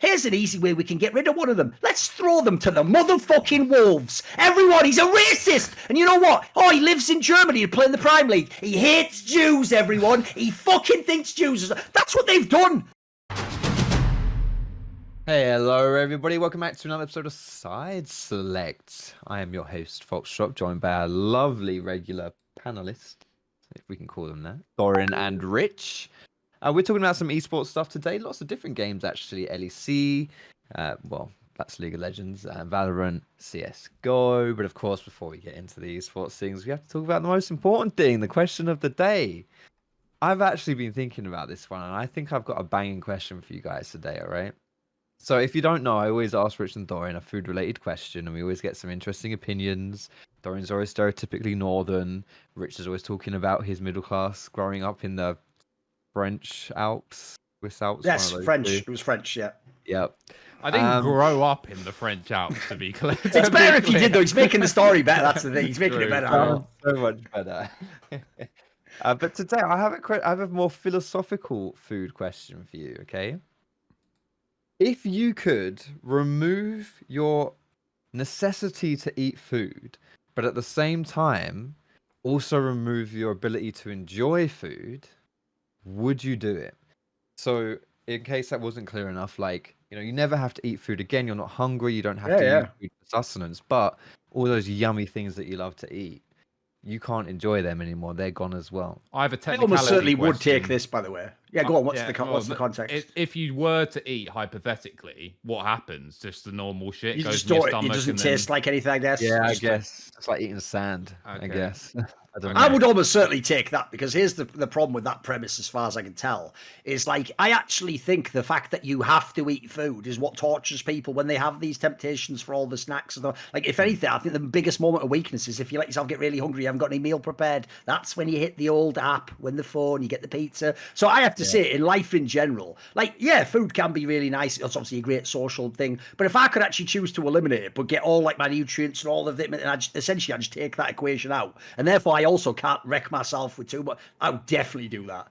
Here's an easy way we can get rid of one of them. Let's throw them to the motherfucking wolves. Everyone, he's a racist. And you know what? Oh, he lives in Germany to play in the Prime League. He hates Jews, everyone. He fucking thinks Jews. Are... That's what they've done. Hey, hello everybody. Welcome back to another episode of Side Select. I am your host, Foxdrop, joined by our lovely regular panelists, if we can call them that, Thorin and Rich. Uh, we're talking about some esports stuff today. Lots of different games, actually. LEC, uh, well, that's League of Legends, uh, Valorant, CSGO. But of course, before we get into the esports things, we have to talk about the most important thing the question of the day. I've actually been thinking about this one, and I think I've got a banging question for you guys today, all right? So, if you don't know, I always ask Rich and Thorin a food related question, and we always get some interesting opinions. Thorin's always stereotypically northern. Rich is always talking about his middle class growing up in the French Alps, Swiss Alps. Yes, French. Two. It was French. Yeah. Yep. I didn't um, grow up in the French Alps, to be clear. it's better if you did, though. He's making the story better. That's the thing. He's making True. it better. Oh, so much better. uh, but today, I have a I have a more philosophical food question for you. Okay. If you could remove your necessity to eat food, but at the same time also remove your ability to enjoy food, would you do it? So, in case that wasn't clear enough, like you know, you never have to eat food again. You're not hungry. You don't have yeah, to yeah. eat food for sustenance. But all those yummy things that you love to eat, you can't enjoy them anymore. They're gone as well. I have a technicality. I almost certainly question. would take this, by the way. Yeah, go on. What's yeah, the what's the context? If you were to eat hypothetically, what happens? Just the normal shit you goes just in your stomach. It doesn't taste then... like anything. I guess. Yeah, I guess it's like eating sand. Okay. I guess. I, I would almost certainly take that because here's the the problem with that premise, as far as I can tell, is like I actually think the fact that you have to eat food is what tortures people when they have these temptations for all the snacks and the, like. If hmm. anything, I think the biggest moment of weakness is if you let yourself get really hungry, you haven't got any meal prepared. That's when you hit the old app, when the phone, you get the pizza. So I have to yeah. say, in life in general, like yeah, food can be really nice. It's obviously a great social thing, but if I could actually choose to eliminate it, but get all like my nutrients and all of it, and I just, essentially I just take that equation out, and therefore I also can't wreck myself with too much. I would definitely do that.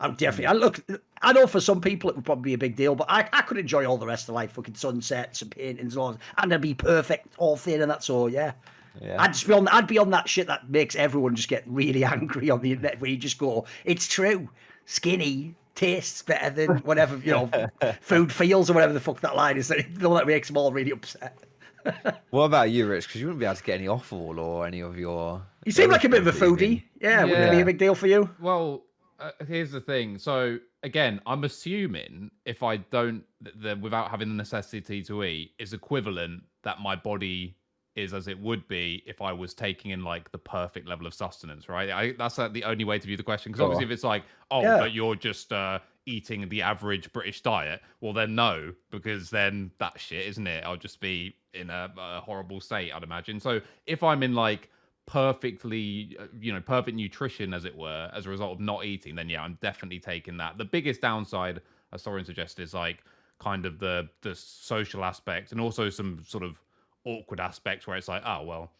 I would definitely. Hmm. I look. I know for some people it would probably be a big deal, but I, I could enjoy all the rest of life, fucking sunsets and paintings and all, and I'd be perfect, all thin and that's all. Yeah. Yeah. I'd just be on. I'd be on that shit that makes everyone just get really angry on the internet, where you just go, "It's true, skinny tastes better than whatever you know, food feels or whatever the fuck that line is." The one that makes them all really upset. what about you, Rich? Because you wouldn't be able to get any offal or any of your. You seem like a bit of a foodie. Yeah, yeah, wouldn't it be a big deal for you? Well, uh, here's the thing. So again, I'm assuming if I don't, the, without having the necessity to eat, is equivalent that my body is as it would be if I was taking in like the perfect level of sustenance, right? I, that's like, the only way to view the question. Because obviously, if it's like, oh, yeah. but you're just uh, eating the average British diet, well, then no, because then that shit, isn't it? I'll just be in a, a horrible state, I'd imagine. So if I'm in like perfectly, uh, you know, perfect nutrition, as it were, as a result of not eating, then yeah, I'm definitely taking that. The biggest downside, as Thorin suggested, is like kind of the the social aspect and also some sort of awkward aspects where it's like, oh well,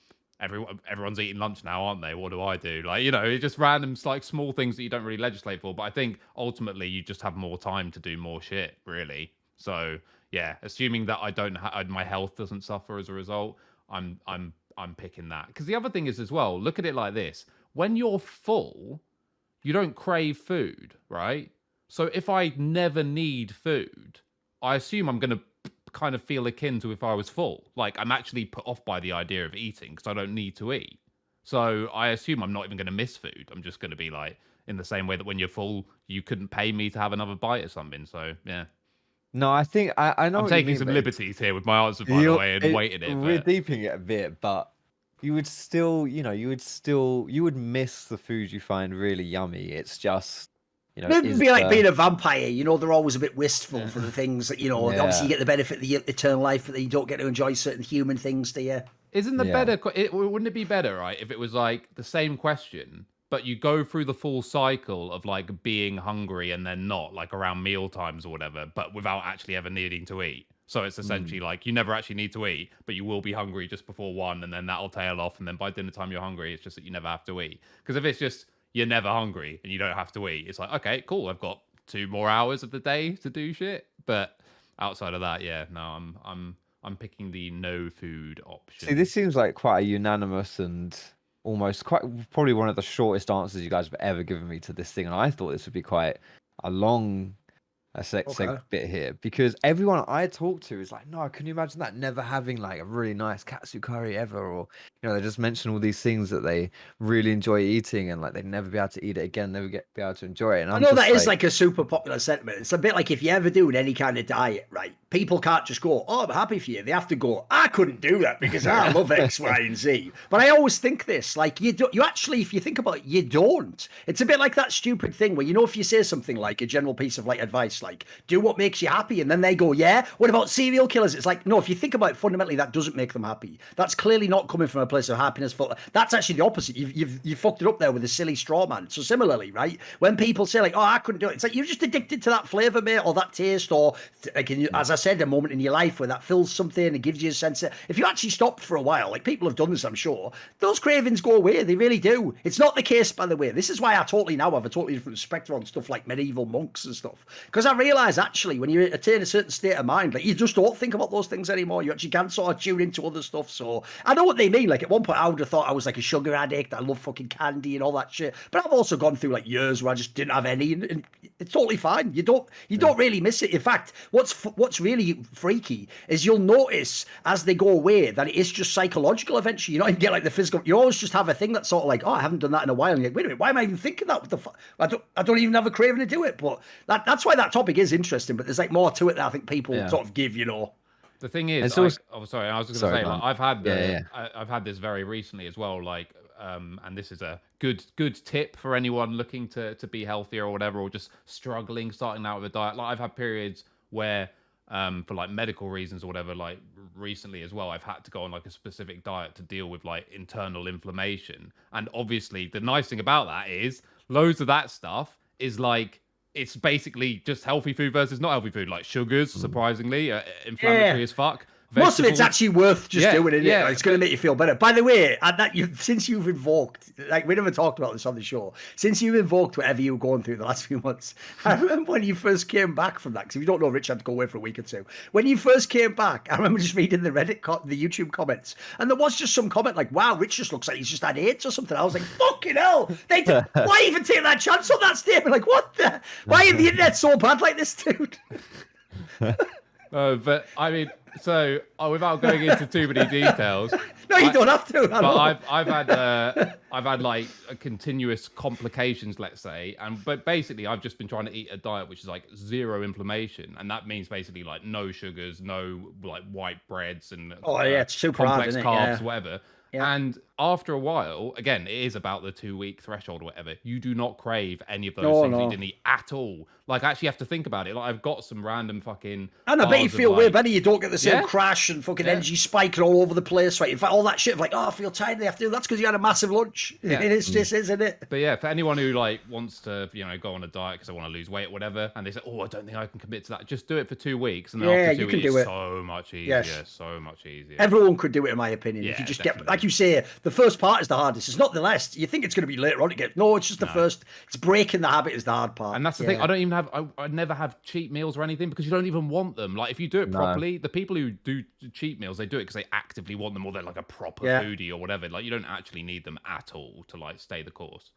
everyone everyone's eating lunch now, aren't they? What do I do? Like you know, it's just random like small things that you don't really legislate for. But I think ultimately you just have more time to do more shit, really. So yeah, assuming that I don't ha- my health doesn't suffer as a result, I'm I'm I'm picking that. Because the other thing is as well, look at it like this: when you're full, you don't crave food, right? So if I never need food, I assume I'm going to kind of feel akin to if I was full. Like I'm actually put off by the idea of eating because I don't need to eat. So I assume I'm not even going to miss food. I'm just going to be like in the same way that when you're full, you couldn't pay me to have another bite or something. So yeah. No, I think I, I know. I'm taking mean, some liberties here with my answer, by the way, and it, waiting it. We're but... deeping it a bit, but you would still, you know, you would still, you would miss the food you find really yummy. It's just you know, It'd be like being a vampire. You know, they're always a bit wistful yeah. for the things that you know. Yeah. Obviously, you get the benefit of the eternal life, but you don't get to enjoy certain human things, do you? Isn't the yeah. better? It, wouldn't it be better, right, if it was like the same question, but you go through the full cycle of like being hungry and then not, like around meal times or whatever, but without actually ever needing to eat. So it's essentially mm. like you never actually need to eat, but you will be hungry just before one, and then that'll tail off, and then by dinner time you're hungry. It's just that you never have to eat. Because if it's just you're never hungry and you don't have to eat. It's like, okay, cool. I've got two more hours of the day to do shit. But outside of that, yeah, no, I'm I'm I'm picking the no food option. See, this seems like quite a unanimous and almost quite probably one of the shortest answers you guys have ever given me to this thing, and I thought this would be quite a long a seg- Okay. bit here because everyone I talk to is like, no, can you imagine that never having like a really nice katsu curry ever, or you know, they just mention all these things that they really enjoy eating and like they'd never be able to eat it again, never get be able to enjoy it. And I know that is like a super popular sentiment. It's a bit like if you're ever doing any kind of diet, right? People can't just go, "Oh, I'm happy for you." They have to go, "I couldn't do that because I love X, Y, and Z." But I always think this, like you do, you actually, if you think about it, you don't. It's a bit like that stupid thing where you know if you say something like a general piece of like advice, like "Do what makes you happy," and then they go, "Yeah." What about serial killers? It's like no, if you think about it fundamentally, that doesn't make them happy. That's clearly not coming from a place of happiness. That's actually the opposite. You've you've you fucked it up there with a silly straw man. So similarly, right? When people say like, "Oh, I couldn't do it," it's like you're just addicted to that flavor, mate, or that taste, or like in, as I said, a moment in your life where that fills something and gives you a sense of. If you actually stopped for a while, like people have done this, I'm sure, those cravings go away. They really do. It's not the case, by the way. This is why I totally now have a totally different perspective on stuff like medieval monks and stuff. Because I realise actually, when you attain a certain state of mind, like you just don't think about those things anymore. You actually can sort of tune into other stuff. So I know what they mean. Like at one point, I would have thought I was like a sugar addict. I love fucking candy and all that shit. But I've also gone through like years where I just didn't have any, and, and it's totally fine. You don't you don't really miss it. In fact, what's what's really freaky is you'll notice as they go away that it is just psychological. Eventually, you don't even get like the physical. You always just have a thing that's sort of like, oh, I haven't done that in a while. And you're like, wait a minute, why am I even thinking that? What the fuck? I don't I don't even have a craving to do it. But that that's why that topic is interesting. But there's like more to it that I think people Yeah. sort of give. You know. The thing is, It's I- also- oh sorry, I was going to say, like. I've had the, Yeah, yeah. I, I've had this very recently as well. Like, um, and this is a good good tip for anyone looking to to be healthier or whatever, or just struggling starting out with a diet. Like, I've had periods where, um, for like medical reasons or whatever, like recently as well, I've had to go on like a specific diet to deal with like internal inflammation. And obviously, the nice thing about that is loads of that stuff is like it's basically just healthy food versus not healthy food, like sugars, surprisingly, uh, inflammatory Yeah. as fuck. Most of it's actually worth just Yeah, doing it. yeah. It's going to make you feel better. By the way, and that you since you've invoked, like we never talked about this on the show, since you've invoked whatever you were going through the last few months. I remember when you first came back from that. Because if you don't know, Rich had to go away for a week or two. When you first came back, I remember just reading the Reddit, co- the YouTube comments, and there was just some comment like, "Wow, Rich just looks like he's just had AIDS or something." I was like, "Fucking hell! They did, why even take that chance on that statement? Like, what the? Why is the internet so bad like this, dude?" Uh, but I mean, so uh, without going into too many details, No, you I- don't have to. But. I've I've had uh, I've had like a continuous complications, let's say, and but basically I've just been trying to eat a diet which is like zero inflammation, and that means basically like no sugars, no like white breads and Oh, yeah, it's super hard, complex it? carbs, Yeah. whatever. Yeah. And after a while, again, it is about the two week threshold or whatever. You do not crave any of those No, things no. you didn't eat at all. Like, I actually have to think about it. Like, I've got some random fucking. And I bet you feel way like- better. You don't get the same Yeah. crash and fucking Yeah. energy spike all over the place, right? In fact, all that shit of like, oh, I feel tired in the afternoon. That's because you had a massive lunch. Yeah. It's just, mm. isn't it? But yeah, for anyone who like wants to, you know, go on a diet because they want to lose weight or whatever, and they say, "Oh, I don't think I can commit to that," just do it for two weeks, and then Yeah, after you two can weeks, it. so much easier, Yes. so much easier. Everyone could do it, in my opinion. if you just get, like you say, the first part is the hardest. It's not the last. You think it's going to be later on to get. No, it's just the first. It's breaking the habit is the hard part. And that's the thing. I don't even have. I, I never have cheat meals or anything because you don't even want them. Like if you do it No. properly, the people who do cheat meals, they do it because they actively want them, or they're like a proper Yeah. foodie or whatever. Like you don't actually need them at all to like stay the course.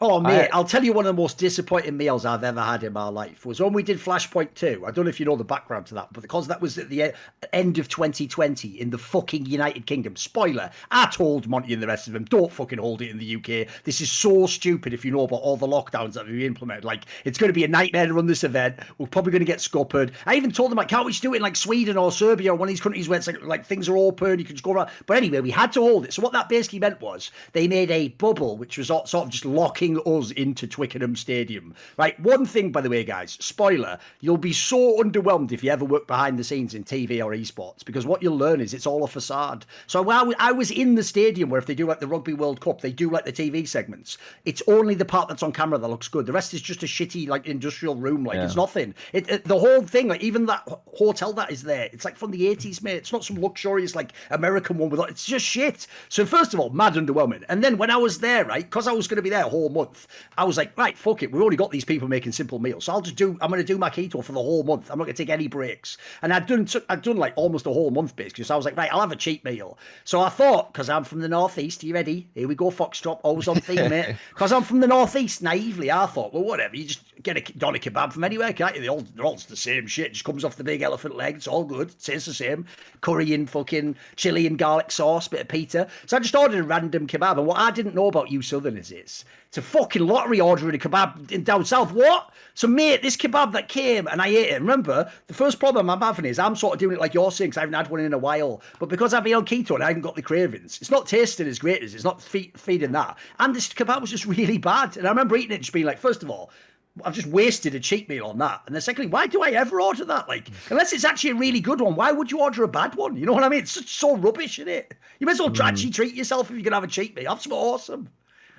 Oh mate, I- I'll tell you one of the most disappointing meals I've ever had in my life was when we did Flashpoint 2. I don't know if you know the background to that, but because that was at the end of 2020 in the fucking United Kingdom. Spoiler, I told Monty and the rest of them, don't fucking hold it in the UK. This is so stupid if you know about all the lockdowns that we implemented. Like, it's going to be a nightmare to run this event. We're probably going to get scuppered. I even told them, like, can't we just do it in like Sweden or Serbia or one of these countries where it's like, like things are open, you can just go around. But anyway, we had to hold it. So what that basically meant was they made a bubble, which was sort of just locking us into Twickenham Stadium. Right. One thing, by the way, guys, spoiler, you'll be so underwhelmed if you ever work behind the scenes in TV or esports because what you'll learn is it's all a facade. So while I was- in the stadium where if they do like the Rugby World Cup, they do like the TV segments. It's only the part that's on camera that looks good. The rest is just a shitty like industrial room. Like it's nothing. It, it- the whole thing, like even that hotel that is there, it's like from the eighties, mate. It's not some luxurious like American one with. It's just shit. So first of all, mad underwhelming. And then when I was there, right, because I was going to be there month. I was like, right, fuck it. We've only got these people making simple meals, so I'll just do. I'm going to do my keto for the whole month. I'm not going to take any breaks. And I'd done, I'd done like almost a whole month basically. So I was like, right, I'll have a cheat meal. So I thought, because I'm from the northeast, are you ready? Here we go, Foxdrop, always on theme, mate. Because I'm from the northeast, naively, I thought, well, whatever. You just get a doner kebab from anywhere, can't you? They all, they're all the same shit. Just comes off the big elephant leg. It's all good. Tastes the same. Curry and fucking chili and garlic sauce, bit of pita. So I just ordered a random kebab. And what I didn't know about you Southerners is it's a fucking lottery ordering a kebab in down south. What? So, mate, this kebab that came and I ate it. Remember, the first problem I'm having is I'm sort of doing it like you're saying because I haven't had one in a while. But because I've been on keto and I haven't got the cravings, it's not tasting as great as it's not feed, feeding that. And this kebab was just really bad. And I remember eating it just being like, first of all, I've just wasted a cheat meal on that. And then secondly, why do I ever order that? Like, unless it's actually a really good one, why would you order a bad one? You know what I mean? It's such, so rubbish, isn't it? You might as well mm. actually treat yourself if you're gonna have a cheat meal. Have some awesome.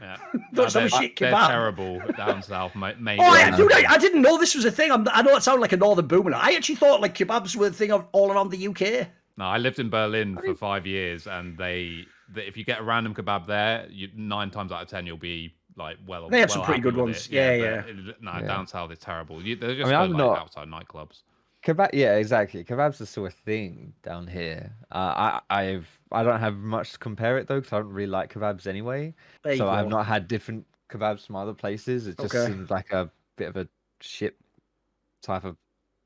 Yeah, no, they're, shit they're terrible down south, mate. oh, I, dude, I, I, didn't know this was a thing. I'm, i know it sounded like a northern boomer. I actually thought like kebabs were a thing of, all around the UK. No, I lived in Berlin for five years, and they, they if you get a random kebab there, you, nine times out of ten you'll be like well. They have well some pretty good ones. Yeah, yeah. yeah. no, yeah. down south is terrible. You, they're just I mean, like not... outside nightclubs. Kebab, yeah, exactly. Kebabs are still a thing down here. Uh, I, I've, I don't have much to compare it though, because I don't really like kebabs anyway. So I've not had different kebabs from other places. It just okay. seems like a bit of a shit type of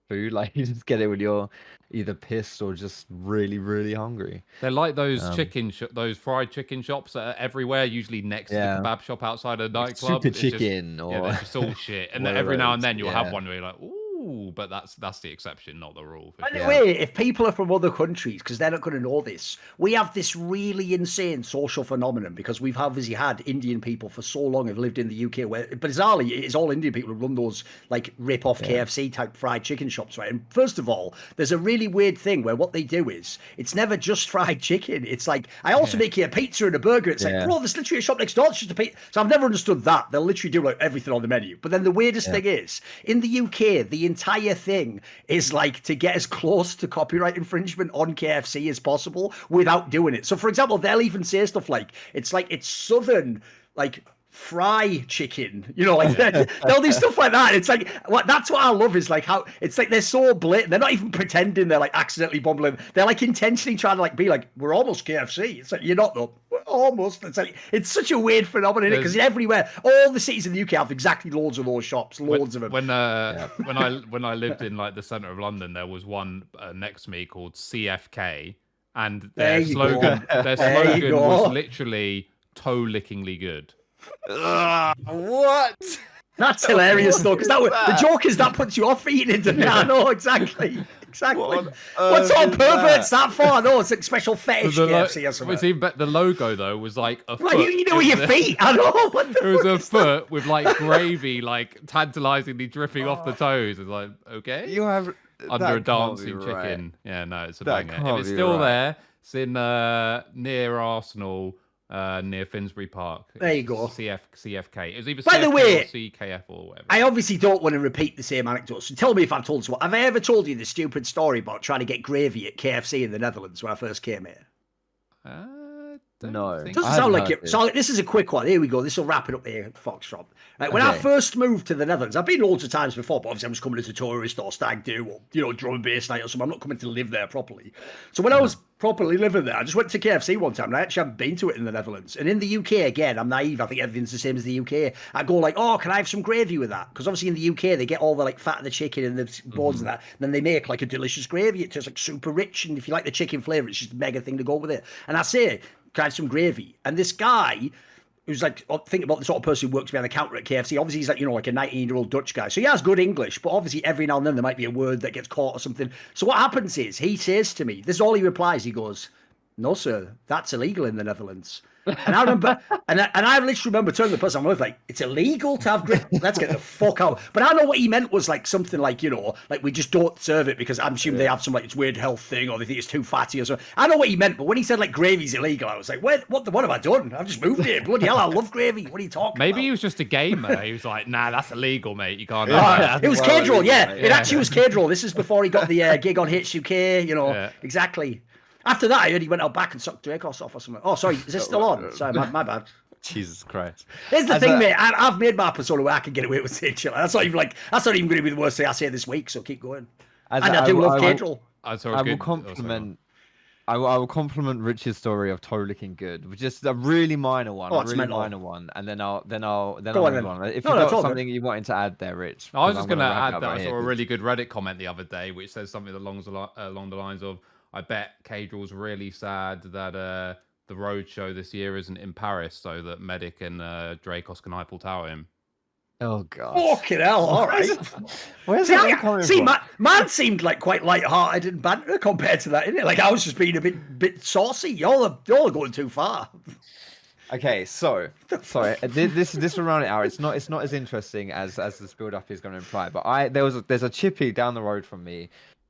food. Like you just get it when you're either pissed or just really, really hungry. They're like those um, chicken, sh- those fried chicken shops that are everywhere, usually next yeah. to the kebab shop outside a nightclub. Super chicken, just, or yeah, they're just all shit. And then every now and then you'll yeah. have one where you're like, ooh Ooh, but that's that's the exception, not the rule. By the way, if people are from other countries, because they're not going to know this, we have this really insane social phenomenon because we've obviously had Indian people for so long have lived in the UK, where bizarrely it's all Indian people who run those like rip off yeah. KFC type fried chicken shops, right? And first of all, there's a really weird thing where what they do is it's never just fried chicken. It's like I also yeah. make you a pizza and a burger. It's yeah. like, bro, there's literally a shop next door. It's just a pizza. So I've never understood that. They'll literally do like everything on the menu. But then the weirdest thing is in the UK, the entire thing is like to get as close to copyright infringement on KFC as possible without doing it. So, for example, they'll even say stuff like, it's like, it's southern, like, fry chicken you know like they'll do stuff like that. It's like what that's what i love is like how it's like they're so blatant they're not even pretending they're like accidentally bumbling. They're like intentionally trying to like be like we're almost kfc it's like you're not though almost it's like it's such a weird phenomenon because everywhere all the cities in the uk have exactly loads of those shops loads when, of them when uh when i when i lived in like the center of london there was one uh, next to me called cfk and their slogan their slogan was literally toe lickingly good. What? That's hilarious though, because that, that, the joke is that puts you off eating it. Yeah. I know exactly, exactly. What What's all perverts that? that far? No, it's like special fetish the lo- KFC or something. Was even, the logo though was like a foot. you, you know your feet. I know. What the it was a foot with like gravy, like tantalizingly dripping oh. off the oh. toes. It's like okay, you have under a dancing chicken. Yeah, no, it's a that banger. If it's still right. there, it's in uh, near Arsenal uh, near Finsbury Park. There you go. CF CFK. It was either By CFK the way, CKF or whatever. I obviously don't want to repeat the same anecdote. So tell me if I've told you what. Have I ever told you the stupid story about trying to get gravy at KFC in the Netherlands when I first came here? Uh, no, it doesn't sound like it. So this is a quick one. Here we go. This will wrap it up here, Foxdrop. Right, when okay. I first moved to the Netherlands, I've been loads of times before, but obviously I was coming as a tourist or stag do or you know drum and bass night or something. I'm not coming to live there properly. So when I was properly living there, I just went to KFC one time and I actually haven't been to it in the Netherlands. And in the UK again, I'm naive. I think everything's the same as the UK. I go like, oh, can I have some gravy with that? Because obviously in the UK they get all the like fat of the chicken and the bones mm-hmm. and that. And then they make like a delicious gravy. It tastes like super rich, and if you like the chicken flavor, it's just a mega thing to go with it. And I say, I have some gravy? And this guy who's like oh, think about the sort of person who works behind the counter at KFC. Obviously, he's like you know like a 19 year old Dutch guy, so he has good English. But obviously, every now and then there might be a word that gets caught or something. So what happens is he says to me, "This is all he replies." He goes, "No, sir, that's illegal in the Netherlands." And I remember, and I, and I literally remember turning to the person. I was like, "It's illegal to have grit. Let's get the fuck out." But I know what he meant was like something like you know, like we just don't serve it because I'm assuming yeah. they have some like it's weird health thing or they think it's too fatty or something. I know what he meant, but when he said like gravy's illegal, I was like, "What? What? The, what have I done? I've just moved here. Bloody hell, I love gravy. What are you talking?" Maybe about? he was just a gamer. He was like, "Nah, that's illegal, mate. You can't." it was Caedrel, yeah. It actually was Caedrel. This is before he got the uh, gig on HUK. You know, yeah. exactly. After that, I heard he went out back and sucked Drakos off or something. Oh, sorry, is this oh, still on? Uh, sorry, my, my bad. Jesus Christ. Here's the As thing, a- mate. I, I've made my persona where I can get away with saying shit. like- That's not even like that's not even going to be the worst thing I say this week. So keep going. As and a- I do will- love will- Caedrel. Oh, I, saw a I will good- oh, sorry, go on. compliment. I will, I will compliment Rich's story of toe looking good, with just a really minor one, Oh, a really mental. minor one, and then I'll then I'll then Go I'll on move then. on. If No, you've no, got all good. something you wanted to add there, Rich. I was just going to add that right I saw a 'cause- really good Reddit comment the other day, which says something along the, along the lines of, "I bet Caedrel's really sad that uh, the road show this year isn't in Paris, so that Medic and uh, Drakos can Eiffel Tower him." Oh god. Fucking hell! All right. Where's See, that I- coming see from? man, man seemed like quite light-hearted and banter compared to that, didn't it? Like I was just being a bit bit saucy. Y'all are y'all are going too far. Okay, so sorry, this this will round it out. It's not it's not as interesting as as this build up is going to imply. But I there was a, there's a chippy down the road from me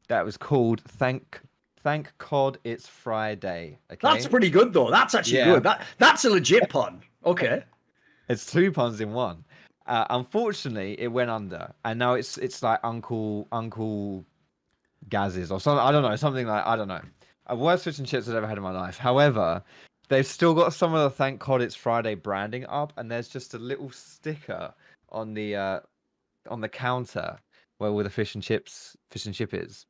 that was called Thank Thank Cod It's Friday. Okay, That's pretty good though. That's actually Yeah. good. That that's a legit pun. Okay. It's two puns in one. Uh, unfortunately, it went under, and now it's it's like Uncle Uncle Gaz's or something. I don't know, something like I don't know. A worst fish and chips I've ever had in my life. However, they've still got some of the Thank God It's Friday branding up, and there's just a little sticker on the uh, on the counter where where the fish and chips fish and chip is.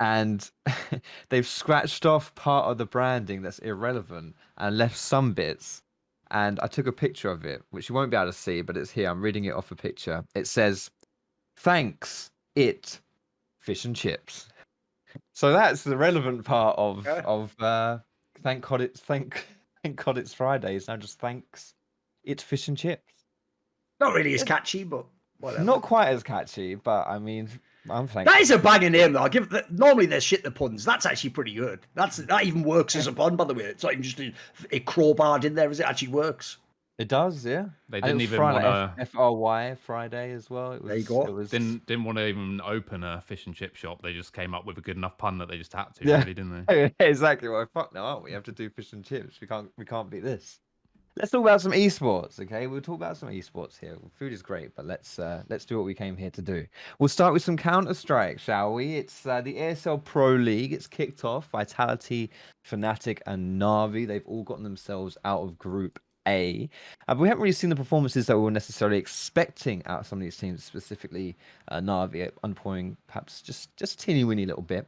And they've scratched off part of the branding that's irrelevant and left some bits and I took a picture of it, which you won't be able to see, but it's here. I'm reading it off a picture. It says, "Thanks, it, fish and chips." So that's the relevant part of Okay. of uh, thank God it's thank thank God it's Friday. It's now just thanks, it's fish and chips. Not really as catchy, but whatever. Not quite as catchy, but I mean, I'm thankful. That is a banging name, though. I give the, normally they're shit the puns. That's actually pretty good. That's that even works as a pun, by the way. It's not even just a, a crowbarred in there, as it actually works. It does, yeah. They didn't even Friday, want to F R Y Friday as well. It was, There you go. It was, didn't didn't want to even open a fish and chip shop. They just came up with a good enough pun that they just had to, Yeah. really, didn't they? exactly. Well, fuck no, aren't we? We have to do fish and chips. We can't. We can't beat this. Let's talk about some esports. Okay, we'll talk about some esports here. Food is great, but let's uh, let's do what we came here to do. We'll start with some Counter Strike, shall we? It's uh, the ESL Pro League. It's kicked off. Vitality, Fnatic, and Navi. They've all gotten themselves out of Group A. Uh, we haven't really seen the performances that we were necessarily expecting out of some of these teams, specifically uh, Navi, underpouring perhaps just just teeny weeny little bit.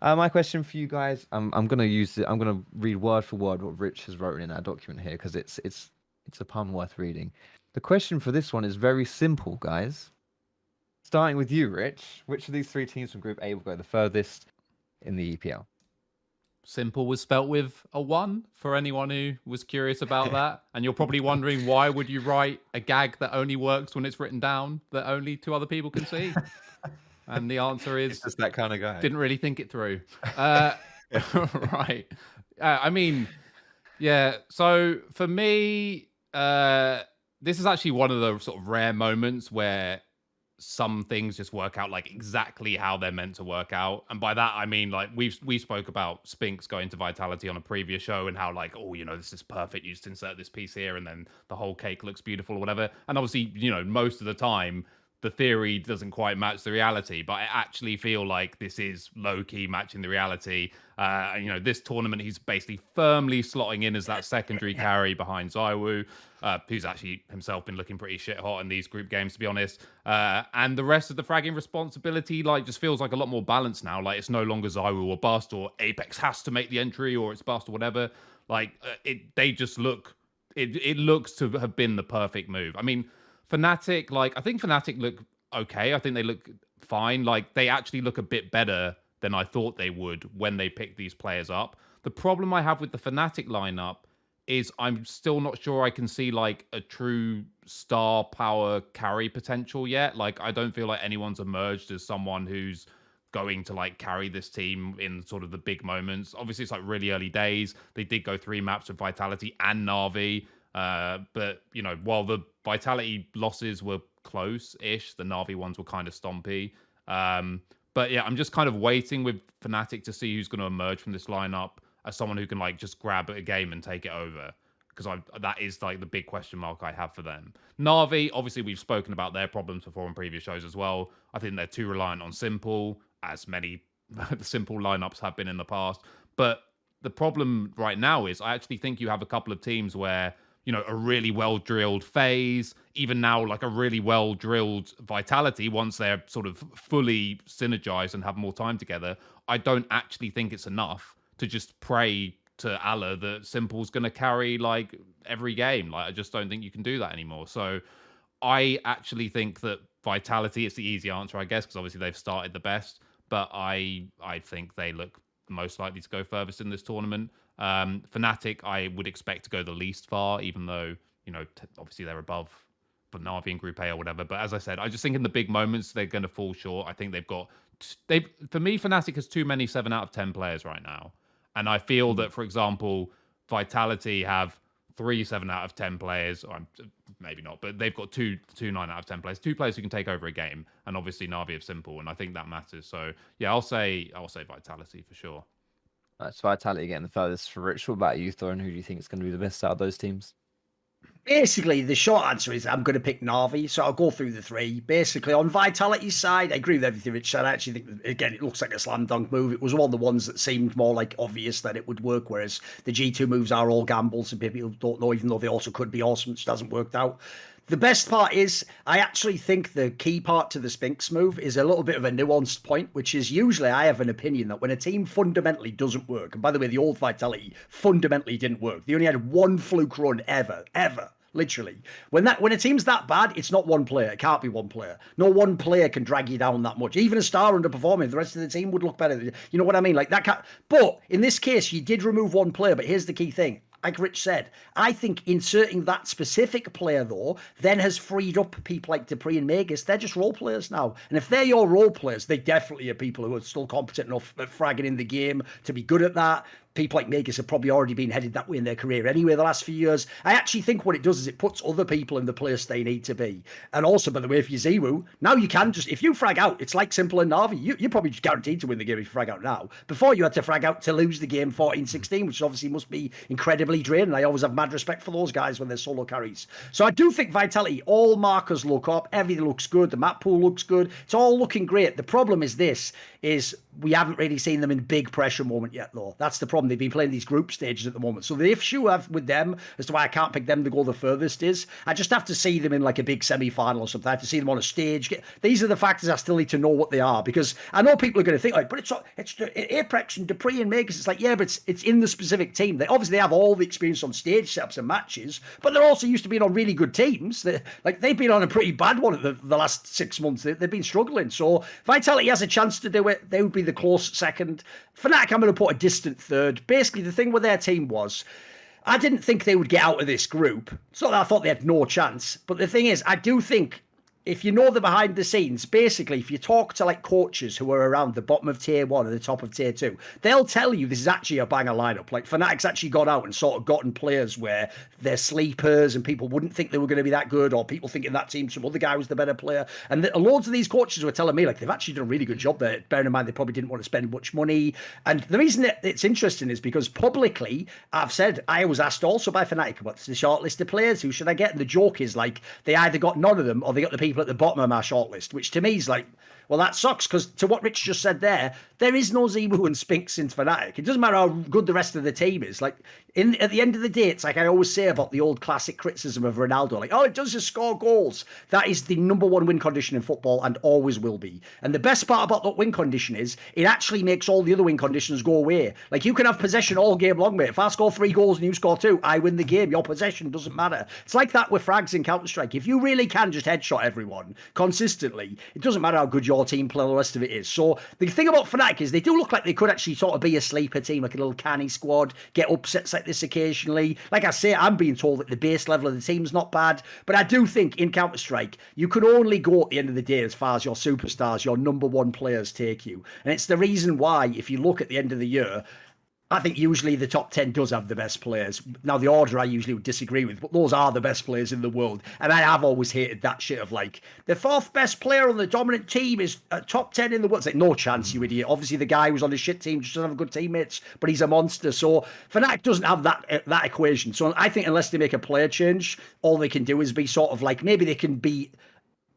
Uh, my question for you guys, I'm I'm gonna use it. I'm gonna read word for word what Rich has written in our document here because it's it's it's a pun worth reading. The question for this one is very simple, guys. Starting with you, Rich. Which of these three teams from Group A will go the furthest in the EPL? Simple was spelt with a one for anyone who was curious about that. And you're probably wondering why would you write a gag that only works when it's written down that only two other people can see? And the answer is just that kind of guy. didn't really think it through. Uh, right. Uh, I mean, yeah. So for me, uh, this is actually one of the sort of rare moments where some things just work out like exactly how they're meant to work out. And by that I mean like we've we spoke about Spinx going to Vitality on a previous show and how like, oh, you know, this is perfect. You just insert this piece here and then the whole cake looks beautiful or whatever. And obviously, you know, most of the time the theory doesn't quite match the reality, but I actually feel like this is low key matching the reality. Uh, and, you know, this tournament, he's basically firmly slotting in as that secondary carry behind Zywoo, uh, who's actually himself been looking pretty shit hot in these group games, to be honest. Uh, and the rest of the fragging responsibility, like, just feels like a lot more balanced now. Like, it's no longer Zywoo or Bust, or Apex has to make the entry, or it's Bust or whatever. Like, uh, it, they just look, it, it looks to have been the perfect move. I mean, Fnatic, like I think Fnatic look okay. I think they look fine. Like they actually look a bit better than I thought they would when they picked these players up. The problem I have with the Fnatic lineup is I'm still not sure I can see like a true star power carry potential yet. Like I don't feel like anyone's emerged as someone who's going to like carry this team in sort of the big moments. Obviously, it's like really early days. They did go three maps with Vitality and Navi. Uh, but you know, while the Vitality losses were close-ish, the Navi ones were kind of stompy. Um, but yeah, I'm just kind of waiting with Fnatic to see who's going to emerge from this lineup as someone who can like just grab a game and take it over. Because I that is like the big question mark I have for them. Navi, obviously, we've spoken about their problems before in previous shows as well. I think they're too reliant on s1mple, as many s1mple lineups have been in the past. But the problem right now is I actually think you have a couple of teams where you know, a really well drilled phase, even now, like a really well drilled vitality once they're sort of fully synergized and have more time together. I don't actually think it's enough to just pray to Allah that s1mple's going to carry like every game. Like, I just don't think you can do that anymore. So, I actually think that Vitality is the easy answer, I guess, because obviously they've started the best. But I I think they look most likely to go furthest in this tournament. Um, Fnatic, I would expect to go the least far, even though you know t- obviously they're above Navi in Group A or whatever. But as I said, I just think in the big moments they're going to fall short. I think they've got they for me Fnatic has too many seven out of ten players right now, and I feel that for example Vitality have three seven out of ten players, or maybe not, but they've got two two nine out of ten players, two players who can take over a game, and obviously Navi of s1mple, and I think that matters. So yeah, I'll say I'll say Vitality for sure. Uh, That's Vitality getting the furthest for. What about you, Thor? And who do you think is going to be the best out of those teams? Basically, the short answer is I'm going to pick Navi, so I'll go through the three. Basically, on Vitality's side, I agree with everything Rich said. I actually think, again, it looks like a slam dunk move. It was one of the ones that seemed more like obvious that it would work, whereas the G2 moves are all gambles and people don't know, even though they also could be awesome, which hasn't worked out. The best part is, I actually think the key part to the Spinx move is a little bit of a nuanced point, which is usually I have an opinion that when a team fundamentally doesn't work, and by the way, the old Vitality fundamentally didn't work. They only had one fluke run ever, ever literally. When that when a team's that bad, it's not one player. It can't be one player. No one player can drag you down that much. Even a star underperforming, the rest of the team would look better. You know what I mean? Like that. Can't, but in this case, you did remove one player. But here's the key thing: like Rich said, I think inserting that specific player though then has freed up people like dupreeh and Magisk. They're just role players now, and if they're your role players, they definitely are people who are still competent enough at fragging in the game to be good at that people like Magisk have probably already been headed that way in their career anyway the last few years. I actually think what it does is it puts other people in the place they need to be. And also, by the way, if you zero, now you can just, if you frag out, it's like s1mple and Navi. You, you're probably guaranteed to win the game if you frag out now. Before you had to frag out to lose the game 14 16, which obviously must be incredibly draining. I always have mad respect for those guys when they're solo carries. So I do think Vitality, all markers look up, everything looks good, the map pool looks good, it's all looking great. The problem is this is we haven't really seen them in big pressure moment yet, though. That's the problem. They've been playing these group stages at the moment. So the issue I have with them as to why I can't pick them to go the furthest is I just have to see them in like a big semi final or something. I have to see them on a stage. These are the factors I still need to know what they are because I know people are going to think like, but it's it's Apex and dupreeh and Magisk. It's like yeah, but it's it's in the specific team. They obviously have all the experience on stage setups and matches, but they're also used to being on really good teams. They like they've been on a pretty bad one the, the last six months. They, they've been struggling. So Vitality has a chance to do it. They would be the close second. Fnatic, I'm going to put a distant third. Basically, the thing with their team was. I didn't think they would get out of this group. So I thought they had no chance. But the thing is, I do think if you know the behind the scenes, basically, if you talk to like coaches who are around the bottom of tier one and the top of tier two, they'll tell you this is actually a banger lineup. Like Fnatic's actually got out and sort of gotten players where they're sleepers and people wouldn't think they were going to be that good, or people thinking that team some other guy was the better player. And the, loads of these coaches were telling me like they've actually done a really good job there. Bearing in mind they probably didn't want to spend much money. And the reason that it's interesting is because publicly I've said I was asked also by Fnatic what's the short list of players who should I get, and the joke is like they either got none of them or they got the people people at the bottom of my shortlist, which to me is like well, that sucks because to what Rich just said there, there is no ZywOo and Spinx in Fnatic. It doesn't matter how good the rest of the team is. Like in at the end of the day, it's like I always say about the old classic criticism of Ronaldo, like, oh, it does just score goals. That is the number one win condition in football and always will be. And the best part about that win condition is it actually makes all the other win conditions go away. Like you can have possession all game long, mate. If I score three goals and you score two, I win the game. Your possession doesn't matter. It's like that with frags in Counter Strike. If you really can just headshot everyone consistently, it doesn't matter how good your team play the rest rest of it is. So the thing about Fnatic is they do look like they could actually sort of be a sleeper team, like a little canny squad, get upsets like this occasionally. Like I say, I'm being told that the base level of the team's not bad, but I do think in Counter Strike you can only go at the end of the day as far as your superstars, your number one players take you, and it's the reason why if you look at the end of the year, I think usually the top 10 does have the best players. Now, the order I usually would disagree with, but those are the best players in the world. And I have always hated that shit of like, the fourth best player on the dominant team is a top 10 in the world. It's like, no chance, you idiot. Obviously, the guy who's on the shit team just doesn't have good teammates, but he's a monster. So, Fnatic doesn't have that uh, that equation. So, I think unless they make a player change, all they can do is be sort of like, maybe they can be,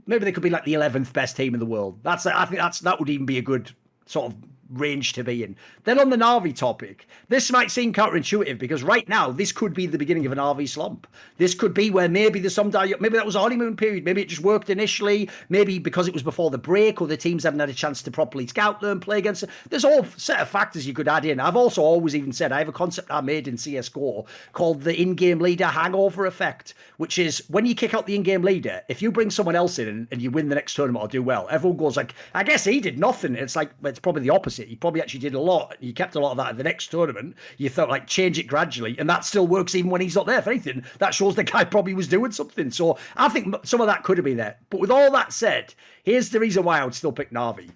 maybe they could be like the 11th best team in the world. That's, I think that's, that would even be a good sort of range to be in. Then on the Na'Vi topic, this might seem counterintuitive because right now this could be the beginning of an RV slump. This could be where maybe there's some di- maybe that was a honeymoon period. Maybe it just worked initially. Maybe because it was before the break or the teams haven't had a chance to properly scout them, play against. Them. There's all set of factors you could add in. I've also always even said I have a concept I made in CS:GO called the in-game leader hangover effect, which is when you kick out the in-game leader, if you bring someone else in and, and you win the next tournament or do well, everyone goes like, I guess he did nothing. It's like it's probably the opposite. He probably actually did a lot. He kept a lot of that in the next tournament. You thought like change it gradually, and that still works even when he's not there. If anything, that shows the guy probably was doing something. So I think some of that could have been there. But with all that said, here's the reason why I would still pick Na'Vi.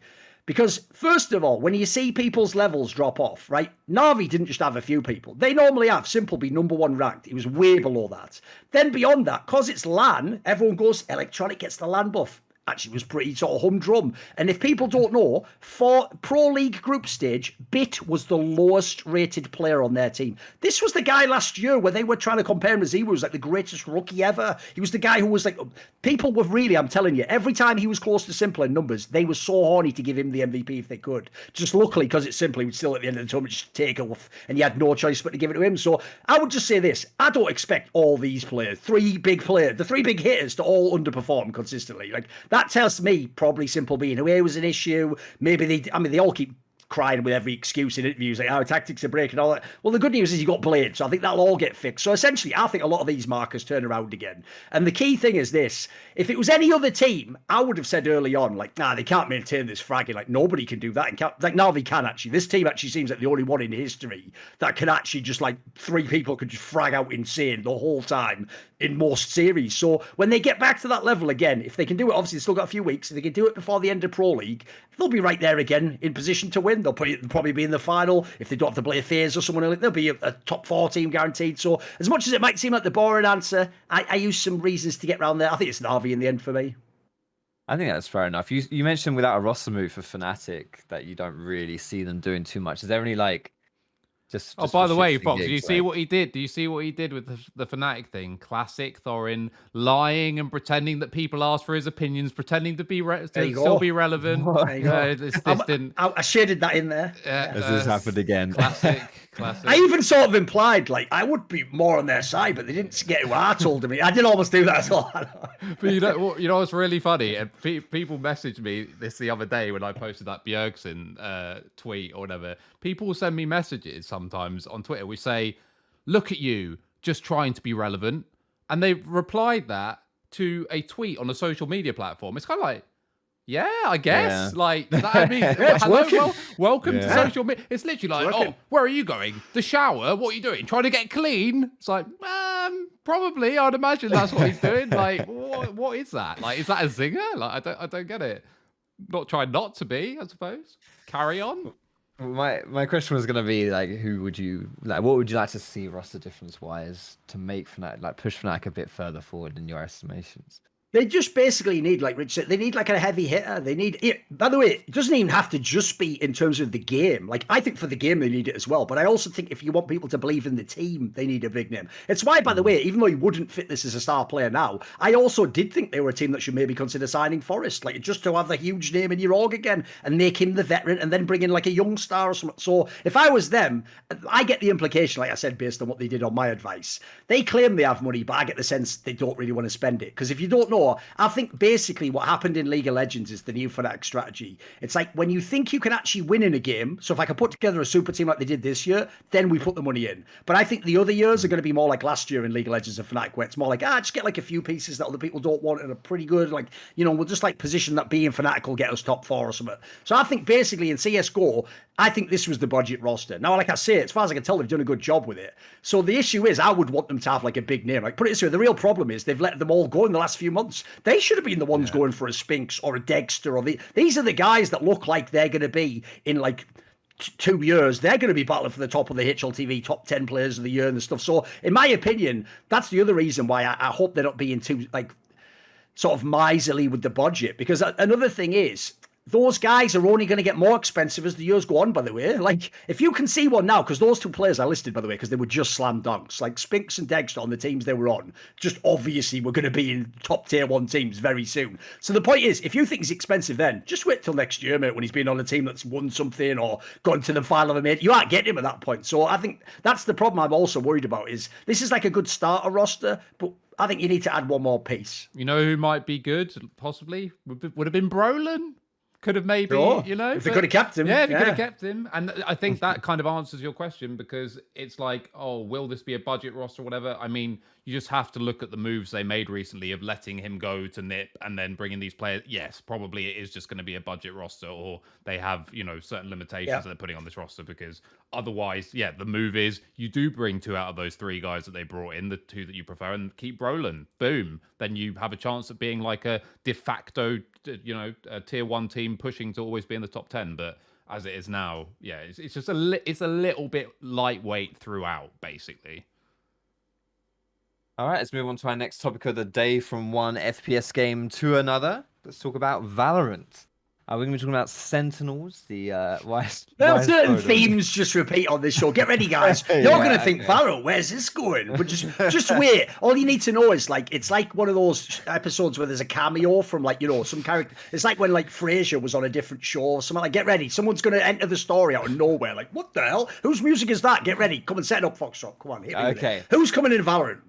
Because first of all, when you see people's levels drop off, right? Na'Vi didn't just have a few people. They normally have s1mple be number one ranked. He was way below that. Then beyond that, because it's LAN, everyone goes, Electronic gets the LAN buff actually was pretty sort of humdrum. And if people don't know, for Pro League group stage, b1t was the lowest rated player on their team. This was the guy last year where they were trying to compare him as he was like the greatest rookie ever. He was the guy who was like, people were really, I'm telling you, every time he was close to s1mple in numbers, they were so horny to give him the MVP if they could. Just luckily, because it's s1mple, he would still at the end of the tournament just take off and you had no choice but to give it to him. So I would just say this I don't expect all these players, three big players, the three big hitters to all underperform consistently. Like that that tells me probably s1mple being away was an issue. Maybe they, I mean, they all keep crying with every excuse in interviews, like, our oh, tactics are breaking, all that. Well, the good news is you got B1ad3, so I think that'll all get fixed. So essentially, I think a lot of these markers turn around again. And the key thing is this if it was any other team, I would have said early on, like, nah, they can't maintain this fragging. Like, nobody can do that. And can't, like, Na'Vi can actually. This team actually seems like the only one in history that can actually just, like, three people could just frag out insane the whole time in most series. So when they get back to that level again, if they can do it, obviously they've still got a few weeks. If they can do it before the end of Pro League, they'll be right there again in position to win. They'll, probably be in the final. If they don't have to play a FaZe or someone, they'll be a, a, top four team guaranteed. So as much as it might seem like the boring answer, I, I use some reasons to get around there. I think it's Na'Vi in the end for me. I think that's fair enough. You you mentioned without a roster move for Fnatic that you don't really see them doing too much. Is there any like just, oh, by the way, Fox, do you see what he did? Do you see what he did with the, the Fnatic thing? Classic Thorin lying and pretending that people asked for his opinions, pretending to be re- to still be relevant. Uh, this, this didn't... I, I, shaded that in there. Uh, Has this happened again? Classic, classic. I even sort of implied like I would be more on their side, but they didn't get who I told me. I did almost do that as well. but you know, you know what's really funny? And pe- people messaged me this the other day when I posted that Bjergsen uh, tweet or whatever. People send me messages sometimes on Twitter. We say, "Look at you, just trying to be relevant," and they've replied that to a tweet on a social media platform. It's kind of like, yeah, I guess. Yeah. Like, that, I mean, hello, well, welcome yeah. to social media. It's literally like, it's oh, where are you going? The shower? What are you doing? Trying to get clean? It's like, um, probably. I'd imagine that's what he's doing. like, what, what is that? Like, is that a zinger? Like, I don't, I don't get it. Not trying not to be, I suppose. Carry on. My my question was gonna be like, who would you like? What would you like to see roster difference wise to make Fnatic like push Fnatic a bit further forward in your estimations? They just basically need, like Rich said, they need like a heavy hitter. They need it. By the way, it doesn't even have to just be in terms of the game. Like I think for the game they need it as well. But I also think if you want people to believe in the team, they need a big name. It's why, by the way, even though he wouldn't fit this as a star player now, I also did think they were a team that should maybe consider signing Forrest, like just to have the huge name in your org again and make him the veteran, and then bring in like a young star or something. So if I was them, I get the implication, like I said, based on what they did on my advice. They claim they have money, but I get the sense they don't really want to spend it because if you don't know I think basically what happened in League of Legends is the new Fnatic strategy. It's like when you think you can actually win in a game. So if I can put together a super team like they did this year, then we put the money in. But I think the other years are going to be more like last year in League of Legends and Fnatic, where it's more like ah, just get like a few pieces that other people don't want and are pretty good. Like you know, we'll just like position that being Fnatic will get us top four or something. So I think basically in CS:GO, I think this was the budget roster. Now, like I say, as far as I can tell, they've done a good job with it. So the issue is, I would want them to have like a big name. Like put it this way, the real problem is they've let them all go in the last few months. They should have been the ones yeah. going for a Spinx or a Dexter or the. These are the guys that look like they're going to be in like two years, they're going to be battling for the top of the HLTV top 10 players of the year and the stuff. So, in my opinion, that's the other reason why I, I, hope they're not being too, like, sort of miserly with the budget. Because another thing is, those guys are only going to get more expensive as the years go on, by the way. Like, if you can see one now, because those two players I listed, by the way, because they were just slam dunks, like Spinx and Dexter on the teams they were on, just obviously were going to be in top tier one teams very soon. So the point is, if you think he's expensive then, just wait till next year, mate, when he's been on a team that's won something or gone to the final of a mate. You aren't getting him at that point. So I think that's the problem I'm also worried about is this is like a good starter roster, but I think you need to add one more piece. You know who might be good, possibly? Would have been Brollan. Could have maybe, Sure. you know. If they could have kept him, Yeah, if you could have kept him. And I think that kind of answers your question because it's like, oh, will this be a budget roster or whatever? I mean, you just have to look at the moves they made recently of letting him go to Nip and then bringing these players. Yes, probably it is just going to be a budget roster or they have, you know, certain limitations Yeah. that they're putting on this roster because otherwise, yeah, the move is you do bring two out of those three guys that they brought in, the two that you prefer, and keep rolling. Boom. Then you have a chance of being like a de facto, you know, a tier one team pushing to always be in the top 10. But as it is now, yeah, it's, it's just a li- it's a little bit lightweight throughout, basically. All right, let's move on to our next topic of the day from one FPS game to another. Let's talk about Valorant. Uh, we're going to be talking about Sentinels, the uh, Wise. There are Wise certain of- themes just repeat on this show. Get ready, guys. You're Yeah, going to think, okay. Varro, where's this going? But just, just wait. All you need to know is like, it's like one of those episodes where there's a cameo from like, you know, some character. It's like when like Frasier was on a different show or something. Like, get ready. Someone's going to enter the story out of nowhere. Like, what the hell? Whose music is that? Get ready. Come and set it up, Foxdrop. Come on. Hit me with it. Okay. Who's coming in Valorant?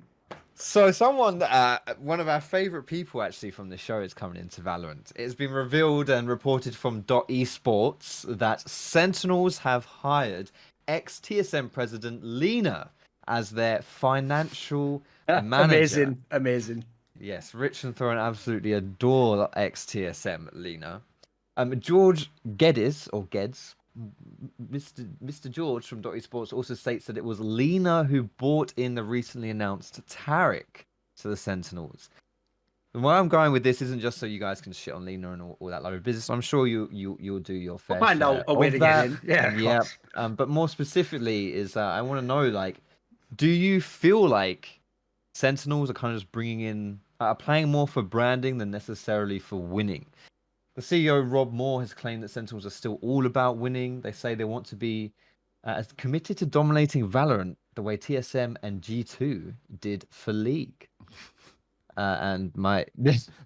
So, someone, uh, one of our favorite people actually from the show is coming into Valorant. It's been revealed and reported from Dot Esports that Sentinels have hired ex TSM president Leena as their financial manager. Amazing. Amazing. Yes, Rich and Thorin absolutely adore ex TSM Leena. Um, George Geddes or Geds, Mr. Mr. George from Dot Esports also states that it was Leena who bought in the recently announced Tarik to the Sentinels. And where I'm going with this isn't just so you guys can shit on Leena and all, all that load of business. I'm sure you you you'll do your fair. We'll find out a way of to that. get in. Yeah, yeah. Um, but more specifically, is uh, I want to know like, do you feel like Sentinels are kind of just bringing in are playing more for branding than necessarily for winning? The CEO Rob Moore has claimed that Sentinels are still all about winning. They say they want to be uh, as committed to dominating Valorant the way TSM and G2 did for League. Uh, and my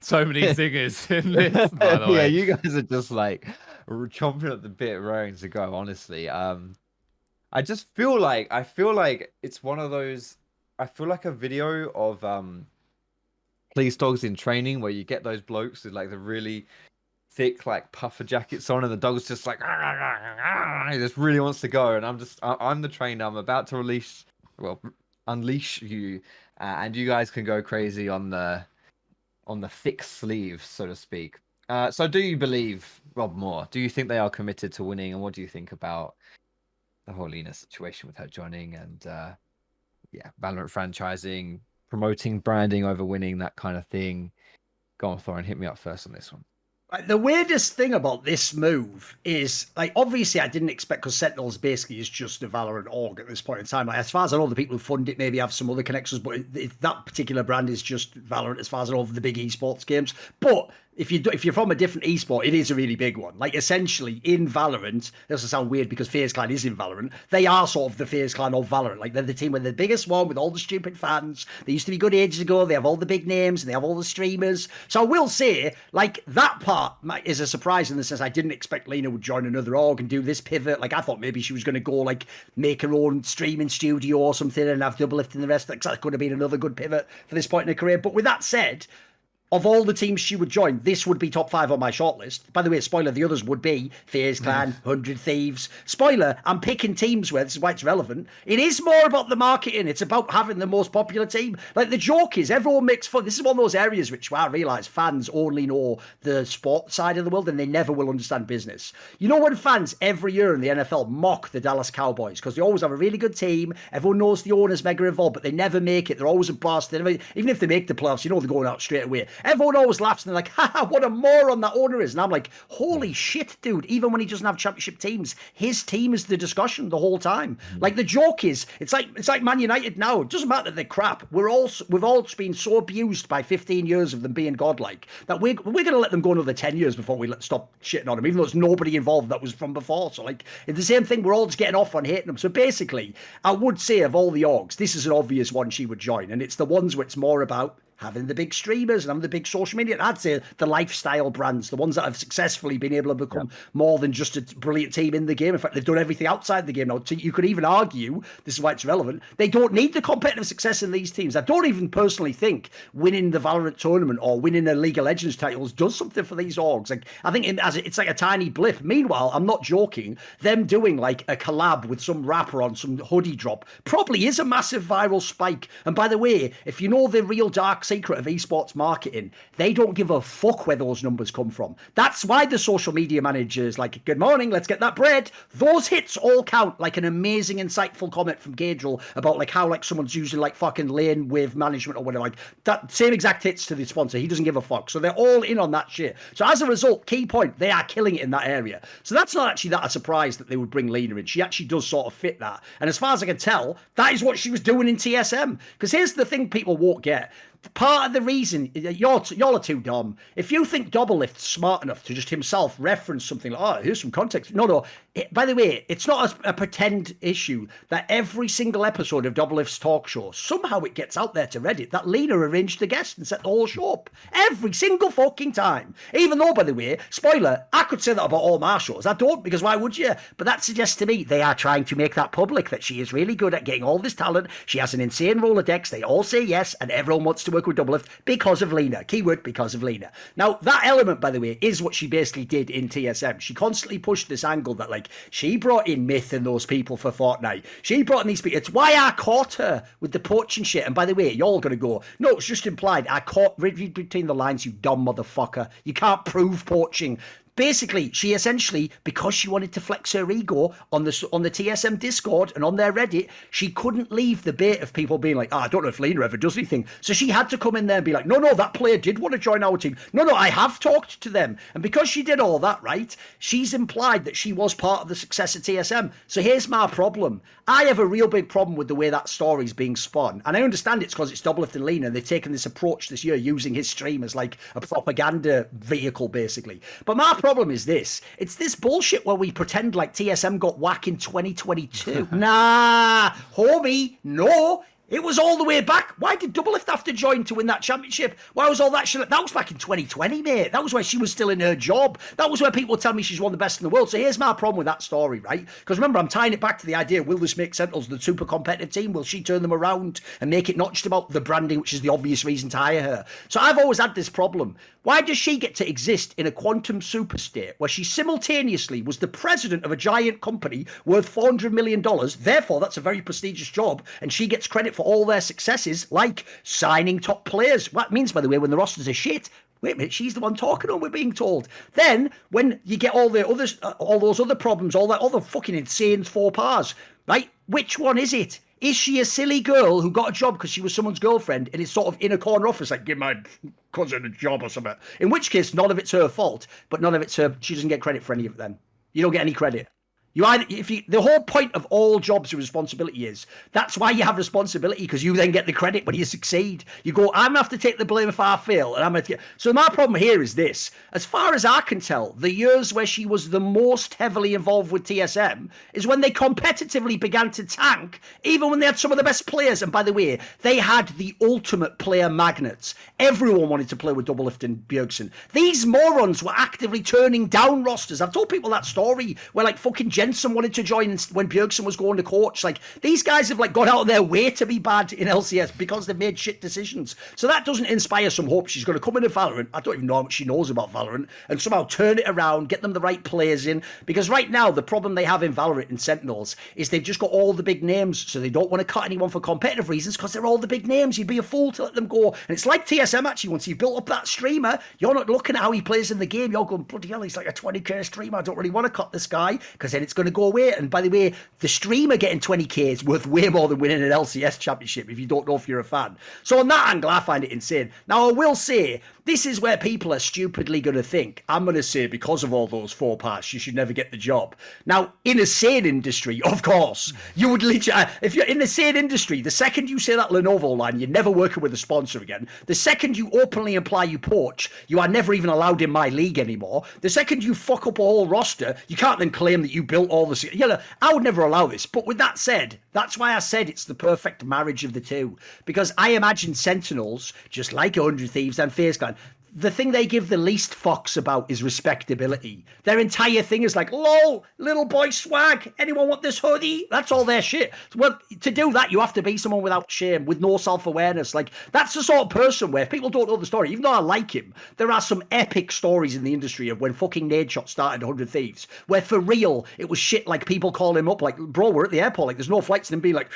So many singers in this, by the yeah, you guys are just like chomping at the bit, raring to go. Honestly, um, I just feel like I feel like it's one of those. I feel like a video of um, police dogs in training where you get those blokes with like the really thick like puffer jackets on, and the dog's just like he just really wants to go, and I'm just I- I'm the trainer. I'm about to release, well, unleash you, uh, and you guys can go crazy on the on the thick sleeves, so to speak. Uh, so, do you believe Rob Moore? Do you think they are committed to winning? And what do you think about the whole Leena situation with her joining and, uh, yeah, Valorant franchising, promoting branding over winning, that kind of thing? Go on, Thorin, hit me up first on this one. Like, the weirdest thing about this move is like obviously I didn't expect because Sentinels basically is just a Valorant org at this point in time. Like as far as I know, the people who fund it maybe have some other connections, but it, it- that particular brand is just Valorant as far as I know of the big esports games. But if you do, if you're from a different esport, it is a really big one. Like essentially in Valorant, this will sound weird because FaZe Clan is in Valorant. They are sort of the FaZe Clan of Valorant. Like they're the team with the biggest one with all the stupid fans. They used to be good ages ago. They have all the big names and they have all the streamers. So I will say, like that part is a surprise in the sense I didn't expect Leena would join another org and do this pivot. Like I thought maybe she was going to go like make her own streaming studio or something and have Doublelift in the rest. That could have been another good pivot for this point in her career. But with that said, of all the teams she would join, this would be top five on my shortlist. By the way, spoiler, the others would be FaZe hmm. Clan, 100 Thieves. Spoiler, I'm picking teams where this is why it's relevant. It is more about the marketing. It's about having the most popular team. Like the joke is, everyone makes fun. This is one of those areas which where I realise fans only know the sport side of the world and they never will understand business. You know when fans every year in the NFL mock the Dallas Cowboys because they always have a really good team. Everyone knows the owner's mega involved, but they never make it. They're always a bust. Never, even if they make the playoffs, you know they're going out straight away. Everyone always laughs and they're like, haha, what a moron that owner is. And I'm like, holy hmm. shit, dude. Even when he doesn't have championship teams, his team is the discussion the whole time. Hmm. Like the joke is, it's like it's like Man United now. It doesn't matter that they're crap. We're all we've all been so abused by 15 years of them being godlike that we're we're gonna let them go another 10 years before we let, stop shitting on them, even though it's nobody involved that was from before. So like it's the same thing. We're all just getting off on hating them. So basically, I would say of all the orgs, this is an obvious one she would join, and it's the ones where it's more about having the big streamers and having the big social media. I'd say the lifestyle brands, the ones that have successfully been able to become more than just a brilliant team in the game. In fact, they've done everything outside the game now. You could even argue, this is why it's relevant, they don't need the competitive success in these teams. I don't even personally think winning the Valorant tournament or winning a League of Legends titles does something for these orgs. Like I think it, as it's like a tiny blip. Meanwhile, I'm not joking. Them doing like a collab with some rapper on some hoodie drop probably is a massive viral spike. And by the way, if you know the real dark secret of esports marketing. They don't give a fuck where those numbers come from. That's why the social media managers like, good morning, let's get that bread. Those hits all count like an amazing, insightful comment from Caedrel about like how like someone's using like fucking lane with management or whatever. Like that same exact hits to the sponsor. He doesn't give a fuck. So they're all in on that shit. So as a result, key point, they are killing it in that area. So that's not actually that a surprise that they would bring Leena in. She actually does sort of fit that. And as far as I can tell, that is what she was doing in TSM. Because here's the thing people won't get part of the reason uh, you're y'all are too dumb. If you think Doublelift's smart enough to just himself reference something like, "Oh, here's some context," no, no. It, by the way, it's not a, a, pretend issue that every single episode of Doublelift's talk show somehow it gets out there to Reddit that Leena arranged the guest and set the whole show up every single fucking time. Even though, by the way, spoiler, I could say that about all my shows. I don't because why would you? But that suggests to me they are trying to make that public that she is really good at getting all this talent. She has an insane Rolodex. They all say yes, and everyone wants to work with Doublelift because of Leena. Keyword because of Leena. Now that element, by the way, is what she basically did in TSM. She constantly pushed this angle that like like she brought in Myth and those people for Fortnite. She brought in these people. It's why I caught her with the poaching shit. And by the way, you're all gonna go. No, it's just implied. I caught read between the lines, you dumb motherfucker. You can't prove poaching basically she essentially because she wanted to flex her ego on the on the TSM Discord and on their Reddit, she couldn't leave the bait of people being like, oh, I don't know if Leena ever does anything. So she had to come in there and be like, no, no, that player did want to join our team. No, no, I have talked to them. And because she did all that, right, she's implied that she was part of the success of TSM. So here's my problem. I have a real big problem with the way that story's being spun. And I understand it's because it's Doublelift and Leena and they've taken this approach this year using his stream as like a propaganda vehicle, basically. But my problem is this it's this bullshit where we pretend like TSM got whack in 2022. nah, homie, no. It was all the way back. Why did Doublelift have to join to win that championship? Why was all that shit? That was back in 2020, mate. That was where she was still in her job. That was where people tell me she's one of the best in the world. So here's my problem with that story, right? Because remember, I'm tying it back to the idea will this make Sentinels the super competitive team? Will she turn them around and make it not just about the branding, which is the obvious reason to hire her? So I've always had this problem. Why does she get to exist in a quantum super state where she simultaneously was the president of a giant company worth $400 million? Therefore, that's a very prestigious job, and she gets credit for all their successes, like signing top players. What means, by the way, when the rosters are shit, wait a minute, she's the one talking on, we're being told. Then, when you get all the others, uh, all those other problems, all that other fucking insane four pas, right? Which one is it? Is she a silly girl who got a job because she was someone's girlfriend and is sort of in a corner office, like, give my cousin a job or something? In which case, none of it's her fault, but none of it's her. She doesn't get credit for any of it then. You don't get any credit. You either if you the whole point of all jobs and responsibility is that's why you have responsibility because you then get the credit when you succeed. You go, I'm gonna have to take the blame if I fail, and I'm gonna. So my problem here is this: as far as I can tell, the years where she was the most heavily involved with TSM is when they competitively began to tank, even when they had some of the best players. And by the way, they had the ultimate player magnets. Everyone wanted to play with Doublelift and Bjergsen. These morons were actively turning down rosters. I've told people that story where like fucking. Jensen wanted to join when Bjergsen was going to coach. Like these guys have like gone out of their way to be bad in LCS because they've made shit decisions. So that doesn't inspire some hope. She's going to come into Valorant. I don't even know how much she knows about Valorant and somehow turn it around, get them the right players in. Because right now the problem they have in Valorant and Sentinels is they've just got all the big names, so they don't want to cut anyone for competitive reasons because they're all the big names. You'd be a fool to let them go. And it's like TSM actually. Once you've built up that streamer, you're not looking at how he plays in the game. You're going bloody hell. He's like a 20k streamer. I don't really want to cut this guy because then it's going to go away. And by the way, the streamer getting 20k is worth way more than winning an LCS championship if you don't know if you're a fan. So on that angle, I find it insane. Now I will say this is where people are stupidly going to think. I'm going to say because of all those four parts, you should never get the job. Now in a sane industry, of course, you would literally if you're in the sane industry, the second you say that Lenovo line, you're never working with a sponsor again. The second you openly imply you poach, you are never even allowed in my league anymore. The second you fuck up a whole roster, you can't then claim that you built all the. You know, I would never allow this. But with that said, that's why I said it's the perfect marriage of the two. Because I imagine Sentinels, just like 100 Thieves and FaZe Clan, the thing they give the least fucks about is respectability. Their entire thing is like, lol, little boy swag. Anyone want this hoodie? That's all their shit. Well, to do that, you have to be someone without shame, with no self awareness. Like, that's the sort of person where if people don't know the story, even though I like him, there are some epic stories in the industry of when fucking Nadeshot started 100 Thieves, where for real, it was shit like people call him up, like, bro, we're at the airport, like, there's no flights, and him being like,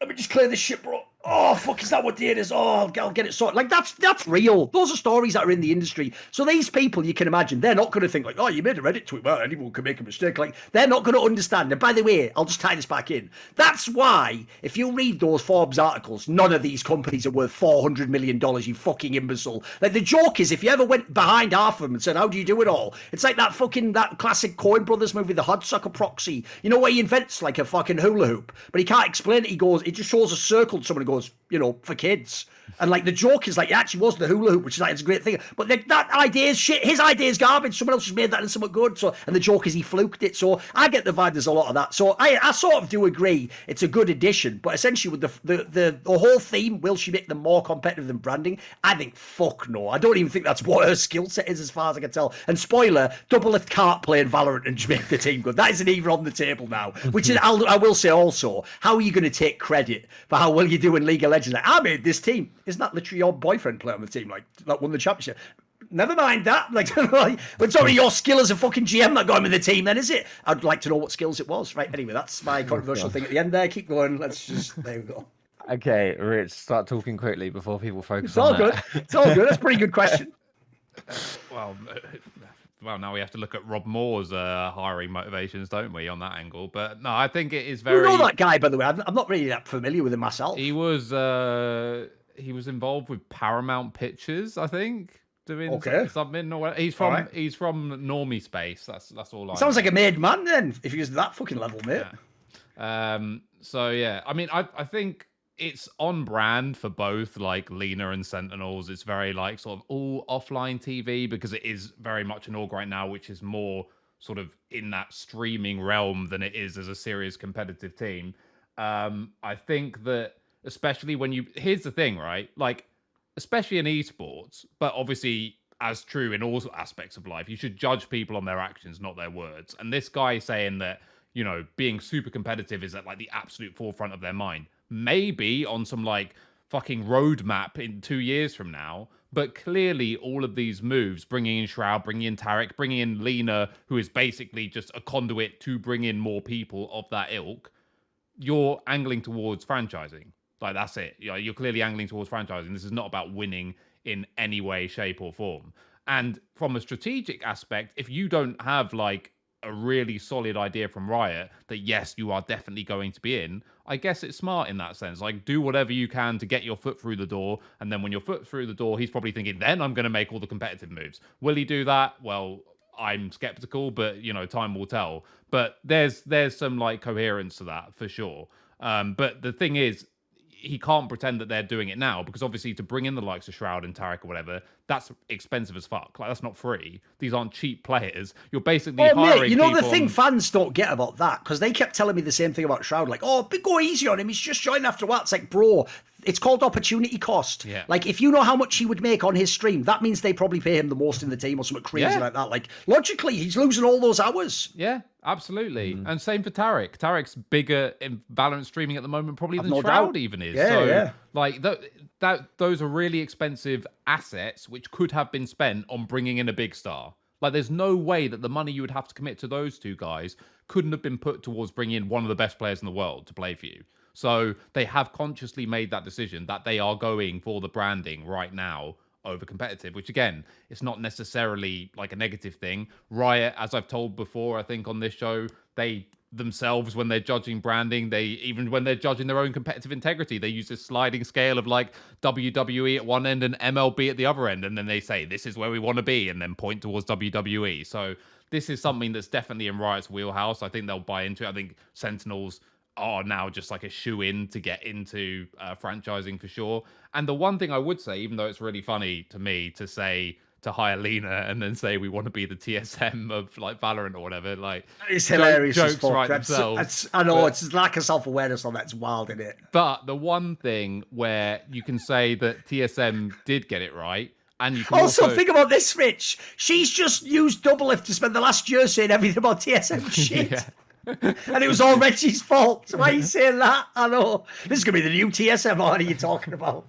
let me just clear this shit, bro oh fuck is that what it is? Oh I'll, I'll get it sorted. Like that's that's real. Those are stories that are in the industry. So these people you can imagine they're not going to think like oh you made a reddit tweet well anyone can make a mistake. Like they're not going to understand. And by the way i'll just tie this back in. That's why if you read those forbes articles none of these companies are worth 400 million dollars you fucking imbecile. Like the joke is if you ever went behind half of them and said how do you do it all? It's like that fucking that classic Coen brothers movie the Hudsucker proxy. You know where he invents like a fucking hula hoop but he can't explain it. He goes it just shows a circle to someone goes, you know, for kids. And like the joke is like it actually was the hula hoop, which is like it's a great thing. But the, that idea is shit. His idea is garbage. Someone else has made that into something good. So and the joke is he fluked it. So I get the vibe. There's a lot of that. So I, I sort of do agree. It's a good addition. But essentially with the the the, the whole theme, will she make them more competitive than branding? I think fuck no. I don't even think that's what her skill set is, as far as I can tell. And spoiler, Doublelift can't play in Valorant and make the team good. That isn't even on the table now. Which is I'll, I will say also, how are you going to take credit for how well you do in League of Legends? Like, I made this team. Isn't that literally your boyfriend playing on the team, like that won the championship. Never mind that. Like, it's only your skill as a fucking GM that got him in the team, then is it? I'd like to know what skills it was. Right. Anyway, that's my controversial thing at the end there. Keep going. Let's just there we go. Okay, Rich, start talking quickly before people focus on it. it's all good. That. It's all good. That's a pretty good question. Well, well, now we have to look at Rob Moore's uh, hiring motivations, don't we, on that angle? But no, I think it is very. You know that guy, by the way. I'm not really that familiar with him myself. He was. Uh he was involved with Paramount Pictures, I think, doing okay. something. Or he's from right. he's from Normie Space. That's that's all. I sounds know. like a made man then, if he was that fucking level, mate. Yeah. Um. So yeah, I mean, I I think it's on brand for both like Leena and Sentinels. It's very like sort of all OfflineTV because it is very much an org right now, which is more sort of in that streaming realm than it is as a serious competitive team. Um, I think that especially when you here's the thing, right? Like, especially in esports, but obviously as true in all aspects of life, you should judge people on their actions, not their words. And this guy saying that, you know, being super competitive is at like the absolute forefront of their mind. Maybe on some like fucking roadmap in two years from now. But clearly, all of these moves, bringing in Shroud, bringing in Tarik, bringing in Leena, who is basically just a conduit to bring in more people of that ilk, you're angling towards franchising. Like that's it. You know, you're clearly angling towards franchising. This is not about winning in any way, shape, or form. And from a strategic aspect, if you don't have like a really solid idea from Riot that yes, you are definitely going to be in, I guess it's smart in that sense. Like do whatever you can to get your foot through the door, and then when your foot through the door, he's probably thinking, then I'm going to make all the competitive moves. Will he do that? Well, I'm skeptical, but you know, time will tell. But there's there's some like coherence to that for sure. Um, but the thing is, he can't pretend that they're doing it now because obviously to bring in the likes of Shroud and Tarik or whatever, that's expensive as fuck. Like that's not free. These aren't cheap players. You're basically oh, hiring. Mate, you know the thing fans don't get about that because they kept telling me the same thing about Shroud. Like, oh, go easy on him. He's just joined after a while. It's like, bro, it's called opportunity cost. Yeah. Like if you know how much he would make on his stream, that means they probably pay him the most in the team or something crazy yeah. like that. Like logically, he's losing all those hours. Yeah, absolutely. Mm. And same for Tarik. Tarik's bigger in Valorant streaming at the moment probably than no Shroud doubt. even is. Yeah, so, yeah. Like that, that those are really expensive assets which could have been spent on bringing in a big star. Like there's no way that the money you would have to commit to those two guys couldn't have been put towards bringing in one of the best players in the world to play for you. So they have consciously made that decision that they are going for the branding right now over competitive, which again, it's not necessarily like a negative thing. Riot, as I've told before, I think on this show, they themselves when they're judging branding. They even when they're judging their own competitive integrity, they use a sliding scale of like WWE at one end and MLB at the other end, and then they say this is where we want to be, and then point towards WWE. So this is something that's definitely in Riot's wheelhouse. I think they'll buy into it. I think Sentinels are now just like a shoe in to get into uh, franchising for sure. And the one thing I would say, even though it's really funny to me to say to hire Leena and then say we want to be the TSM of like Valorant or whatever. Like it's hilarious. Jokes right That's- themselves. that's- I know but- it's lack of self awareness on that's wild, isn't it? But the one thing where you can say that TSM did get it right, and you can Also, also, think about this, Rich. She's just used Doublelift to spend the last year saying everything about TSM shit. Yeah. And it was all Reggie's fault. Why are you saying that? I know. This is going to be the new TSM. What are you talking about?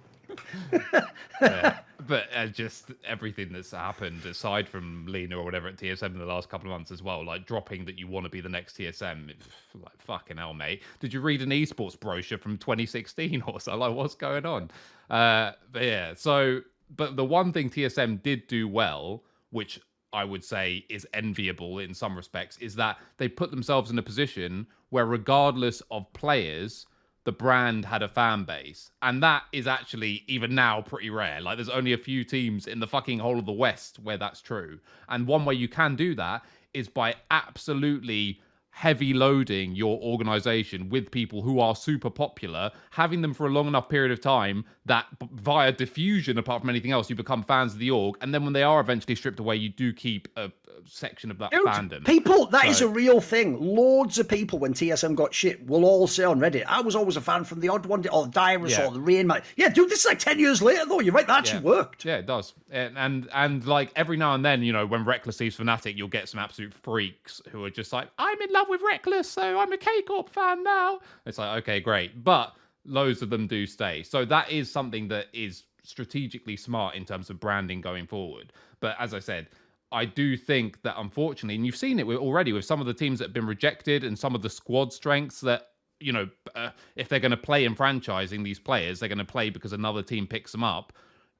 yeah. But uh, just everything that's happened aside from Leena or whatever at TSM in the last couple of months as well, like dropping that you want to be the next TSM, like fucking hell, mate. Did you read an esports brochure from 2016 or so? Like, what's going on? Uh, but yeah, so but the one thing TSM did do well, which I would say is enviable in some respects, is that they put themselves in a position where, regardless of players, the brand had a fan base. And that is actually, even now, pretty rare. Like, there's only a few teams in the fucking whole of the West where that's true. And one way you can do that is by absolutely heavy loading your organization with people who are super popular, having them for a long enough period of time that via diffusion, apart from anything else, you become fans of the org. And then when they are eventually stripped away, you do keep a, a section of that Dude, fandom. people, that is So- a real thing. Loads of people, when TSM got shit, will all say on Reddit, I was always a fan from the Oddone, or the Dyrus, Yeah. or the Rain Man. Yeah, dude, this is like 10 years later, though. You're right, that actually Yeah. worked. Yeah, it does. And, and and like every now and then, you know, when Rekkles leaves Fnatic, you'll get some absolute freaks who are just like, I'm in love with Rekkles, so I'm a K Corp fan now. It's like, okay, great. But loads of them do stay. So that is something that is strategically smart in terms of branding going forward. But as I said, I do think that unfortunately, and you've seen it already with some of the teams that have been rejected and some of the squad strengths that you know, uh, if they're going to play in franchising these players, they're going to play because another team picks them up.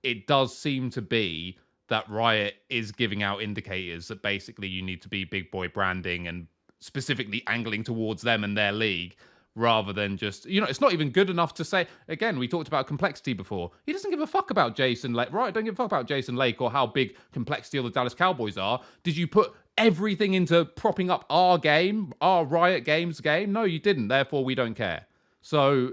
It does seem to be that Riot is giving out indicators that basically you need to be big boy branding and specifically angling towards them and their league rather than just you know it's not even good enough to say again we talked about complexity before. He doesn't give a fuck about jason lake right? Don't give a fuck about jason lake or how big complexity of the dallas cowboys are. Did you put everything into propping up our game our riot games game? No you didn't. Therefore we don't care. So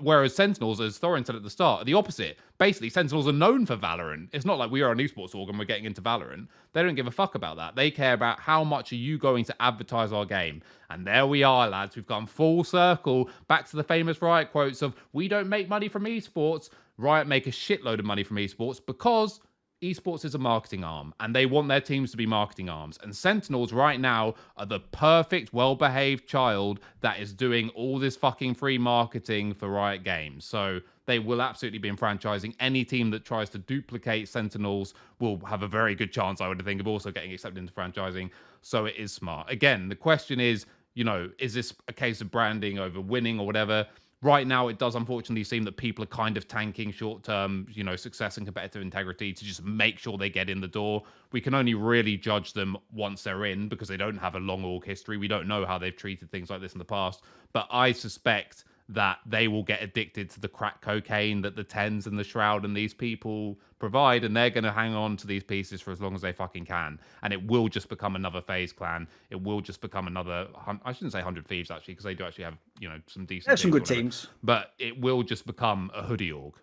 Whereas Sentinels, as Thorin said at the start, are the opposite. Basically, Sentinels are known for Valorant. It's not like we are an esports org and we're getting into Valorant. They don't give a fuck about that. They care about how much are you going to advertise our game. And there we are, lads. We've gone full circle back to the famous Riot quotes of we don't make money from esports. Riot make a shitload of money from esports because esports is a marketing arm and they want their teams to be marketing arms. And Sentinels right now are the perfect, well behaved child that is doing all this fucking free marketing for Riot Games. So they will absolutely be in franchising. Any team that tries to duplicate Sentinels will have a very good chance, I would think, of also getting accepted into franchising. So it is smart. Again, the question is, you know, is this a case of branding over winning or whatever? Right now, it does unfortunately seem that people are kind of tanking short term, you know, success and competitive integrity to just make sure they get in the door. We can only really judge them once they're in because they don't have a long org history. We don't know how they've treated things like this in the past. But I suspect that they will get addicted to the crack cocaine that the TenZ and the shroud and these people provide and they're going to hang on to these pieces for as long as they fucking can. And it will just become another FaZe Clan. It will just become another i shouldn't say 100 thieves actually because they do actually have you know some decent some good teams. but it will just become a hoodie org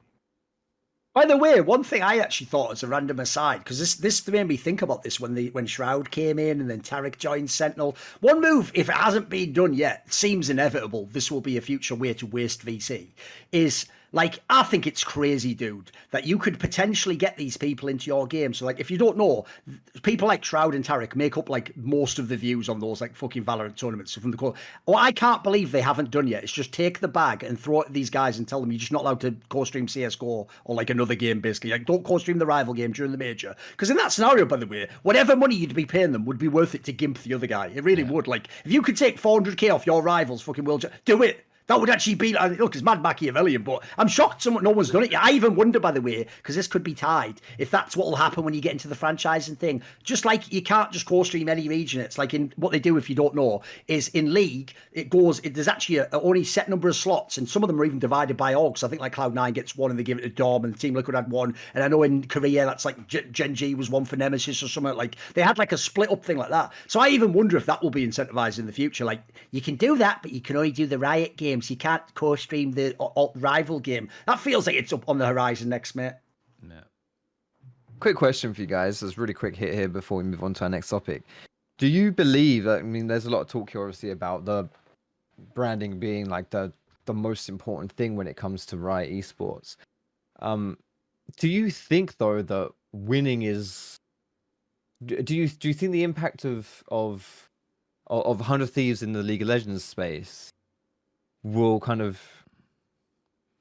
By the way, one thing I actually thought as a random aside, because this this made me think about this when the when Shroud came in and then Tarik joined Sentinel. One move, if it hasn't been done yet, seems inevitable. This will be a future way to waste VC. Is like I think it's crazy, dude, that you could potentially get these people into your game. So like, if you don't know, people like Shroud and Tarik make up like most of the views on those like fucking Valorant tournaments so from the core. What I can't believe they haven't done yet is just take the bag and throw it at these guys and tell them you're just not allowed to co-stream CS:GO or like another game, basically. Like, don't co-stream the rival game during the major. Because in that scenario, by the way, whatever money you'd be paying them would be worth it to gimp the other guy. It really would. Like, if you could take 400k off your rivals, fucking world, do it. That would actually be mean, look, it's mad Machiavellian, but I'm shocked someone no one's done it yet. I even wonder, by the way, because this could be tied, if that's what will happen when you get into the franchising thing. Just like you can't just co-stream any region. It's like in what they do if you don't know is in league it goes. It, there's actually a, a only set number of slots, and some of them are even divided by orgs. I think like Cloud Nine gets one, and they give it to Dom, and Team Liquid had one, and I know in Korea that's like G- Gen G was one for Nemesis or something like they had like a split up thing like that. So I even wonder if that will be incentivized in the future. Like you can do that, but you can only do the Riot games. You can't co-stream the rival game. That feels like it's up on the horizon next, mate. Yeah. Quick question for you guys. There's really quick hit here before we move on to our next topic. Do you believe? I mean, there's a lot of talk here, obviously, about the branding being like the the most important thing when it comes to Riot Esports. Um, do you think though that winning is? Do you do you think the impact of of of of Hundred Thieves in the League of Legends space will kind of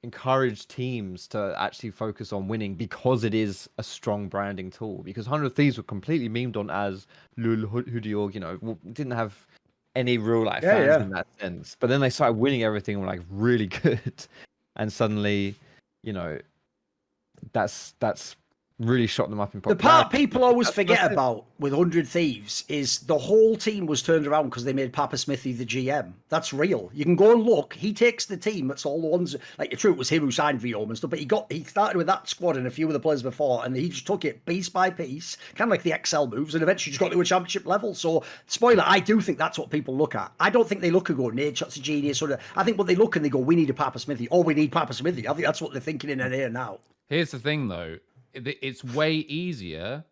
encourage teams to actually focus on winning because it is a strong branding tool. Because Hundred Thieves were completely memed on as Lul Hudiorg, you know, didn't have any real like Yeah, fans yeah. in that sense. But then they started winning everything and were like really good, and suddenly, you know, that's that's really shot them up in The part people always forget that's it. about with 100 Thieves is the whole team was turned around because they made Papa Smithy the GM. That's real. You can go and look. He takes the team. That's all the ones. Like, true, it was him who signed Viom and stuff, but he got he started with that squad and a few of the players before, and he just took it piece by piece, kind of like the XL moves, and eventually just got to a championship level. So, spoiler, I do think that's what people look at. I don't think they look and go, Nadeshot's a genius. Or I think what they look and they go, we need a Papa Smithy, or we need Papa Smithy. I think that's what they're thinking in there now. Here's the thing, though. It- It's way easier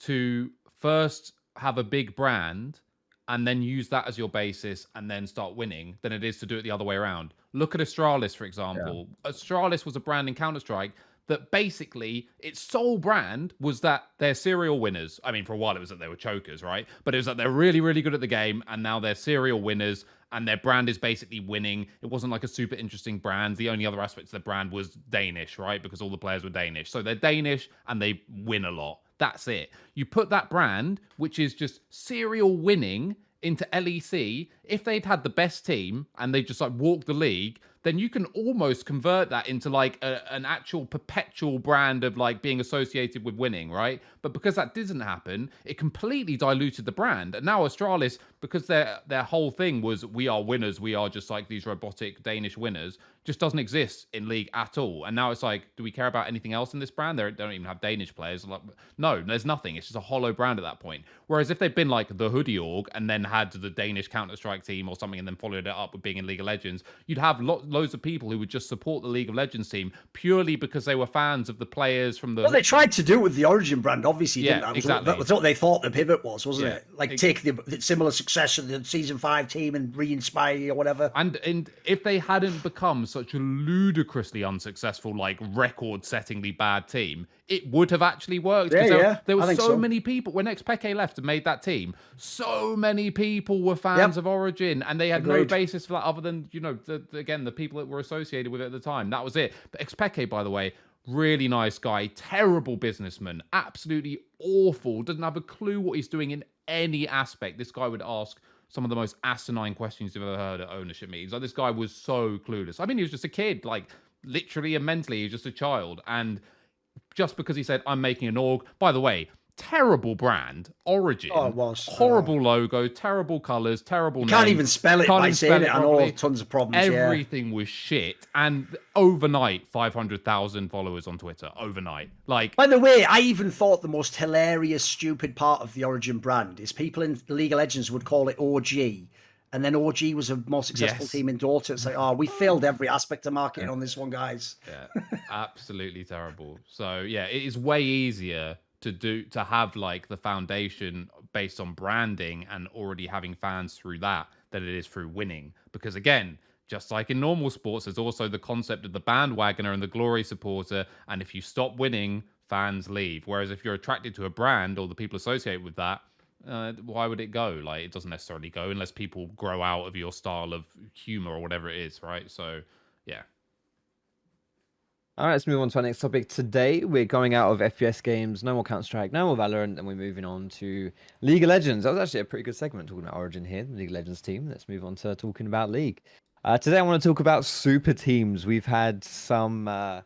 to first have a big brand and then use that as your basis and then start winning than it is to do it the other way around. Look at Astralis, for example. Astralis was a brand in Counter Strike that basically its sole brand was that they're serial winners. I mean, for a while it was that they were chokers, right? But it was that they're really, really good at the game and now they're serial winners and their brand is basically winning. It wasn't like a super interesting brand. The only other aspect of the brand was Danish, right? Because all the players were Danish. So they're Danish and they win a lot. That's it. You put that brand, which is just serial winning, into LEC. If they'd had the best team and they just like walked the league, then you can almost convert that into like a, an actual perpetual brand of like being associated with winning, right? But because that didn't happen, it completely diluted the brand. And now Astralis, because their their whole thing was we are winners, we are just like these robotic Danish winners, just doesn't exist in league at all. And now it's like, do we care about anything else in this brand? They're, don't even have Danish players. Like, no, there's nothing. It's just a hollow brand at that point. Whereas if they'd been like the Hoodie org and then had the Danish Counter Strike team or something, and then followed it up with being in League of Legends, you'd have lo- loads of people who would just support the League of Legends team purely because they were fans of the players from the. Well, they tried to do it with the Origin brand, obviously. Yeah, didn't they? That exactly. What, that's what they thought the pivot was, wasn't Yeah, it? Like ex- take the, the similar success of the season five team and re-inspire you or whatever. And and if they hadn't become such a ludicrously unsuccessful, like record-settingly bad team, it would have actually worked. Yeah, there, yeah, there were so, so. many people when Xpeke left and made that team. So many people were fans Yep. of Origin, and they had no basis for that other than you know, the, the- again, the people that were associated with it at the time. That was it. But Xpeke, by the way. Really nice guy, terrible businessman, absolutely awful, doesn't have a clue what he's doing in any aspect. This guy would ask some of the most asinine questions you've ever heard at ownership meetings. Like this guy was so clueless. I mean, he was just a kid, like literally and mentally, he was just a child. And just because he said, I'm making an org, by the way, terrible brand, origin. Oh, it was. Uh, Horrible logo, terrible colours, terrible You can't name, even spell it can't by even saying spell it. I know properly. tons of problems. yeah. Everything was shit. And overnight, 500,000 followers on Twitter. Overnight. Like, By the way, I even thought the most hilarious, stupid part of the Origin brand is people in League of Legends would call it OG. And then OG was a more successful Yes. team in Dota. It's like, oh, we failed every aspect of marketing on this one, guys. yeah, absolutely terrible. So yeah, it is way easier to do to have like the foundation based on branding and already having fans through that than it is through winning. Because again, just like in normal sports, there's also the concept of the bandwagoner and the glory supporter. And if you stop winning, fans leave. Whereas if you're attracted to a brand or the people associated with that, uh, why would it go? Like it doesn't necessarily go unless people grow out of your style of humor or whatever it is, right? So. All right, let's move on to our next topic. Today, we're going out of FPS games, no more Counter Strike, no more Valorant, and we're moving on to League of Legends. That was actually a pretty good segment talking about Origin here, the League of Legends team. Let's move on to talking about League. Uh, today I want to talk about super teams. We've had some. Uh,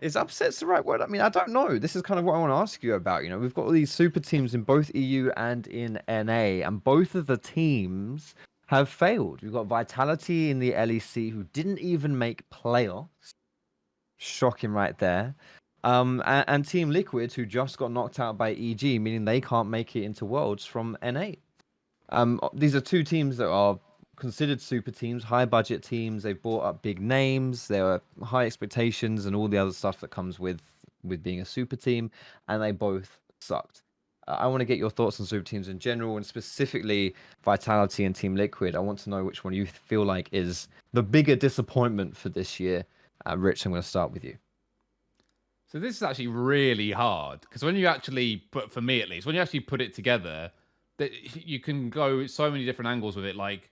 is upsets the right word? I mean, I don't know. This is kind of what I want to ask you about. You know, we've got all these super teams in both EU and in NA, and both of the teams have failed. We've got Vitality in the LEC who didn't even make playoffs. Shocking right there. Um, and, and Team Liquid who just got knocked out by EG, meaning they can't make it into Worlds from NA. Um, these are two teams that are considered super teams, high budget teams. They've brought up big names. There are high expectations and all the other stuff that comes with with being a super team, and they both sucked. Uh, I want to get your thoughts on super teams in general, and specifically Vitality and Team Liquid. I want to know which one you feel like is the bigger disappointment for this year. Uh, Rich, I'm going to start with you. So this is actually really hard because when you actually put, for me at least, when you actually put it together, that you can go so many different angles with it. Like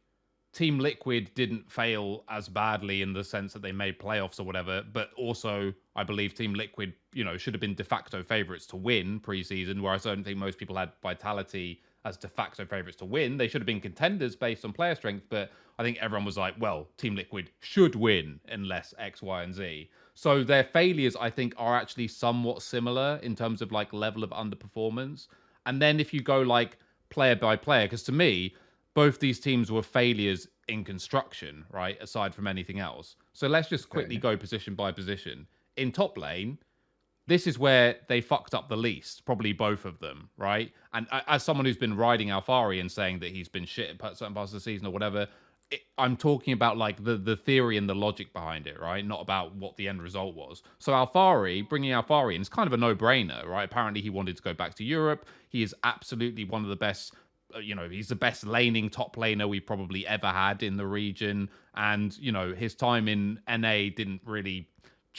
Team Liquid didn't fail as badly in the sense that they made playoffs or whatever, but also I believe Team Liquid, you know, should have been de facto favorites to win preseason, whereas I don't think most people had Vitality as de facto favorites to win. They should have been contenders based on player strength, but I think everyone was like, well, Team Liquid should win unless X, Y, and Z. So their failures, I think, are actually somewhat similar in terms of like level of underperformance. And then if you go like player by player, because to me, both these teams were failures in construction, right? Aside from anything else. So let's just quickly go position by position. In top lane, this is where they fucked up the least, probably both of them, right? And as someone who's been riding Alphari and saying that he's been shit at certain parts of the season or whatever, it, I'm talking about like the the theory and the logic behind it, right? Not about what the end result was. So Alphari, bringing Alphari in is kind of a no-brainer, right? Apparently he wanted to go back to Europe. He is absolutely one of the best uh, you know, he's the best laning top laner we probably ever had in the region. And, you know, his time in NA didn't really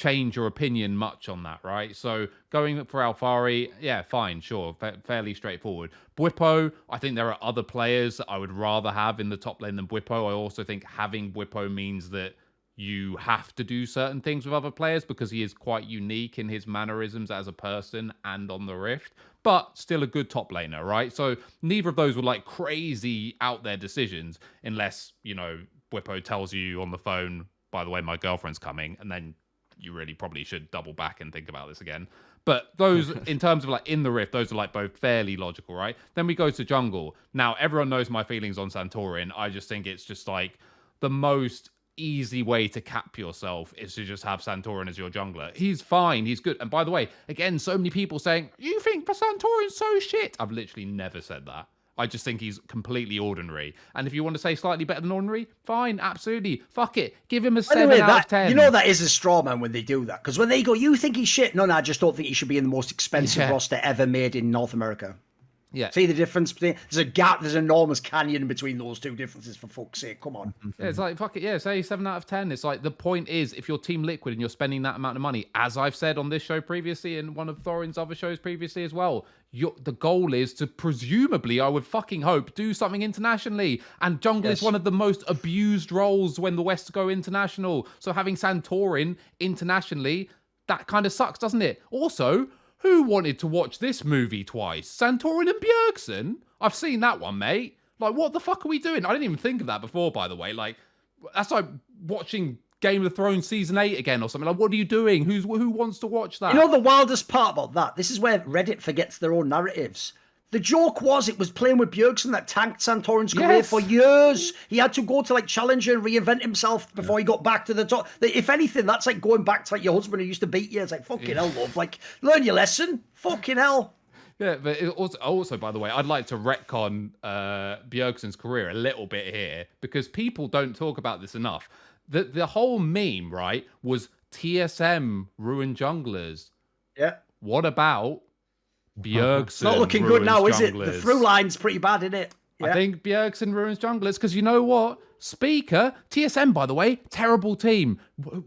change your opinion much on that, right? So going for Alphari, yeah, fine, sure, fa- fairly straightforward. Bwipo, I think there are other players that I would rather have in the top lane than Bwipo. I also think having Bwipo means that you have to do certain things with other players because he is quite unique in his mannerisms as a person and on the Rift, but still a good top laner, right? So neither of those were like crazy out there decisions unless, you know, Bwipo tells you on the phone, by the way, my girlfriend's coming, and then you really probably should double back and think about this again. But those, in terms of like in the rift, those are like both fairly logical, right? Then we go to jungle. Now, everyone knows my feelings on Santorin. I just think it's just like the most easy way to cap yourself is to just have Santorin as your jungler. He's fine, he's good. And by the way, again, so many people saying, You think Santorin's so shit? I've literally never said that. I just think he's completely ordinary. And if you want to say slightly better than ordinary, fine, absolutely. Fuck it. Give him a 7 way, out that, of 10. You know that is a straw man when they do that. Because when they go, you think he's shit? No, no, I just don't think he should be in the most expensive yeah. roster ever made in North America. Yeah. See the difference between there's a gap, there's an enormous canyon between those two differences for fuck's sake. Come on. Yeah, it's like fuck it, yeah, say seven out of ten. It's like the point is if you're team liquid and you're spending that amount of money, as I've said on this show previously and one of Thorin's other shows previously as well, the goal is to presumably, I would fucking hope, do something internationally. And jungle yes. is one of the most abused roles when the West go international. So having Santorin internationally, that kind of sucks, doesn't it? Also, who wanted to watch this movie twice? Santorin and Bjergsen? I've seen that one, mate. Like, what the fuck are we doing? I didn't even think of that before, by the way. Like, that's like watching Game of Thrones season eight again or something. Like, what are you doing? Who's who wants to watch that? You know the wildest part about that? This is where Reddit forgets their own narratives. The joke was it was playing with Bjergsen that tanked Santorin's career yes. for years. He had to go to like Challenger and reinvent himself before yeah. he got back to the top. If anything, that's like going back to like your husband who used to beat you. It's like fucking yeah. hell, love. Like learn your lesson. Fucking hell. Yeah, but also, also, by the way, I'd like to retcon uh, Bjergsen's career a little bit here because people don't talk about this enough. The the whole meme, right, was TSM ruined junglers. Yeah. What about Bjergsen. Not looking good now, is it? The through line's pretty bad, isn't it? Yeah. I think Bjergsen ruins junglers because you know what? Spica, TSM, by the way, terrible team.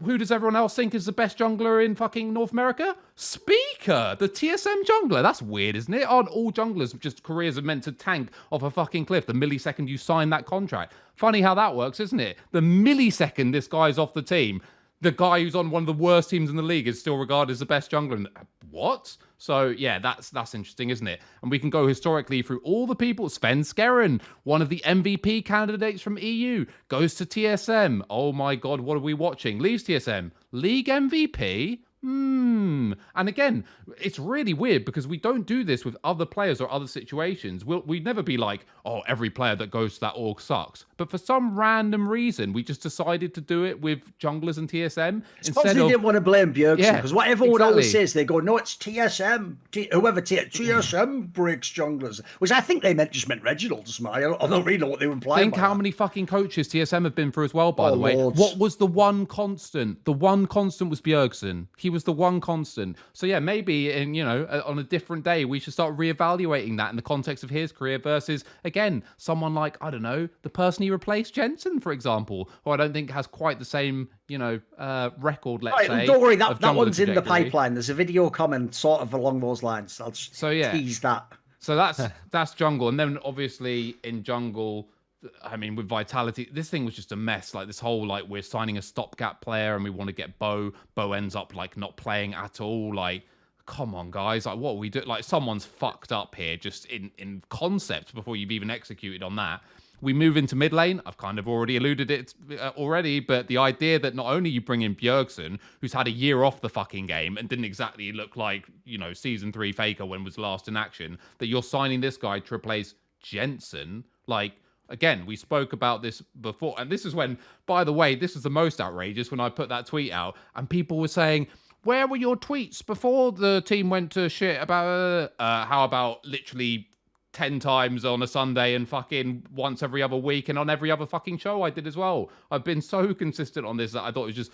Who does everyone else think is the best jungler in fucking North America? Spica, the TSM jungler. That's weird, isn't it? Aren't all junglers just careers are meant to tank off a fucking cliff the millisecond you sign that contract? Funny how that works, isn't it? The millisecond this guy's off the team, the guy who's on one of the worst teams in the league is still regarded as the best jungler. What? So yeah, that's that's interesting, isn't it? And we can go historically through all the people. Svenskeren, one of the MVP candidates from EU, goes to TSM. Oh my god, what are we watching? Leaves TSM. League MVP? Hmm. And again, it's really weird because we don't do this with other players or other situations. We'll, we'd never be like, oh, every player that goes to that org sucks. But for some random reason, we just decided to do it with junglers and TSM It's they of. didn't want to blame Bjergsen Yeah, because what everyone always says, they go, "No, it's TSM. T- whoever T- TSM breaks junglers," which I think they meant just meant Reginald. something. I don't, really know what they were implying. Think how that. many fucking coaches TSM have been through as well, by Oh, the way. What was the one constant? The one constant was Bjergsen. He was the one constant. So yeah, maybe in you know uh, on a different day we should start reevaluating that in the context of his career versus again someone like I don't know the person he replaced Jensen, for example, who I don't think has quite the same you know uh, record. Let's Right, say. don't worry, that, that one's in the pipeline. There's a video coming sort of along those lines. I'll just So, yeah. tease that. So that's that's jungle, and then obviously in jungle, I mean with vitality, this thing was just a mess. Like this whole like we're signing a stopgap player and we want to get Bo. Bo ends up like not playing at all. Like, come on, guys, like what are we do? Like someone's fucked up here, just in in concept before you've even executed on that. We move into mid lane. I've kind of already alluded it uh, already, but the idea that not only you bring in Bjergsen, who's had a year off the fucking game and didn't exactly look like you know season three Faker when was last in action, that you're signing this guy to replace Jensen, like. Again, we spoke about this before, and this is when, by the way, this is the most outrageous when I put that tweet out, and people were saying, "Where were your tweets before the team went to shit about? Uh, uh, how about literally 10 times on a Sunday and fucking once every other week and on every other fucking show I did as well. I've been so consistent on this that I thought it was just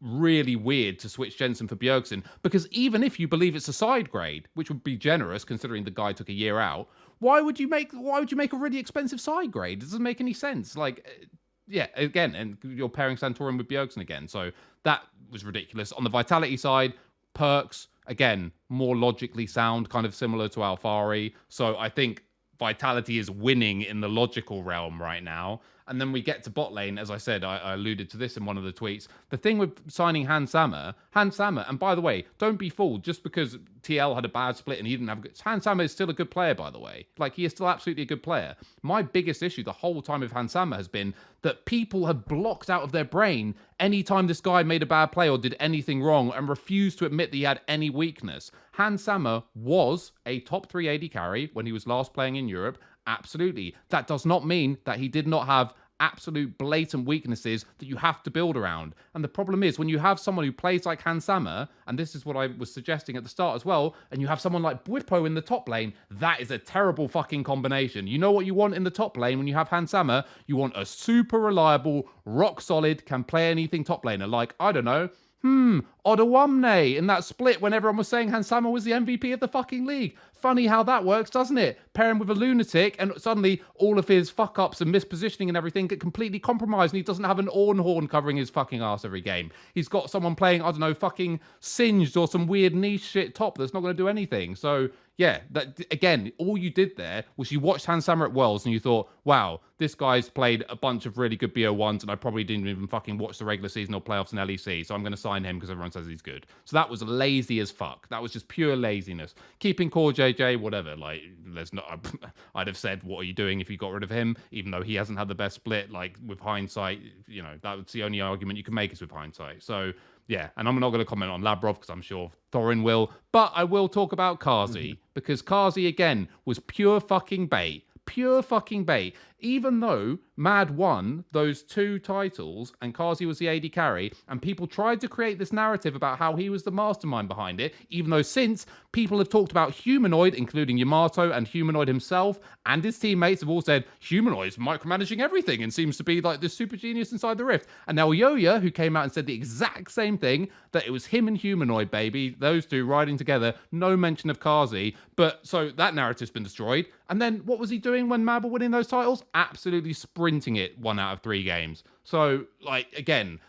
really weird to switch Jensen for Bjergsen because even if you believe it's a side grade, which would be generous considering the guy took a year out, why would you make why would you make a really expensive side grade? It doesn't make any sense. Like uh, yeah, again, and you're pairing Santorin with Bjergsen again. So that was ridiculous. On the vitality side, Perkz, again, more logically sound, kind of similar to Alphari. So I think Vitality is winning in the logical realm right now. And then we get to bot lane, as I said, I, I alluded to this in one of the tweets. The thing with signing Hans Sama, Hans Sama, and by the way, don't be fooled just because TL had a bad split and he didn't have a good. Hans Sama is still a good player, by the way. Like he is still absolutely a good player. My biggest issue the whole time with Hans Sama has been that people have blocked out of their brain anytime this guy made a bad play or did anything wrong and refused to admit that he had any weakness. Hans Sama was a top 3 AD carry when he was last playing in Europe. Absolutely. That does not mean that he did not have absolute blatant weaknesses that you have to build around. And the problem is when you have someone who plays like Hans Sama, and this is what I was suggesting at the start as well, and you have someone like Bwipo in the top lane, that is a terrible fucking combination. You know what you want in the top lane when you have Hans Sama? You want a super reliable, rock solid, can play anything top laner. Like, I don't know, Hmm, Odoamne in that split when everyone was saying Hans Sama was the MVP of the fucking league. Funny how that works, doesn't it? Pair him with a lunatic, and suddenly all of his fuck ups and mispositioning and everything get completely compromised, and he doesn't have an Orn horn covering his fucking ass every game. He's got someone playing, I don't know, fucking Singed or some weird niche shit top that's not going to do anything. So, yeah, that again, all you did there was you watched Hans Sama at Wells and you thought, wow, this guy's played a bunch of really good BO1s, and I probably didn't even fucking watch the regular season or playoffs in LEC, so I'm going to sign him because everyone says he's good. So that was lazy as fuck. That was just pure laziness. Keeping core JJ, whatever. Like, there's not. I'd have said, what are you doing if you got rid of him? Even though he hasn't had the best split. Like with hindsight, you know, that's the only argument you can make is with hindsight. So yeah, and I'm not going to comment on Labrov because I'm sure Thorin will, but I will talk about Carzzy mm-hmm. because Carzzy again was pure fucking bait. Pure fucking bait. Even though Mad won those two titles and Carzzy was the AD carry, and people tried to create this narrative about how he was the mastermind behind it, even though since people have talked about Humanoid, including Yamato and Humanoid himself and his teammates have all said Humanoid is micromanaging everything and seems to be like the super genius inside the Rift. And now Yoya, who came out and said the exact same thing, that it was him and Humanoid, baby, those two riding together, no mention of Carzzy. But so that narrative's been destroyed. And then what was he doing when Mab were winning those titles? Absolutely sprinting it one out of three games. So, like, again,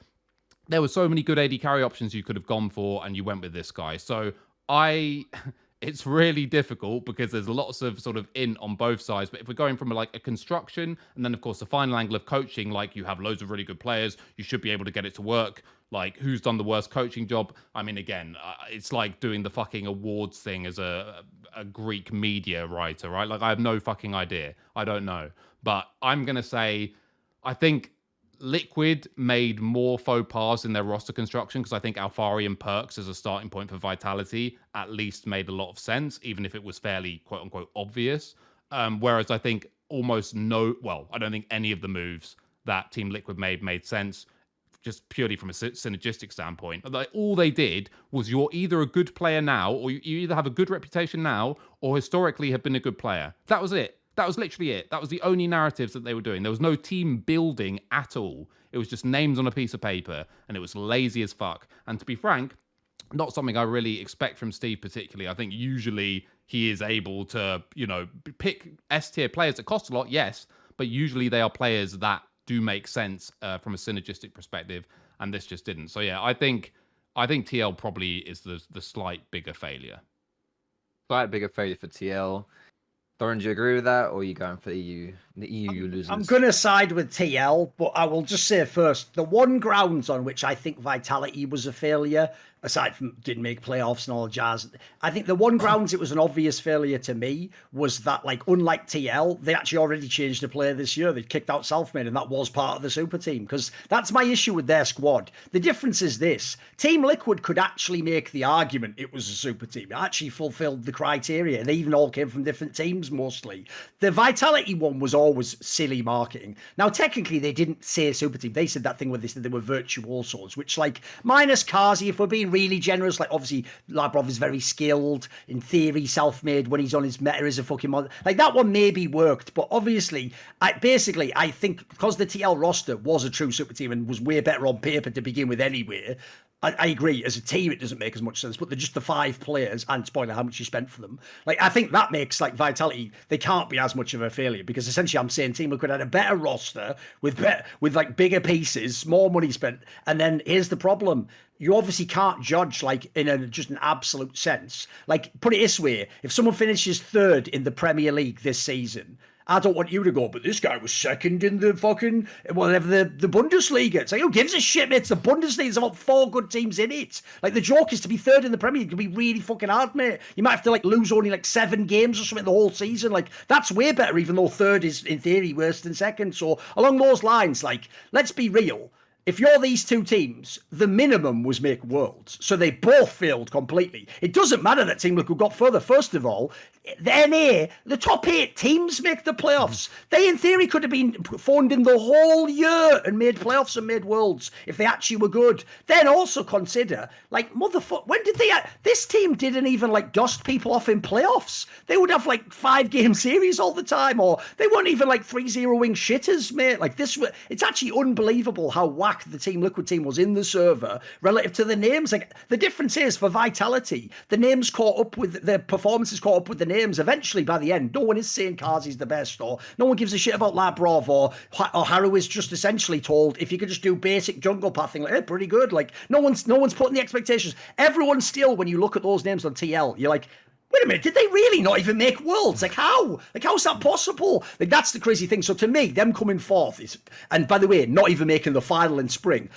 there were so many good AD carry options you could have gone for, and you went with this guy. So I, it's really difficult because there's lots of sort of in on both sides. But if we're going from like a construction and then of course the final angle of coaching, like you have loads of really good players, you should be able to get it to work. Like who's done the worst coaching job? I mean, again, uh, it's like doing the fucking awards thing as a a Greek media writer, right? Like I have no fucking idea. I don't know, but I'm gonna say, I think Liquid made more faux pas in their roster construction because I think Alphari and Perkz as a starting point for Vitality at least made a lot of sense, even if it was fairly quote unquote obvious. Um, whereas I think almost no, well, I don't think any of the moves that Team Liquid made made sense just purely from a synergistic standpoint. All they did was you're either a good player now, or you either have a good reputation now, or historically have been a good player. That was it. That was literally it. That was the only narratives that they were doing. There was no team building at all. It was just names on a piece of paper, and it was lazy as fuck. And to be frank, not something I really expect from Steve particularly. I think usually he is able to, you know, pick S tier players that cost a lot, yes, but usually they are players that do make sense uh, from a synergistic perspective, and this just didn't. So yeah, I think I think TL probably is the the slight bigger failure. Slight bigger failure for TL. Thorin, do you agree with that, or are you going for the EU? The EU I'm, losers. I'm going to side with TL, but I will just say first the one grounds on which I think Vitality was a failure aside from didn't make playoffs and all the jazz. I think the one grounds it was an obvious failure to me was that, like, unlike TL, they actually already changed the player this year. They kicked out Selfmade, and that was part of the super team. Because that's my issue with their squad. The difference is this Team Liquid could actually make the argument it was a super team. It actually fulfilled the criteria. They even all came from different teams mostly. The Vitality one was always silly marketing. Now, technically, they didn't say super team. They said that thing where they said they were virtuosos, which, like, minus Carzzy, if we're being really generous. Like obviously, Labrov is very skilled. In theory, Selfmade when he's on his meta as a fucking mod. Like that one maybe worked, but obviously, I basically I think because the TL roster was a true super team and was way better on paper to begin with anyway. I, I, agree. As a team, it doesn't make as much sense, but they're just the five players, and spoiler how much you spent for them. Like, I think that makes like Vitality. They can't be as much of a failure because essentially, I'm saying Team Liquid had a better roster with better, with like bigger pieces, more money spent, and then here's the problem: you obviously can't judge like in a just an absolute sense. Like, put it this way: if someone finishes third in the Premier League this season, I don't want you to go, but this guy was second in the fucking whatever the, the Bundesliga. It's like who gives a shit, mate? It's the Bundesliga. There's about four good teams in it. Like the joke is to be third in the Premier League can be really fucking hard, mate. You might have to like lose only like seven games or something the whole season. Like that's way better, even though third is in theory worse than second. So along those lines, like let's be real if you're these two teams, the minimum was make worlds. So they both failed completely. It doesn't matter that Team Liquid got further. First of all, the NA, eh, the top eight teams make the playoffs. They, in theory, could have been phoned in the whole year and made playoffs and made worlds if they actually were good. Then also consider, like, motherfucker, when did they? This team didn't even like dust people off in playoffs. They would have like five game series all the time, or they weren't even like three zero wing shitters, mate. Like this, it's actually unbelievable how whack the Team Liquid team was in the server relative to the names. Like the difference is for Vitality, the names caught up with the performances caught up with the names. Eventually, by the end, no one is saying Carzzy's the best, or no one gives a shit about Labrov, or or Haru is just essentially told if you could just do basic jungle pathing, like, hey, pretty good. Like no one's no one's putting the expectations. Everyone still, when you look at those names on TL, you're like, wait a minute, did they really not even make worlds? Like how? Like how's that possible? Like that's the crazy thing. So to me, them coming fourth is, and by the way, not even making the final in spring.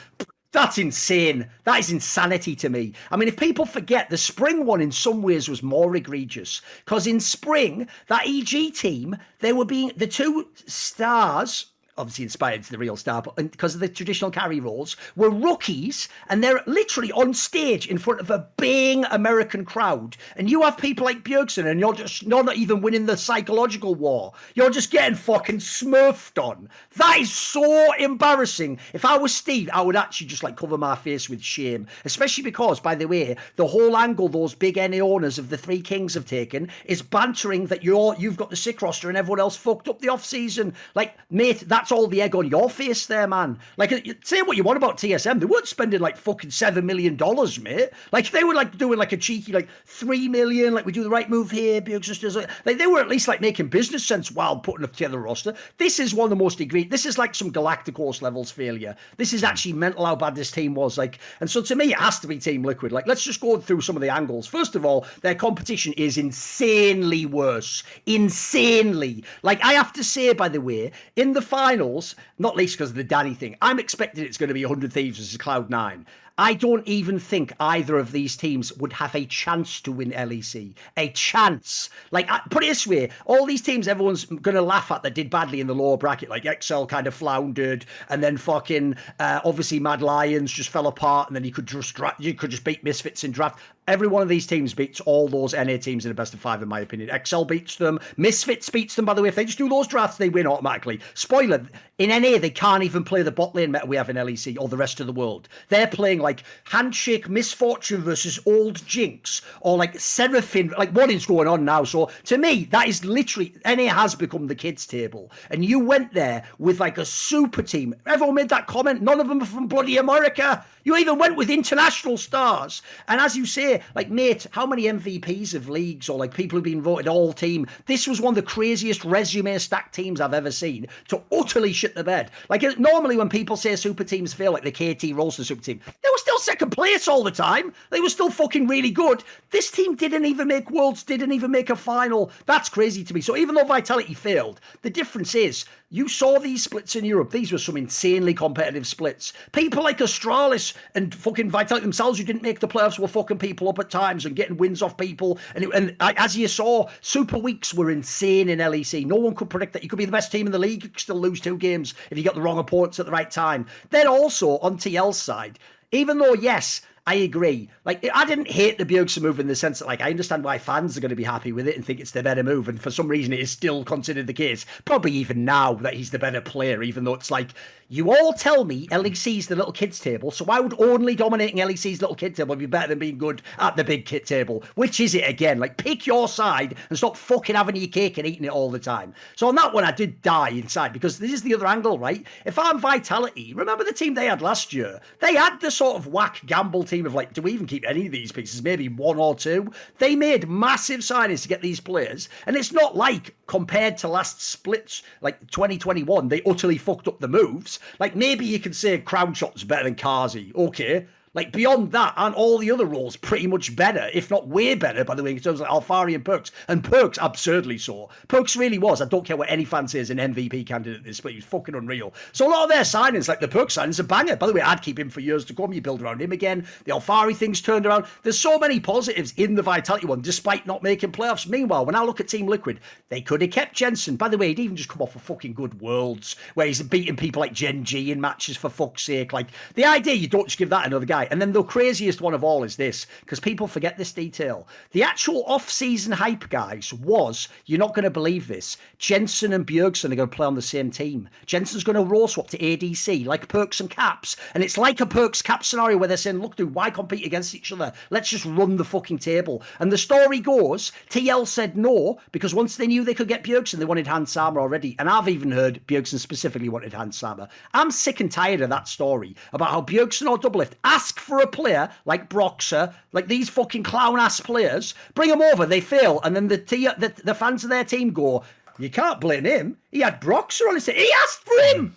That's insane. That is insanity to me. I mean, if people forget, the spring one in some ways was more egregious because in spring, that EG team, they were being the two stars obviously inspired to the real star, but because of the traditional carry roles, were rookies and they're literally on stage in front of a baying American crowd. And you have people like Bjergsen and you're just you're not even winning the psychological war. You're just getting fucking smurfed on. That is so embarrassing. If I was Steve, I would actually just like cover my face with shame. Especially because, by the way, the whole angle those big NA owners of the three kings have taken is bantering that you're you've got the sick roster and everyone else fucked up the off season. Like, mate, that that's all the egg on your face there, man. Like, say what you want about TSM, they weren't spending like fucking seven million dollars, mate. Like, they were like doing like a cheeky like three million, like we do the right move here. Bjork sisters, like they were at least like making business sense while putting together a roster. This is one of the most egregious. This is like some galactic horse levels failure. This is actually mental how bad this team was. Like, and so to me, it has to be Team Liquid. Like, let's just go through some of the angles. First of all, their competition is insanely worse. Insanely. Like, I have to say, by the way, in the finals, not least because of the Danny thing, I'm expecting it's going to be 100 Thieves versus Cloud9. I don't even think either of these teams would have a chance to win LEC. A chance. Like, put it this way all these teams everyone's going to laugh at that did badly in the lower bracket, like Excel kind of floundered, and then fucking, uh, obviously, Mad Lions just fell apart, and then you could just, dra- you could just beat Misfits in draft. Every one of these teams beats all those NA teams in the best of five, in my opinion. Excel beats them. Misfits beats them, by the way. If they just do those drafts, they win automatically. Spoiler, in NA, they can't even play the bot lane meta we have in LEC or the rest of the world. They're playing like Handshake Misfortune versus Old Jinx or like Seraphine. Like, what is going on now? So, to me, that is literally, NA has become the kids' table. And you went there with like a super team. Everyone made that comment. None of them are from bloody America. You even went with international stars. And as you say, like, mate, how many MVPs of leagues or like people who've been voted all team? This was one of the craziest resume stacked teams I've ever seen to utterly shit the bed. Like, normally when people say super teams fail, like the KT Rolster super team, they were still second place all the time. They were still fucking really good. This team didn't even make worlds, didn't even make a final. That's crazy to me. So even though Vitality failed, the difference is you saw these splits in Europe. These were some insanely competitive splits. People like Astralis and fucking Vitality themselves who didn't make the playoffs were fucking people up at times and getting wins off people. And, it, and as you saw, Super Weeks were insane in LEC. No one could predict that. You could be the best team in the league, you could still lose two games if you got the wrong opponents at the right time. Then also on TL's side, even though, yes, I agree. Like, I didn't hate the Bjergsen move in the sense that, like, I understand why fans are going to be happy with it and think it's the better move. And for some reason, it is still considered the case. Probably even now that he's the better player, even though it's like, you all tell me LEC's the little kids table. So why would only dominating LEC's little kid table be better than being good at the big kid table? Which is it again? Like, pick your side and stop fucking having your cake and eating it all the time. So on that one, I did die inside because this is the other angle, right? If I'm Vitality, remember the team they had last year? They had the sort of whack gamble team of like, do we even keep any of these pieces? Maybe one or two. They made massive signings to get these players, and it's not like compared to last splits, like 2021, they utterly fucked up the moves. Like maybe you could say Crownshot's better than Carzzy, okay. Like beyond that, aren't all the other roles pretty much better, if not way better, by the way, in terms of Alphari and Perkz? And Perkz absurdly so. Perkz really was. I don't care what any fan says, an MVP candidate this, but he was fucking unreal. So a lot of their signings, like the Perkz signings, a banger. By the way, I'd keep him for years to come. You build around him again. The Alphari thing's turned around. There's so many positives in the Vitality one, despite not making playoffs. Meanwhile, when I look at Team Liquid, they could have kept Jensen. By the way, he'd even just come off a fucking good Worlds, where he's beating people like Gen G in matches for fuck's sake. Like the idea, you don't just give that another guy. And then the craziest one of all is this, because people forget this detail. The actual off-season hype, guys, was you're not going to believe this. Jensen and Bjergsen are going to play on the same team. Jensen's going to roll swap to ADC, like Perkz and Caps, and it's like a Perkz Cap scenario where they're saying, "Look, dude, why compete against each other? Let's just run the fucking table." And the story goes, TL said no because once they knew they could get Bjergsen, they wanted Hans Sama already. And I've even heard Bjergsen specifically wanted Hans Sama. I'm sick and tired of that story about how Bjergsen or Doublelift ask for a player like Broxah, like these fucking clown ass players, bring them over, they fail, and then the, t- the the fans of their team go, "You can't blame him. He had Broxah on his team. He asked for him."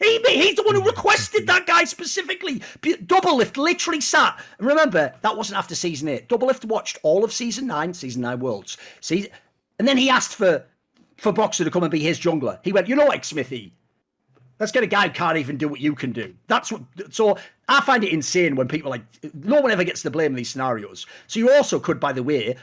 He, he's the one who mm-hmm. requested that guy specifically. Doublelift literally sat. And remember, that wasn't after season eight. Doublelift watched all of season nine, season nine Worlds. See, and then he asked for for Broxah to come and be his jungler. He went, you know, like Xmithie, let's get a guy who can't even do what you can do. That's what. So I find it insane when people like no one ever gets the blame in these scenarios. So you also could, by the way,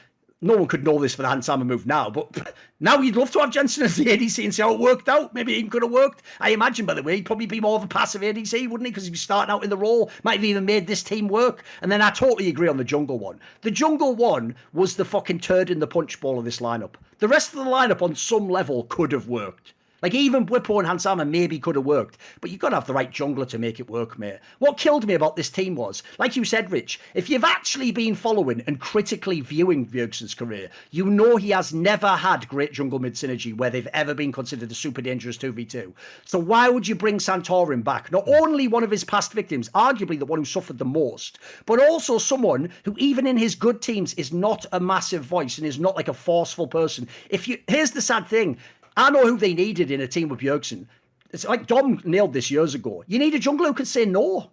no one could know this for the Hans Sama move now, but now you'd love to have Jensen as the ADC and see how it worked out. Maybe it could have worked. I imagine, by the way, he'd probably be more of a passive ADC, wouldn't he? Because be starting out in the role. Might have even made this team work. And then I totally agree on the jungle one. The jungle one was the fucking turd in the punch bowl of this lineup. The rest of the lineup on some level could have worked. Like even Bwipo and Hans Sama maybe could have worked, but you've got to have the right jungler to make it work, mate. What killed me about this team was, like you said, Rich, if you've actually been following and critically viewing Bjergsen's career, you know he has never had great jungle mid synergy where they've ever been considered a super dangerous 2v2. So why would you bring Santorin back? Not only one of his past victims, arguably the one who suffered the most, but also someone who even in his good teams is not a massive voice and is not like a forceful person. If you here's the sad thing. I know who they needed in a team with Bjergsen. It's like Dom nailed this years ago. You need a jungler who can say no.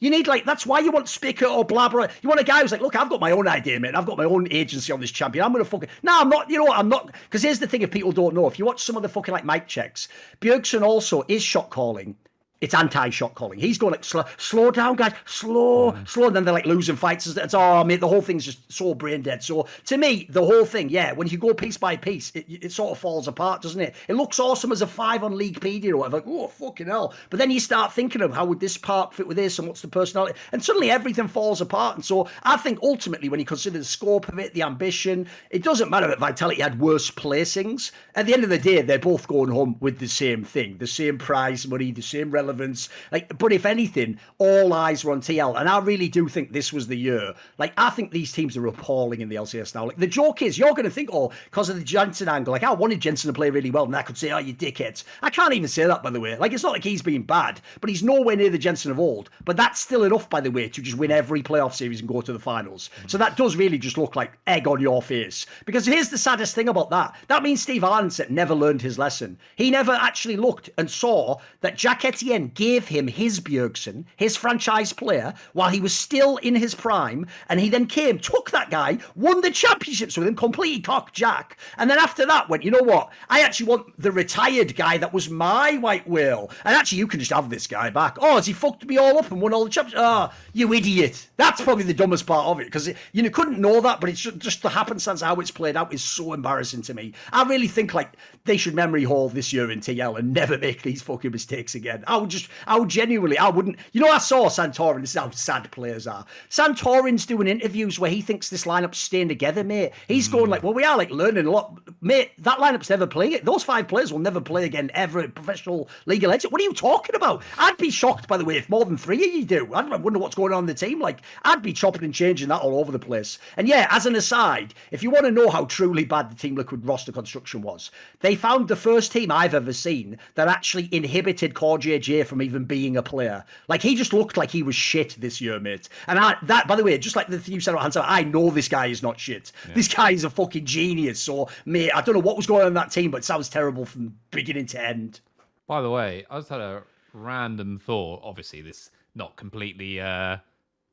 You need like that's why you want Spica or Blaber. You want a guy who's like, look, I've got my own idea, man. I've got my own agency on this champion. I'm gonna fucking no, I'm not. You know what? I'm not because here's the thing: if people don't know, if you watch some of the fucking like mic checks, Bjergsen also is shot calling it's anti-shot calling. He's going like slow, slow down, guys, slow, mm. slow. And then they're like losing fights. It's oh, mate, the whole thing's just so brain dead. So to me, the whole thing, yeah, when you go piece by piece, it, it sort of falls apart, doesn't it? It looks awesome as a five on Leaguepedia or whatever. Like, oh fucking hell! But then you start thinking of how would this part fit with this, and what's the personality, and suddenly everything falls apart. And so I think ultimately, when you consider the scope of it, the ambition, it doesn't matter that Vitality had worse placings. At the end of the day, they're both going home with the same thing, the same prize money, the same relevance. Like but if anything, all eyes were on TL, and I really do think this was the year. Like I think these teams are appalling in the LCS now. Like the joke is, you're going to think, oh, because of the Jensen angle. Like I wanted Jensen to play really well, and I could say, oh, you dickheads. I can't even say that by the way. Like it's not like he's been bad, but he's nowhere near the Jensen of old. But that's still enough, by the way, to just win every playoff series and go to the finals. So that does really just look like egg on your face. Because here's the saddest thing about that. That means Steve Arhancet never learned his lesson. He never actually looked and saw that Jack Etienne gave him his Bjergsen, his franchise player, while he was still in his prime. And he then came, took that guy, won the championships with him, completely cocked Jack. And then after that went, you know what? I actually want the retired guy that was my white whale. And actually, you can just have this guy back. Oh, has he fucked me all up and won all the championships? Oh, ah, you idiot. That's probably the dumbest part of it because you know, couldn't know that, but it's just, just the happenstance how it's played out is so embarrassing to me. I really think like they should memory hall this year in TL and never make these fucking mistakes again. I would just, I would genuinely, I wouldn't. You know, I saw Santorin. This is how sad players are. Santorin's doing interviews where he thinks this lineup's staying together, mate. He's mm. going like, well, we are like learning a lot, mate. That lineup's never playing it. Those five players will never play again ever in professional league of legends. What are you talking about? I'd be shocked, by the way, if more than three of you do. I'd wonder what's going on in the team. Like, I'd be chopping and changing that all over the place. And yeah, as an aside, if you want to know how truly bad the Team Liquid roster construction was, they found the first team I've ever seen that actually inhibited CoreJJ from even being a player. Like he just looked like he was shit this year, mate. And I, that, by the way, just like the thing you said about Hansa, I know this guy is not shit. Yeah. This guy is a fucking genius. So, mate, I don't know what was going on in that team, but it sounds terrible from beginning to end. By the way, I just had a random thought. Obviously, this not completely, uh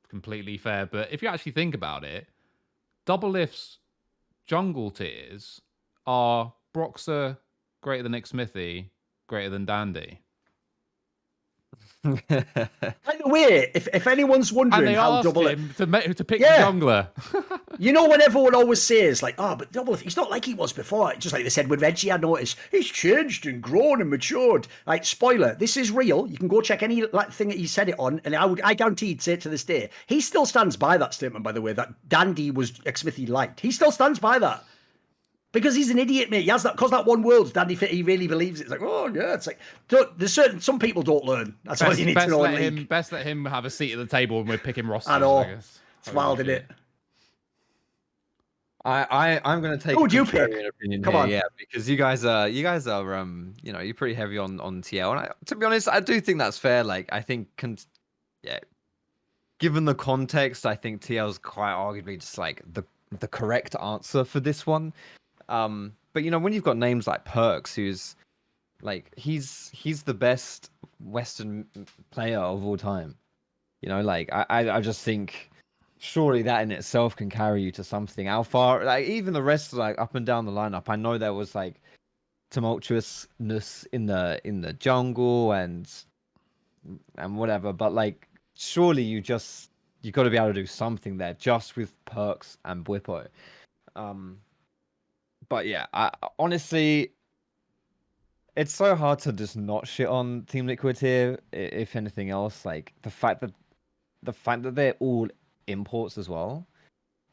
completely fair, but if you actually think about it, Doublelift's jungle tiers are Broxah greater than Xmithie, greater than Dandy. By the way, if, if anyone's wondering how double him to, to pick yeah. jungler, you know when everyone always says like, "Oh, but double, he's not like he was before." Just like they said with Reggie, I noticed he's changed and grown and matured. Like, spoiler, this is real. You can go check any like thing that he said it on, and I would, I guarantee he'd say it to this day. He still stands by that statement. By the way, that Dandy was Xmithie liked. He still stands by that because he's an idiot, mate. He has that because that one world, Danny Fit, he really believes it. It's like, oh yeah, it's like there's certain some people don't learn. That's best, what you need to know. Let him, best let him have a seat at the table when we're picking rosters. I know. I guess. It's wild, isn't it? I, I I'm gonna take. Who you pick? Opinion Come here, on, yeah, because you guys are you guys are um you know you're pretty heavy on on TL, and I, to be honest, I do think that's fair. Like I think, con- yeah, given the context, I think TL is quite arguably just like the the correct answer for this one. Um, but you know, when you've got names like Perkz, who's like he's he's the best Western player of all time. You know, like I I, I just think surely that in itself can carry you to something. How far like even the rest like up and down the lineup, I know there was like tumultuousness in the in the jungle and and whatever, but like surely you just you got to be able to do something there just with Perkz and Bwipo. Um, but yeah, I, honestly, it's so hard to just not shit on Team Liquid here. If anything else, like the fact that the fact that they're all imports as well.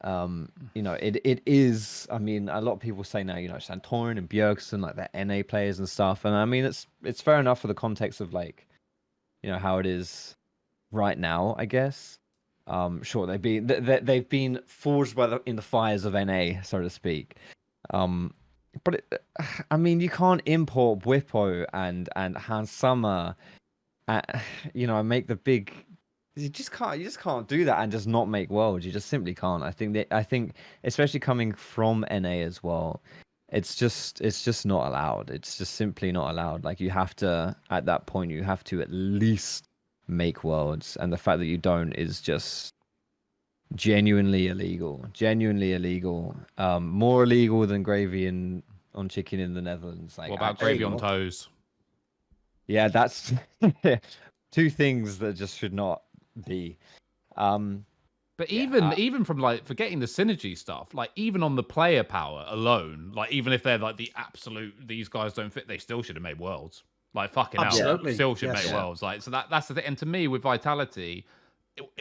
Um, you know, it it is. I mean, a lot of people say now, you know, Santorin and Bjergsen, like they're NA players and stuff, and I mean, it's it's fair enough for the context of like, you know, how it is right now, I guess. Um, sure, they've been they, they've been forged by the in the fires of NA, so to speak. Um, but it, I mean, you can't import Bwipo and and Hans Sama, uh, you know, make the big. You just can't. You just can't do that and just not make worlds. You just simply can't. I think that. I think, especially coming from NA as well, it's just it's just not allowed. It's just simply not allowed. Like you have to at that point, you have to at least make worlds, and the fact that you don't is just genuinely illegal. Genuinely illegal. Um, more illegal than gravy in on chicken in the Netherlands. Like what about actually- gravy on toes? Yeah, that's two things that just should not be. Um, But Yeah, even even from like forgetting the synergy stuff, like even on the player power alone, like even if they're like the absolute these guys don't fit, they still should have made worlds. Like fucking hell, Absolutely, still should yes. make Yeah. worlds. Like so that that's the thing. And to me, with Vitality, it, it-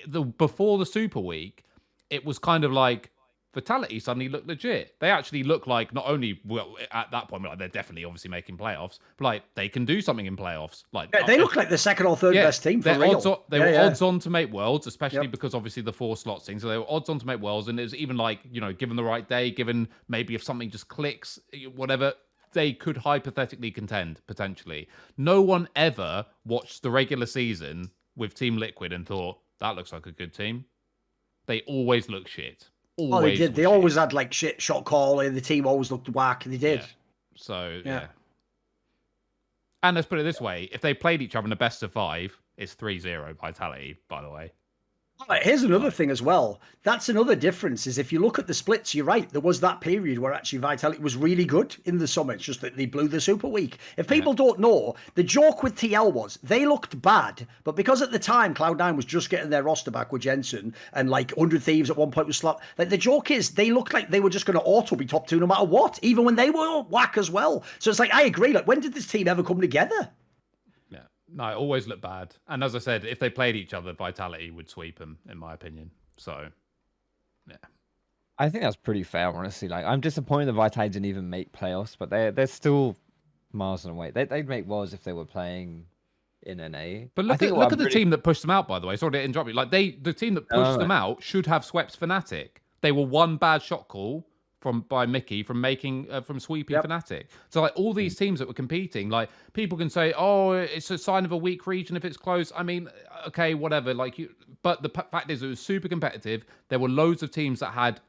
the before the Super Week, it was kind of like Vitality suddenly looked legit. They actually look like not only well at that point, like they're definitely obviously making playoffs, but like they can do something in playoffs. Like Yeah, they uh, look like the second or third best team for real. On, they Yeah, were yeah. odds on to make worlds, especially Yep. because obviously the four slots thing. So they were odds on to make worlds, and it was even like you know, given the right day, given maybe if something just clicks, whatever, they could hypothetically contend potentially. No one ever watched the regular season with Team Liquid and thought that looks like a good team. They always look shit. Always Oh, they did. They shit. always had like shit shot calling. The team always looked whack. They did. Yeah. So Yeah. yeah. And let's put it this way: if they played each other in the best of five, it's 3-0 vitality. By the way. Right, here's another thing as well. That's another difference is if you look at the splits, you're right. There was that period where actually Vitality was really good in the summer. It's just that they blew the Super Week. If people don't know, the joke with TL was they looked bad, but because at the time Cloud9 was just getting their roster back with Jensen and like 100 Thieves at one point was slapped, like the joke is they looked like they were just going to auto be top two no matter what, even when they were whack as well. So it's like, I agree. Like, when did this team ever come together? No, always look bad. And as I said, if they played each other, Vitality would sweep them, in my opinion. So, yeah, I think that's pretty fair, honestly. Like, I'm disappointed that Vitality didn't even make playoffs, but they're they're still miles away. They they'd make worlds if they were playing in NA. but I look think at look I'm at the really- team that pushed them out. By the way, sorry to interrupt you. Like they, the team that pushed no, them out should have swept Fnatic. They were one bad shot call from by Mickey from making uh, from sweeping Yep. Fnatic. So like all these teams that were competing, like people can say, oh, it's a sign of a weak region if it's close. I mean, okay, whatever. Like you, but the p- fact is, it was super competitive. There were loads of teams that had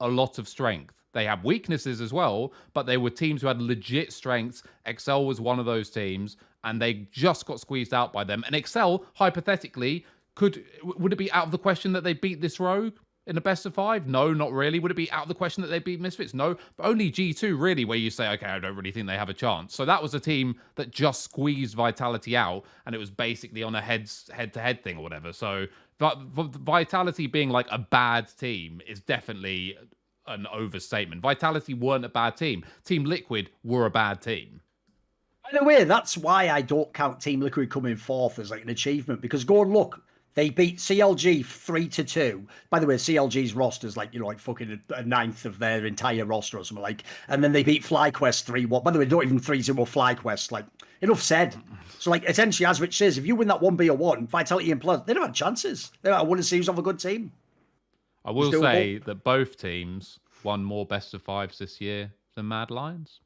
a lot of strength. They had weaknesses as well, but they were teams who had legit strengths. Excel was one of those teams, and they just got squeezed out by them. And Excel, hypothetically, could would it be out of the question that they beat this rogue in a best of five? No, not really. Would it be out of the question that they beat Misfits? No, but only G2 really, where you say, okay, I don't really think they have a chance. So that was a team that just squeezed Vitality out, and it was basically on a heads head to head thing or whatever. So Vi- Vi- Vitality being like a bad team is definitely an overstatement. Vitality weren't a bad team. Team Liquid were a bad team. By the way, that's why I don't count Team Liquid coming fourth as like an achievement because go and look. They beat CLG three to two. By the way, CLG's roster is like you know like fucking a, a ninth of their entire roster or something like. And then they beat FlyQuest three one. By the way, not even three zero FlyQuest. Like enough said. So like essentially, as Rich says, if you win that one B or one, Vitality and Plus, they don't have chances. They don't want to see who's of a good team. I will doable. say that both teams won more best of fives this year than Mad Lions.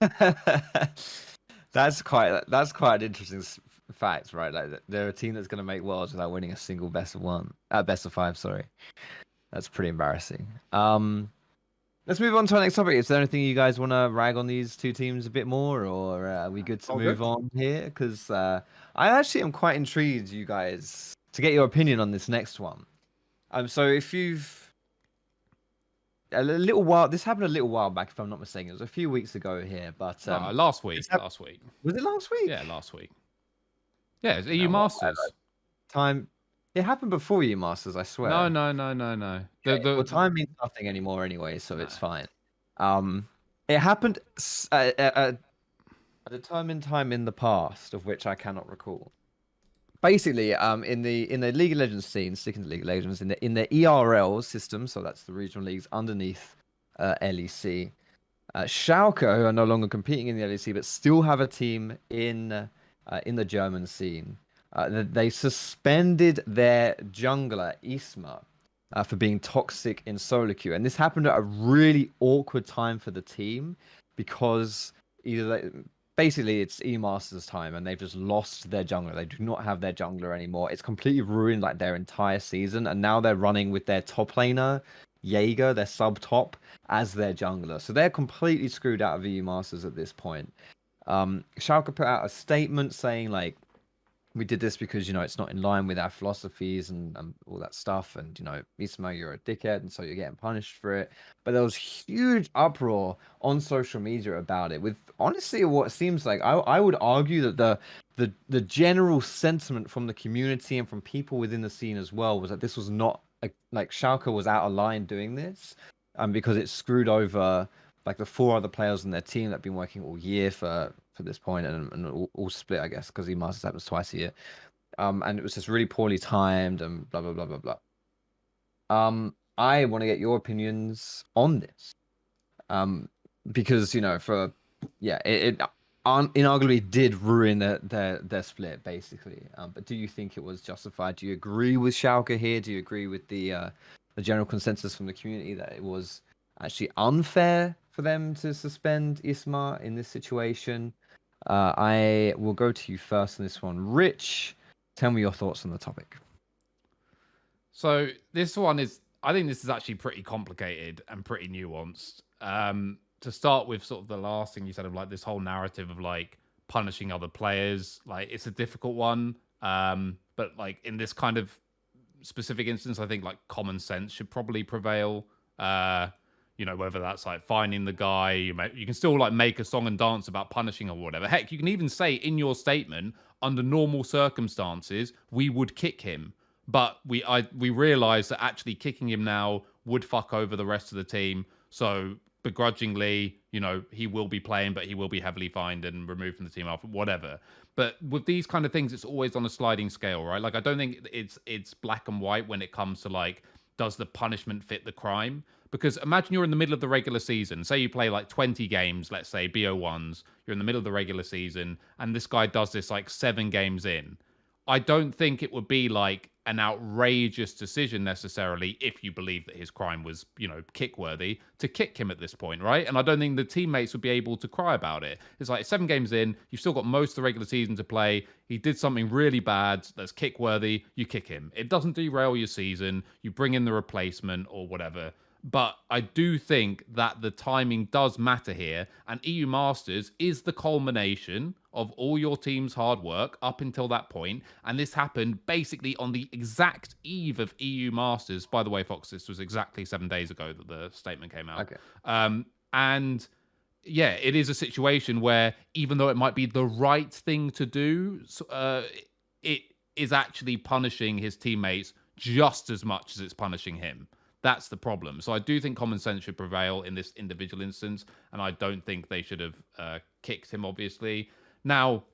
that's quite that's quite an interesting s- fact, right? Like they're a team that's going to make worlds without winning a single best of one, uh, best of five. Sorry, that's pretty embarrassing. Um, let's move on to our next topic. Is there anything you guys want to rag on these two teams a bit more, or uh, are we good to All move good. on here? Because uh, I actually am quite intrigued, you guys, to get your opinion on this next one. Um, so if you've a little while, this happened a little while back, if I'm not mistaken. It was a few weeks ago here, but um, Uh, last week. that- Last week. was it last week? Yeah, last week. Yeah, it's EU Masters. Time. It happened before EU Masters, I swear. No, no, no, no, no. The, the, well, time means nothing anymore anyway, so it's fine. Um, it happened at, at, at a determined time in the past, of which I cannot recall. basically, um, in the in the League of Legends scene, sticking to League of Legends, in the in the ERL system, so that's the regional leagues underneath uh, LEC. Uh, Schalke are no longer competing in the LEC, but still have a team in uh, in the German scene. Uh, they suspended their jungler Isma uh, for being toxic in solo queue, and this happened at a really awkward time for the team because either they, basically it's E-Masters time and they've just lost their jungler. They do not have their jungler anymore. It's completely ruined like their entire season, and now they're running with their top laner, Jaeger, their sub top, as their jungler. So they're completely screwed out of EU Masters at this point. Um, Schalke put out a statement saying like we did this because you know it's not in line with our philosophies and, and all that stuff and you know Isma you're a dickhead and so you're getting punished for it. But there was huge uproar on social media about it with honestly what seems like I, I would argue that the the the general sentiment from the community and from people within the scene as well was that this was not a, like Schalke was out of line doing this um because it screwed over like the four other players on their team that have been working all year for for this point and, and all, all split, I guess, because the Masters happens twice a year. Um, and it was just really poorly timed and blah blah blah blah blah. Um, I want to get your opinions on this, um, because you know, for yeah, it, it inarguably did ruin their their, their split basically. Um, but do you think it was justified? Do you agree with Schalke here? Do you agree with the uh, the general consensus from the community that it was actually unfair for them to suspend Isma in this situation? Uh, I will go to you first on this one. Rich, tell me your thoughts on the topic. So this one is, I think this is actually pretty complicated and pretty nuanced. Um, to start with, sort of the last thing you said of like this whole narrative of like punishing other players, like it's a difficult one. Um, but like in this kind of specific instance, I think like common sense should probably prevail. Uh, you know whether that's like finding the guy you, may, you can still like make a song and dance about punishing or whatever. Heck you can even say in your statement under normal circumstances we would kick him. But we i we realize that actually kicking him now would fuck over the rest of the team. So begrudgingly you know he will be playing but he will be heavily fined and removed from the team after whatever. But with these kind of things it's always on a sliding scale right? Like i don't think it's it's black and white when it comes to like does the punishment fit the crime because imagine you're in the middle of the regular season. Say you play like 20 games, let's say BO1s, you're in the middle of the regular season, and this guy does this like seven games in. I don't think it would be like an outrageous decision necessarily if you believe that his crime was, you know, kick worthy to kick him at this point, right? And I don't think the teammates would be able to cry about it. It's like seven games in, you've still got most of the regular season to play. He did something really bad that's kick worthy, you kick him. It doesn't derail your season. You bring in the replacement or whatever. But I do think that the timing does matter here, and EU Masters is the culmination of all your team's hard work up until that point. And this happened basically on the exact eve of EU Masters. By the way, Fox, this was exactly seven days ago that the statement came out. Okay. Um, and yeah, it is a situation where even though it might be the right thing to do, uh, it is actually punishing his teammates just as much as it's punishing him. That's the problem. So I do think common sense should prevail in this individual instance, and I don't think they should have uh, kicked him. Obviously, now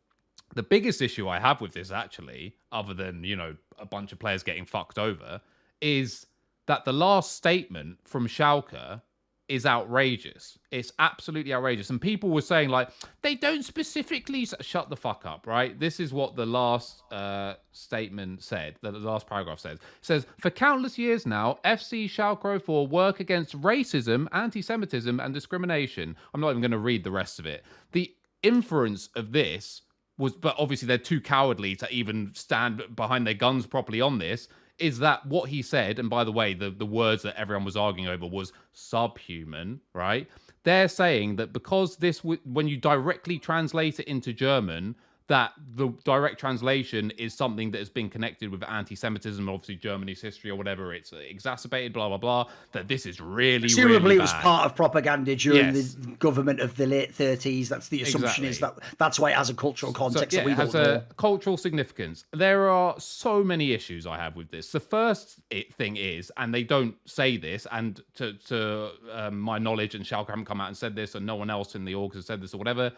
the biggest issue I have with this, actually, other than you know a bunch of players getting fucked over, is that the last statement from Schalke is outrageous. It's absolutely outrageous. And people were saying, like, they don't specifically shut the fuck up, right? This is what the last uh, statement said, the last paragraph says. It says, For countless years now, FC Schalke 04 work against racism, anti Semitism, and discrimination. I'm not even going to read the rest of it. The inference of this was, but obviously they're too cowardly to even stand behind their guns properly on this is that what he said, and by the way, the, the words that everyone was arguing over was subhuman, right? They're saying that because this, when you directly translate it into German, that the direct translation is something that has been connected with anti-Semitism, obviously Germany's history or whatever. It's exacerbated, blah blah blah. That this is really, presumably really it was part of propaganda during Yes. the government of the late 30s. That's the assumption is that that's why it has a cultural So, context yeah, that we it has know. a cultural significance. There are so many issues I have with this. The first thing is, and they don't say this, and to to um, my knowledge, and Schalke haven't come out and said this, and no one else in the org has said this or whatever.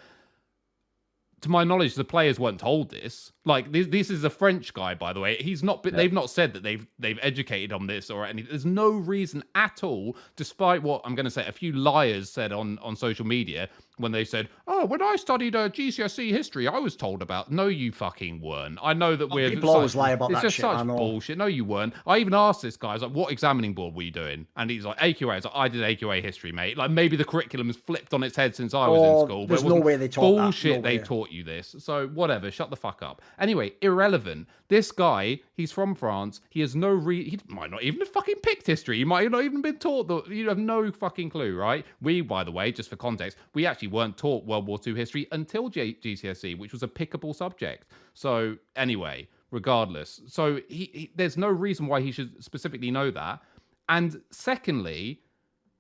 To my knowledge, the players weren't told this. Like this, this is a French guy, by the way. He's not. Yeah. They've not said that they've they've educated on this or anything. There's no reason at all, despite what I'm going to say. A few liars said on on social media when they said, "Oh, when I studied uh, GCSE history, I was told about." No, you fucking weren't. I know that oh, we're people always lie about it's that just shit. Such bullshit. No, you weren't. I even asked this guy, I was like, "What examining board were you doing?" And he's like, "AQA." I was like, "I did AQA history, mate." Like maybe the curriculum has flipped on its head since I was oh, in school. There's no way they taught bullshit. No they taught you this. So whatever. Shut the fuck up. Anyway, irrelevant. This guy, he's from France. He has no re. He might not even have fucking picked history. He might have not even been taught that. You have no fucking clue, right? We, by the way, just for context, we actually weren't taught World War II history until G- GCSE, which was a pickable subject. So anyway, regardless, so he, he there's no reason why he should specifically know that. And secondly,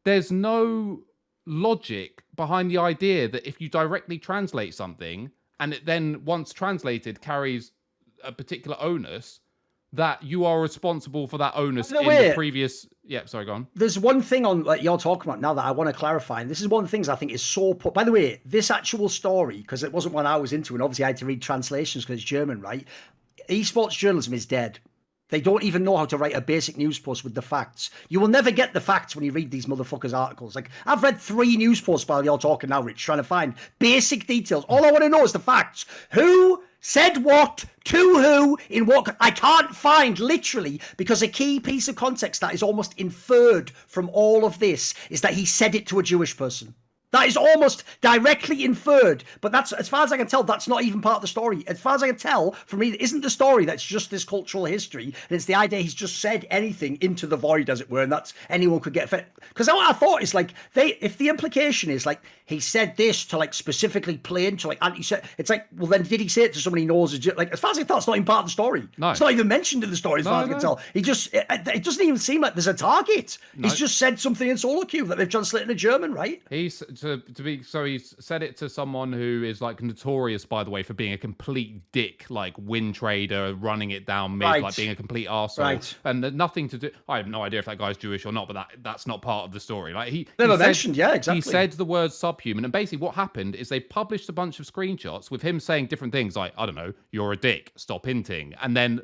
there's no logic behind the idea that if you directly translate something and it then once translated carries a particular onus that you are responsible for that onus in the previous yeah sorry go on there's one thing on like you're talking about now that i want to clarify and this is one of the things i think is so put by the way this actual story because it wasn't one i was into and obviously i had to read translations because it's german right esports journalism is dead they don't even know how to write a basic news post with the facts. You will never get the facts when you read these motherfuckers' articles. Like, I've read three news posts while you're talking now, Rich, trying to find basic details. All I want to know is the facts. Who said what to who in what I can't find literally because a key piece of context that is almost inferred from all of this is that he said it to a Jewish person. That is almost directly inferred, but that's as far as I can tell. That's not even part of the story. As far as I can tell, for me, it isn't the story that's just this cultural history, and it's the idea he's just said anything into the void, as it were, and that's anyone could get. Because what I thought is like they, if the implication is like he said this to like specifically play into like anti, it's like, well, then did he say it to somebody he knows? Like as far as I thought, it's not even part of the story. No. It's not even mentioned in the story, as no, far as no. I can tell. He just, it, it, doesn't even seem like there's a target. No. He's just said something in solo queue that they've translated into German, right? He's to, to be so he said it to someone who is like notorious, by the way, for being a complete dick, like win trader, running it down mid, right. like being a complete arsehole. Right. And nothing to do. I have no idea if that guy's Jewish or not, but that that's not part of the story. Like he, never he mentioned, yeah, exactly. He said the word subhuman, and basically what happened is they published a bunch of screenshots with him saying different things, like I don't know, you're a dick, stop hinting, and then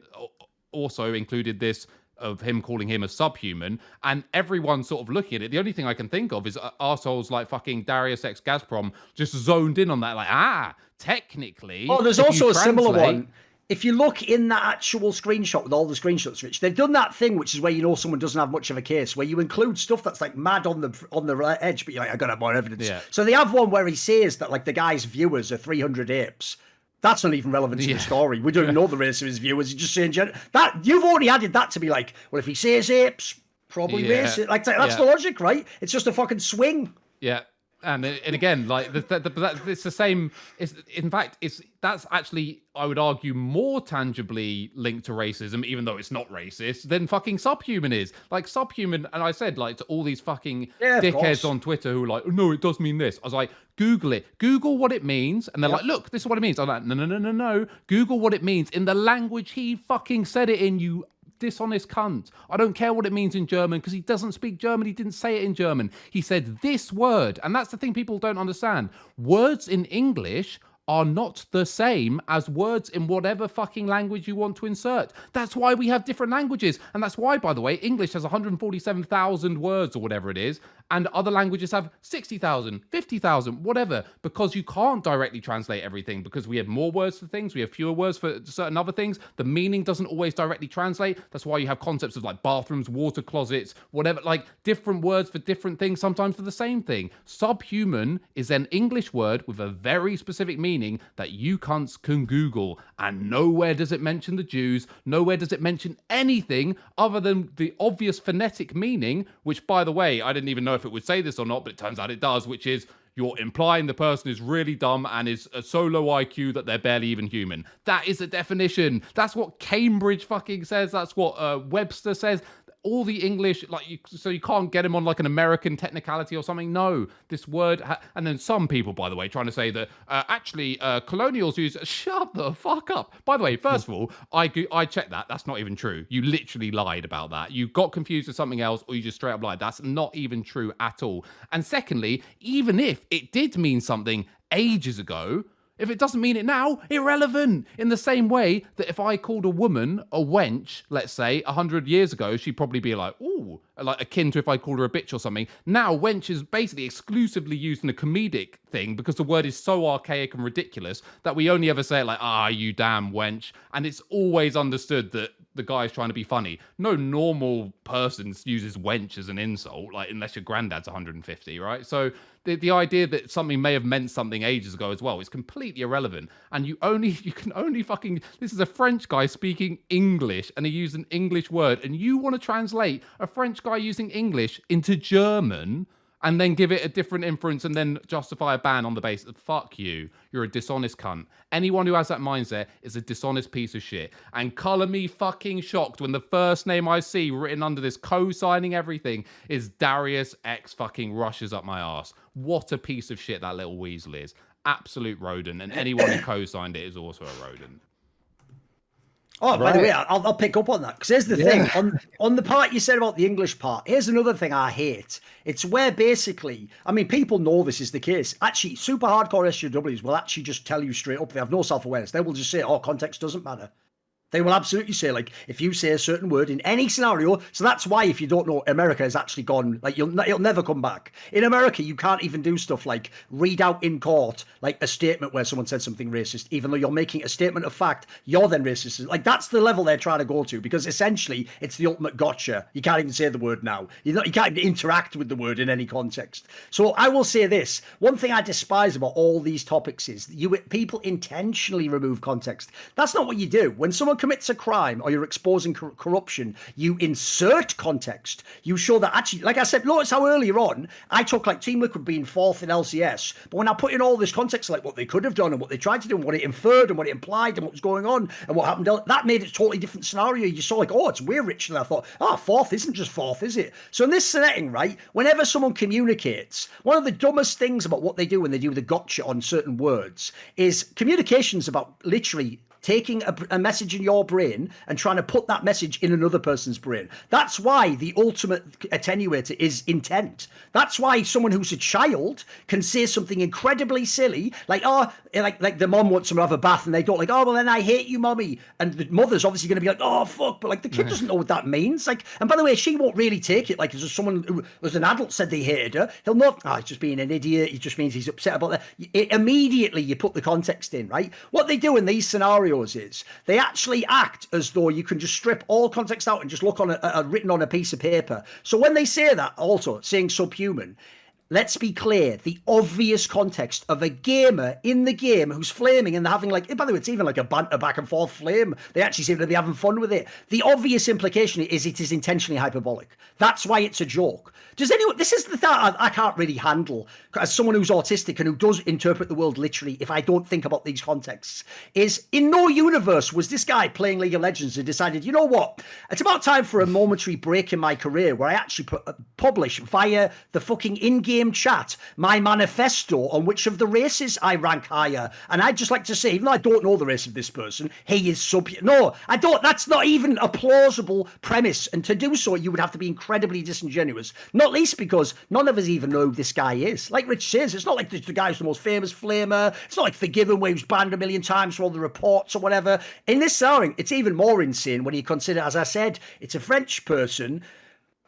also included this of him calling him a subhuman, and everyone sort of looking at it. The only thing I can think of is uh, assholes like fucking Darius X Gazprom just zoned in on that, like, ah, technically. Oh, there's also a similar one. If you look in that actual screenshot with all the screenshots, Rich, they've done that thing which is where you know someone doesn't have much of a case, where you include stuff that's like mad on the on the edge, but you're like, I gotta have more evidence. Yeah. So they have one where he says that like the guy's viewers are 300 apes that's not even relevant to yeah. the story. We don't know the race of his viewers. He's just saying that you've already added that to be like, well, if he says apes, probably yeah. racist. Like that's yeah. the logic, right? It's just a fucking swing. Yeah, and uh, and again, like the, the, the, it's the same. It's in fact, it's that's actually I would argue more tangibly linked to racism, even though it's not racist, than fucking subhuman is. Like subhuman, and I said like to all these fucking yeah, dickheads on Twitter who are like, oh, no, it does mean this. I was like, Google it, Google what it means, and they're yep. like, look, this is what it means. I'm like, no, no, no, no, no. Google what it means in the language he fucking said it in. You dishonest cunt. I don't care what it means in German because he doesn't speak German. He didn't say it in German. He said this word. And that's the thing people don't understand. Words in English are not the same as words in whatever fucking language you want to insert. That's why we have different languages. And that's why, by the way, English has 147,000 words or whatever it is, and other languages have 60,000, 50,000, whatever, because you can't directly translate everything because we have more words for things, we have fewer words for certain other things. The meaning doesn't always directly translate. That's why you have concepts of like bathrooms, water closets, whatever, like different words for different things, sometimes for the same thing. Subhuman is an English word with a very specific meaning meaning that you cunts can Google. And nowhere does it mention the Jews, nowhere does it mention anything other than the obvious phonetic meaning, which, by the way, I didn't even know if it would say this or not, but it turns out it does, which is you're implying the person is really dumb and is so low IQ that they're barely even human. That is the definition. That's what Cambridge fucking says. That's what uh, Webster says all the English, like, you, so you can't get him on like an American technicality or something. No, this word, ha- and then some people, by the way, trying to say that uh, actually uh, colonials use. Shut the fuck up. By the way, first of all, I I checked that. That's not even true. You literally lied about that. You got confused with something else, or you just straight up lied. That's not even true at all. And secondly, even if it did mean something ages ago, If it doesn't mean it now, irrelevant. In the same way that if I called a woman a wench, let's say, 100 years ago, she'd probably be like, ooh, like akin to if I called her a bitch or something. Now, wench is basically exclusively used in a comedic thing because the word is so archaic and ridiculous that we only ever say it like, ah, you damn wench. And it's always understood that the guy's trying to be funny. No normal person uses wench as an insult, like unless your granddad's 150, right? So the, the idea that something may have meant something ages ago as well is completely irrelevant. And you only you can only fucking this is a French guy speaking English and he used an English word, and you want to translate a French guy using English into German and then give it a different inference and then justify a ban on the basis of fuck you, you're a dishonest cunt. Anyone who has that mindset is a dishonest piece of shit. And color me fucking shocked when the first name I see written under this co-signing everything is Darius X fucking rushes up my ass. What a piece of shit that little weasel is. Absolute rodent. And anyone who co-signed it is also a rodent. Oh, by the way, I'll, I'll pick up on that because here's the thing on on the part you said about the English part. Here's another thing I hate. It's where basically, I mean, people know this is the case. Actually, super hardcore SJWs will actually just tell you straight up they have no self awareness. They will just say, "Oh, context doesn't matter." They will absolutely say, like, if you say a certain word in any scenario, so that's why, if you don't know, America has actually gone, like, you'll, it'll never come back. In America, you can't even do stuff like read out in court, like a statement where someone said something racist, even though you're making a statement of fact, you're then racist. Like, that's the level they're trying to go to, because essentially, it's the ultimate gotcha. You can't even say the word now. Not, you can't interact with the word in any context. So I will say this one thing I despise about all these topics is you people intentionally remove context. That's not what you do. When someone commits a crime or you're exposing cor- corruption, you insert context. You show that actually, like I said, notice how earlier on I took like Team Liquid being fourth in LCS, but when I put in all this context, like what they could have done and what they tried to do and what it inferred and what it implied and what was going on and what happened, that made it a totally different scenario. You saw like, oh, it's we're rich, and I thought, ah, oh, fourth isn't just fourth, is it? So in this setting, right, whenever someone communicates, one of the dumbest things about what they do when they do the gotcha on certain words is communications about literally taking a, a, message in your brain and trying to put that message in another person's brain. That's why the ultimate attenuator is intent. That's why someone who's a child can say something incredibly silly, like, oh, like like the mom wants them to have a bath and they don't like, oh, well, then I hate you, mommy. And the mother's obviously going to be like, oh, fuck. But like the kid doesn't know what that means. Like, and by the way, she won't really take it. Like, as someone who, as an adult said they hated her, he'll not, oh, he's just being an idiot. It just means he's upset about that. It, immediately, you put the context in, right? What they do in these scenarios is they actually act as though you can just strip all context out and just look on a, a written on a piece of paper. So when they say that, also saying subhuman, let's be clear the obvious context of a gamer in the game who's flaming and having like by the way it's even like a banter back and forth flame. They actually seem to be having fun with it. The obvious implication is it is intentionally hyperbolic. That's why it's a joke. Does anyone this is the thing I, I can't really handle as someone who's autistic and who does interpret the world literally if i don't think about these contexts is in no universe was this guy playing league of legends and decided you know what? It's about time for a momentary break in my career where i actually pu- publish via the fucking in-game chat my manifesto on which of the races I rank higher. And I'd just like to say, even though I don't know the race of this person, he is sub. No, I don't. That's not even a plausible premise. And to do so, you would have to be incredibly disingenuous. Not least because none of us even know who this guy is. Like Rich says, it's not like the, guy who's the most famous flamer. It's not like Forgiven, where he was banned a million times for all the reports or whatever. In this scenario, it's even more insane when you consider, as I said, it's a French person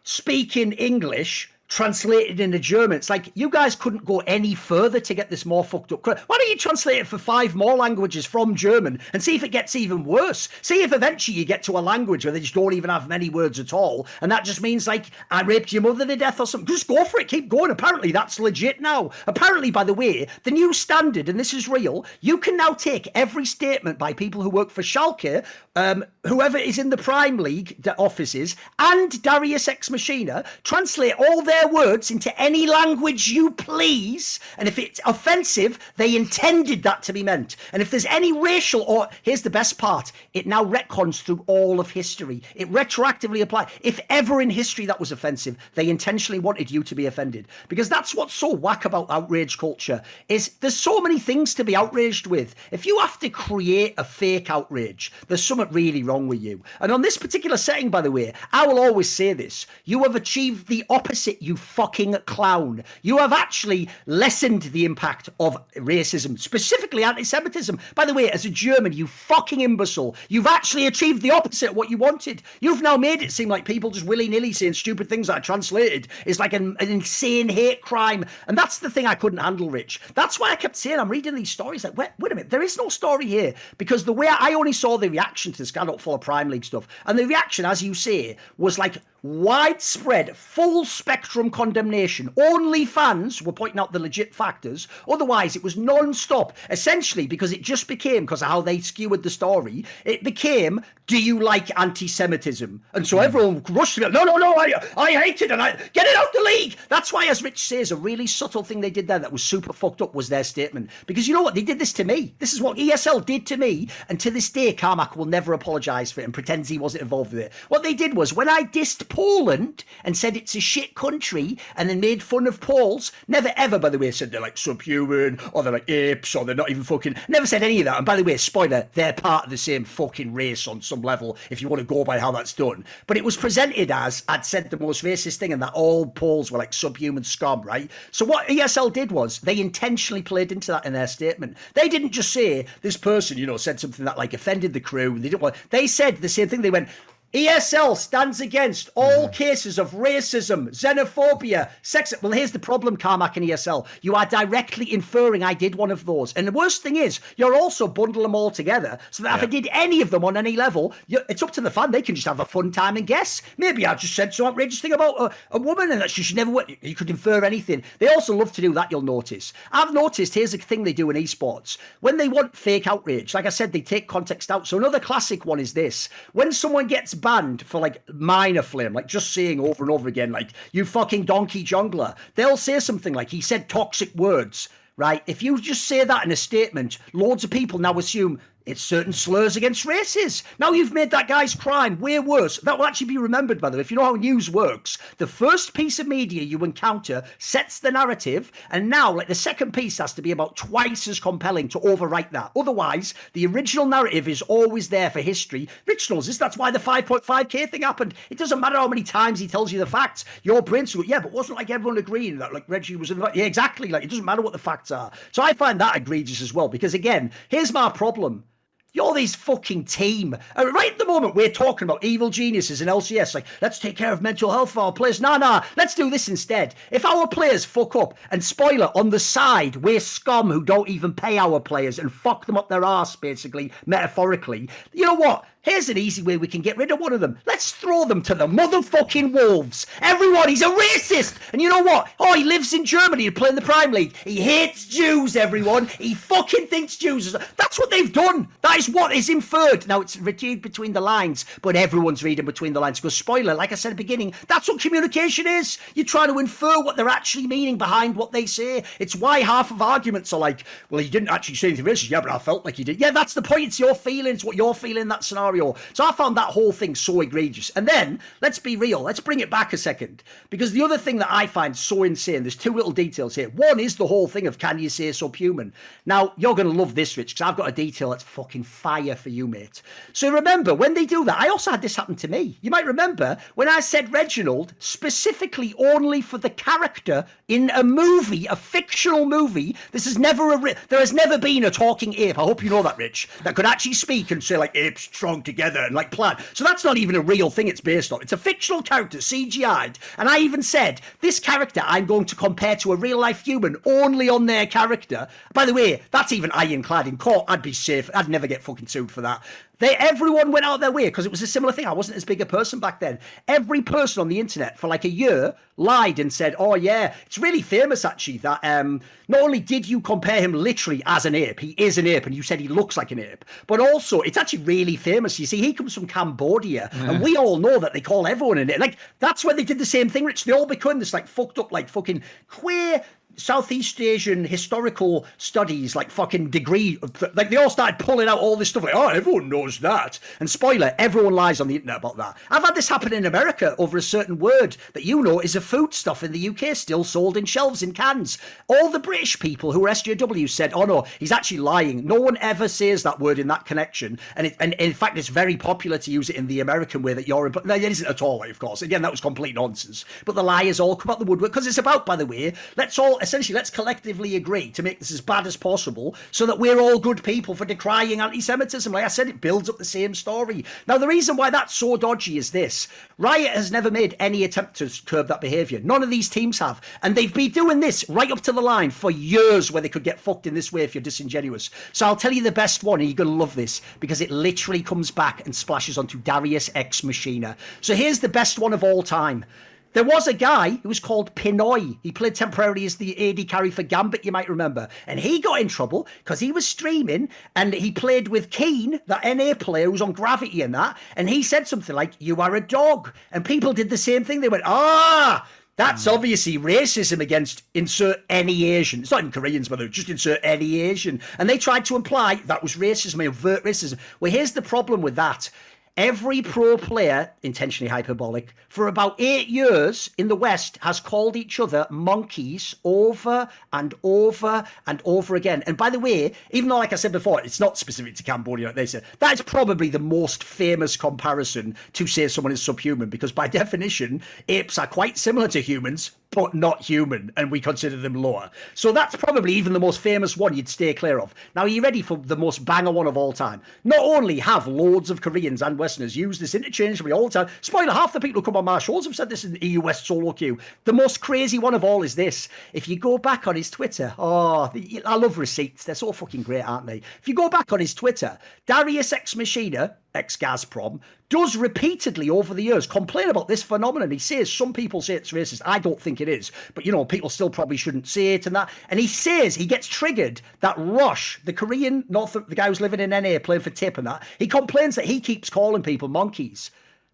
speaking English translated into German. It's like you guys couldn't go any further to get this more fucked up. Why don't you translate it for five more languages from German and see if it gets even worse? See if eventually you get to a language where they just don't even have many words at all, and that just means like I raped your mother to death or something. Just go for it. Keep going. Apparently that's legit now. Apparently, by the way, the new standard, and this is real, you can now take every statement by people who work for Schalke, um, whoever is in the Prime League offices, and Darius Ex Machina, translate all their words into any language you please. And if it's offensive, they intended that to be meant. And if there's any racial or here's the best part, it now retcons through all of history. It retroactively applies. If ever in history that was offensive, they intentionally wanted you to be offended. Because that's what's so whack about outrage culture is there's so many things to be outraged with. If you have to create a fake outrage, there's something really wrong with you. And on this particular setting, by the way, I will always say this: you have achieved the opposite you fucking clown. You have actually lessened the impact of racism, specifically anti Semitism. By the way, as a German, you fucking imbecile, you've actually achieved the opposite of what you wanted. You've now made it seem like people just willy nilly saying stupid things that are translated is like an, an insane hate crime. And that's the thing I couldn't handle, Rich. That's why I kept saying, I'm reading these stories like, wait, wait a minute, there is no story here. Because the way I, only saw the reaction to this, I don't follow Prime League stuff. And the reaction, as you say, was like widespread, full spectrum condemnation. Only fans were pointing out the legit factors. Otherwise, it was non stop. Essentially, because it just became, because of how they skewered the story, it became, do you like anti Semitism? And so hmm. everyone rushed to it. No, no, no, I, I hate it and I get it out the league. That's why, as Rich says, a really subtle thing they did there that was super fucked up was their statement. Because you know what? They did this to me. This is what ESL did to me. And to this day, Carmac will never apologise for it and pretends he wasn't involved with it. What they did was when I dissed Poland and said it's a shit country and then made fun of Poles. Never ever, by the way, said they're like subhuman or they're like apes or they're not even fucking. Never said any of that. And by the way, spoiler, they're part of the same fucking race on some level if you want to go by how that's done. But it was presented as I'd said the most racist thing and that all Poles were like subhuman scum, right? So what ESL did was they intentionally played into that in their statement. They didn't just say this person, you know, said something that like offended the crew. They didn't want. They said the same thing. They went. ESL stands against all mm. cases of racism, xenophobia, sex. Well, here's the problem, Carmac and ESL. You are directly inferring I did one of those. And the worst thing is, you're also bundle them all together so that if I did any of them on any level, it's up to the fan. They can just have a fun time and guess. Maybe I just said some outrageous thing about a, a woman and that she should never. wa- You could infer anything. They also love to do that, you'll notice. I've noticed, here's a thing they do in esports. When they want fake outrage, like I said, they take context out. So another classic one is this. When someone gets banned for like minor flame, like just saying over and over again, like, you fucking donkey jungler, they'll say something like, he said toxic words, right? If you just say that in a statement, loads of people now assume it's certain slurs against races. Now you've made that guy's crime way worse. That will actually be remembered, by the way. If you know how news works, the first piece of media you encounter sets the narrative, and now, like, the second piece has to be about twice as compelling to overwrite that. Otherwise, the original narrative is always there for history. Rich knows this. That's why the 5.5k thing happened. It doesn't matter how many times he tells you the facts. Your brain's yeah, but wasn't like everyone agreeing that like Reggie was in the yeah, exactly. Like it doesn't matter what the facts are. So I find that egregious as well because again, here's my problem. You're this fucking team. Uh, right at the moment, we're talking about evil geniuses in LCS. Like, let's take care of mental health for our players. Nah, nah, let's do this instead. If our players fuck up, and spoiler, on the side, we're scum who don't even pay our players and fuck them up their arse, basically, metaphorically. You know what? Here's an easy way we can get rid of one of them. Let's throw them to the motherfucking wolves. Everyone, he's a racist. And you know what? Oh, he lives in Germany to play in the Prime League. He hates Jews, everyone. He fucking thinks Jews. Are... That's what they've done. That is what is inferred. Now, it's read between the lines, but everyone's reading between the lines. Because, spoiler, like I said at the beginning, that's what communication is. You're trying to infer what they're actually meaning behind what they say. It's why half of arguments are like, well, he didn't actually say anything racist. Yeah, but I felt like he did. Yeah, that's the point. It's your feelings, what you're feeling in that scenario. So I found that whole thing so egregious. And then, let's be real, let's bring it back a second. Because the other thing that I find so insane, there's two little details here. One is the whole thing of can you say subhuman? Now, you're going to love this, Rich, because I've got a detail that's fucking fire for you, mate. So remember, when they do that, I also had this happen to me. You might remember when I said Reginald specifically only for the character in a movie, a fictional movie. This has never, a there has never been a talking ape. I hope you know that, Rich, that could actually speak and say like apes together and like plan. So that's not even a real thing it's based on. It's a fictional character, CGI'd. And I even said, this character I'm going to compare to a real life human only on their character. By the way, that's even ironclad in court. I'd be safe. I'd never get fucking sued for that. They everyone went out their way because it was a similar thing. I wasn't as big a person back then. Every person on the internet for like a year lied and said, "Oh yeah, it's really famous actually that um not only did you compare him literally as an ape, he is an ape, and you said he looks like an ape, but also it's actually really famous. You see, he comes from Cambodia, and we all know that they call everyone an ape. Like that's when they did the same thing, Rich. They all become this like fucked up, like fucking queer Southeast Asian historical studies, like fucking degree, like they all started pulling out all this stuff. Like, oh, everyone knows that. And spoiler, everyone lies on the internet about that. I've had this happen in America over a certain word that you know is a food stuff in the UK, still sold in shelves in cans. All the British people who were SJW said, oh no, he's actually lying. No one ever says that word in that connection. And, it, and in fact, it's very popular to use it in the American way that you're in. But no, it isn't at all, of course. Again, that was complete nonsense. But the liars all come out the woodwork because it's about, by the way, let's all essentially let's collectively agree to make this as bad as possible so that we're all good people for decrying anti-Semitism. Like I said, it builds up the same story. Now, the reason why that's so dodgy is this: Riot has never made any attempt to curb that behaviour. None of these teams have, and they've been doing this right up to the line for years, where they could get fucked in this way if you're disingenuous. So I'll tell you the best one, and you're gonna love this because it literally comes back and splashes onto Darius Ex Machina. So here's the best one of all time. There was a guy who was called Pinoy. He played temporarily as the AD carry for Gambit, you might remember. And he got in trouble because he was streaming and he played with Keane, that NA player who's on Gravity and that. And he said something like, You are a dog. And people did the same thing. They went, Ah, that's obviously racism against insert any Asian. It's not even Koreans, but just insert any Asian. And they tried to imply that was racism, overt racism. Well, here's the problem with that. Every pro player, intentionally hyperbolic, for about eight years in the West has called each other monkeys over and over and over again. And by the way, even though, like I said before, it's not specific to Cambodia, like they said, that is probably the most famous comparison to say someone is subhuman, because by definition, apes are quite similar to humans, but not human, and we consider them lower. So that's probably even the most famous one you'd stay clear of. Now, are you ready for the most banger one of all time? Not only have loads of Koreans and Westerners used this interchangeably all the time, spoiler, half the people who come on my shows have said this in the EU West solo queue. The most crazy one of all is this. If you go back on his Twitter, oh, I love receipts. They're so fucking great, aren't they? If you go back on his Twitter, Darius Ex Machina, ex Gazprom, does repeatedly over the years complain about this phenomenon. He says some people say it's racist. I don't think it is, but you know, people still probably shouldn't say it and that. And he says he gets triggered that Rush, the Korean North, the guy who's living in NA playing for Tip and that, he complains that he keeps calling people monkeys.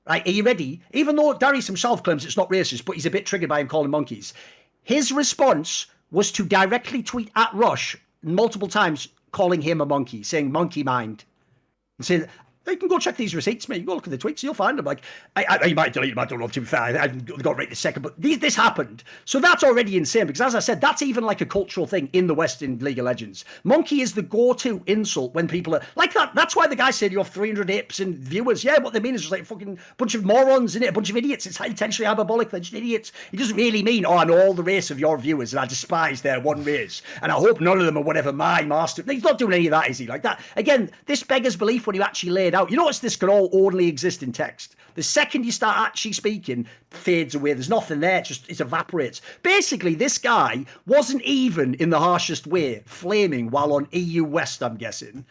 Right? Are you ready? Even though Darius himself claims it's not racist, but he's a bit triggered by him calling monkeys. His response was to directly tweet at Rush multiple times, calling him a monkey, saying monkey mind. And saying, you can go check these receipts, mate. You go look at the tweets, you'll find them. Like, I, I, you might delete them. I don't know. To be fair, I, I got right this second, but these, this happened. So that's already insane because, as I said, that's even like a cultural thing in the West in League of Legends. Monkey is the go-to insult when people are like that. That's why the guy said you have 300 apes and viewers. Yeah, what they mean is just like fucking bunch of morons in it, a bunch of idiots. It's intentionally hyperbolic. They're just idiots. He doesn't really mean, oh, I know all the race of your viewers and I despise their one race and I hope none of them are whatever my master. He's not doing any of that, is he? Like that. Again, this beggars belief when you actually lay it out. You notice this can all only exist in text. The second you start actually speaking, fades away. There's nothing there. It just it evaporates. Basically, this guy wasn't even in the harshest way flaming while on EU West. I'm guessing,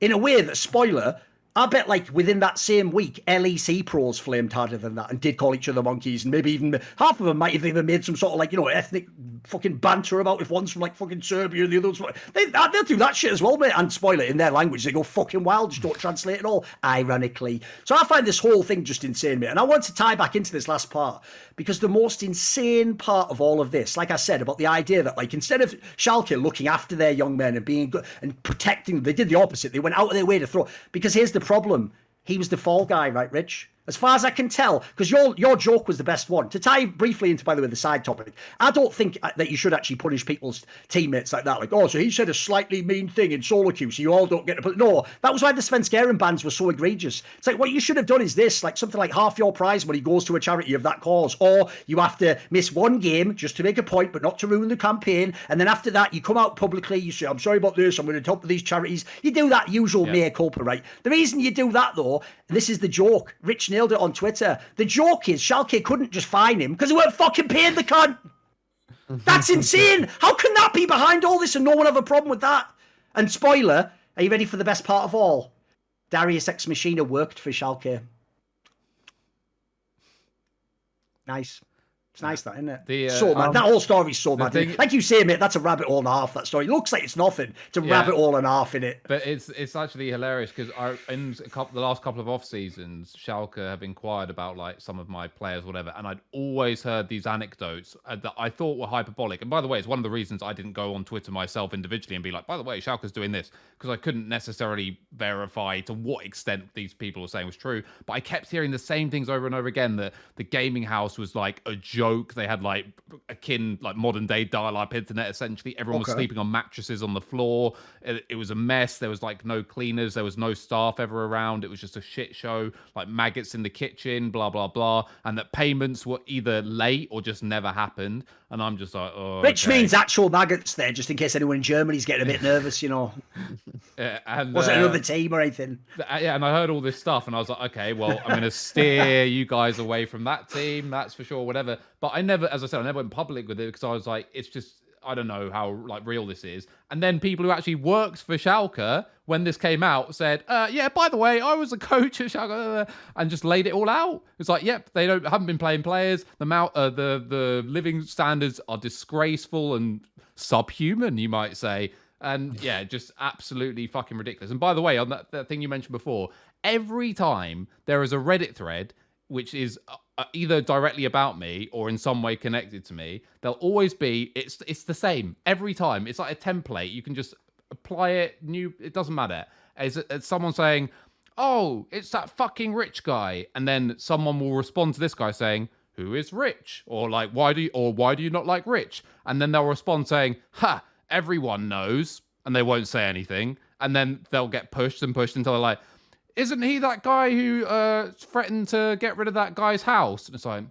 in a way that spoiler. I bet, like within that same week, LEC pros flamed harder than that and did call each other monkeys, and maybe even half of them might have even made some sort of like you know ethnic fucking banter about if one's from like fucking Serbia and the other one's from, they they'll do that shit as well, mate. And spoil it in their language, they go fucking wild, just don't translate it all. Ironically, so I find this whole thing just insane, mate. And I want to tie back into this last part because the most insane part of all of this, like I said, about the idea that like instead of Schalke looking after their young men and being good and protecting, them, they did the opposite. They went out of their way to throw. Because here's the problem: he was the fall guy, right, Rich? As far as I can tell, because your your joke was the best one. To tie briefly into, by the way, the side topic, I don't think uh, that you should actually punish people's teammates like that. Like, oh, so he said a slightly mean thing in solo queue, so you all don't get to put. No, that was why the Svenskeren bans were so egregious. It's like what you should have done is this, like something like half your prize money goes to a charity of that cause, or you have to miss one game just to make a point, but not to ruin the campaign. And then after that, you come out publicly, you say, I'm sorry about this, I'm going to help these charities. You do that usual Yeah. mea culpa, right? The reason you do that though, and this is the joke. Rich nailed it on Twitter. The joke is Schalke couldn't just fine him because he weren't fucking paying the cunt. That's insane. How can that be behind all this and no one have a problem with that? And spoiler, are you ready for the best part of all? Darius Ex Machina worked for Schalke. Nice. It's nice, that isn't it? The, uh, so mad. um, that whole story's so mad. thing- like you say, mate, that's a rabbit hole and a half. That story it looks like it's nothing. It's a Yeah. rabbit hole and a half in it. But it's it's actually hilarious because in a couple, the last couple of off seasons, Schalke have inquired about like some of my players, whatever, and I'd always heard these anecdotes uh, that I thought were hyperbolic. And by the way, it's one of the reasons I didn't go on Twitter myself individually and be like, by the way, Schalke's doing this because I couldn't necessarily verify to what extent these people were saying was true. But I kept hearing the same things over and over again that the gaming house was like a joke. They had like akin like modern day dial-up internet. Essentially, everyone was sleeping on mattresses on the floor. It, it was a mess. There was like no cleaners. There was no staff ever around. It was just a shit show. Like maggots in the kitchen. Blah blah blah. And that payments were either late or just never happened. And I'm just like, oh. Which okay. means actual maggots there, just in case anyone in Germany's getting a bit nervous, you know. Uh, and, Was it uh, another team or anything? Uh, yeah, and I heard all this stuff, and I was like, okay, well, I'm going to steer you guys away from that team, that's for sure, whatever. But I never, as I said, I never went public with it because I was like, it's just, I don't know how like real this is. And then people who actually worked for Schalke when this came out said, uh, yeah, by the way, I was a coach at Schalke, and just laid it all out. It's like, yep, they don't haven't been playing players. The mount, uh, the the living standards are disgraceful and subhuman, you might say. And yeah, just absolutely fucking ridiculous. And by the way, on that, that thing you mentioned before, every time there is a Reddit thread which is uh, Uh, either directly about me or in some way connected to me, they'll always be it's it's the same every time. It's like a template. You can just apply it. New. It doesn't matter. It's, it's someone saying, "Oh, it's that fucking rich guy," and then someone will respond to this guy saying, "Who is rich?" or like, "Why do you?" or "Why do you not like rich?" And then they'll respond saying, "Ha." everyone knows and they won't say anything and then they'll get pushed and pushed until they're like isn't he that guy who uh threatened to get rid of that guy's house? And it's like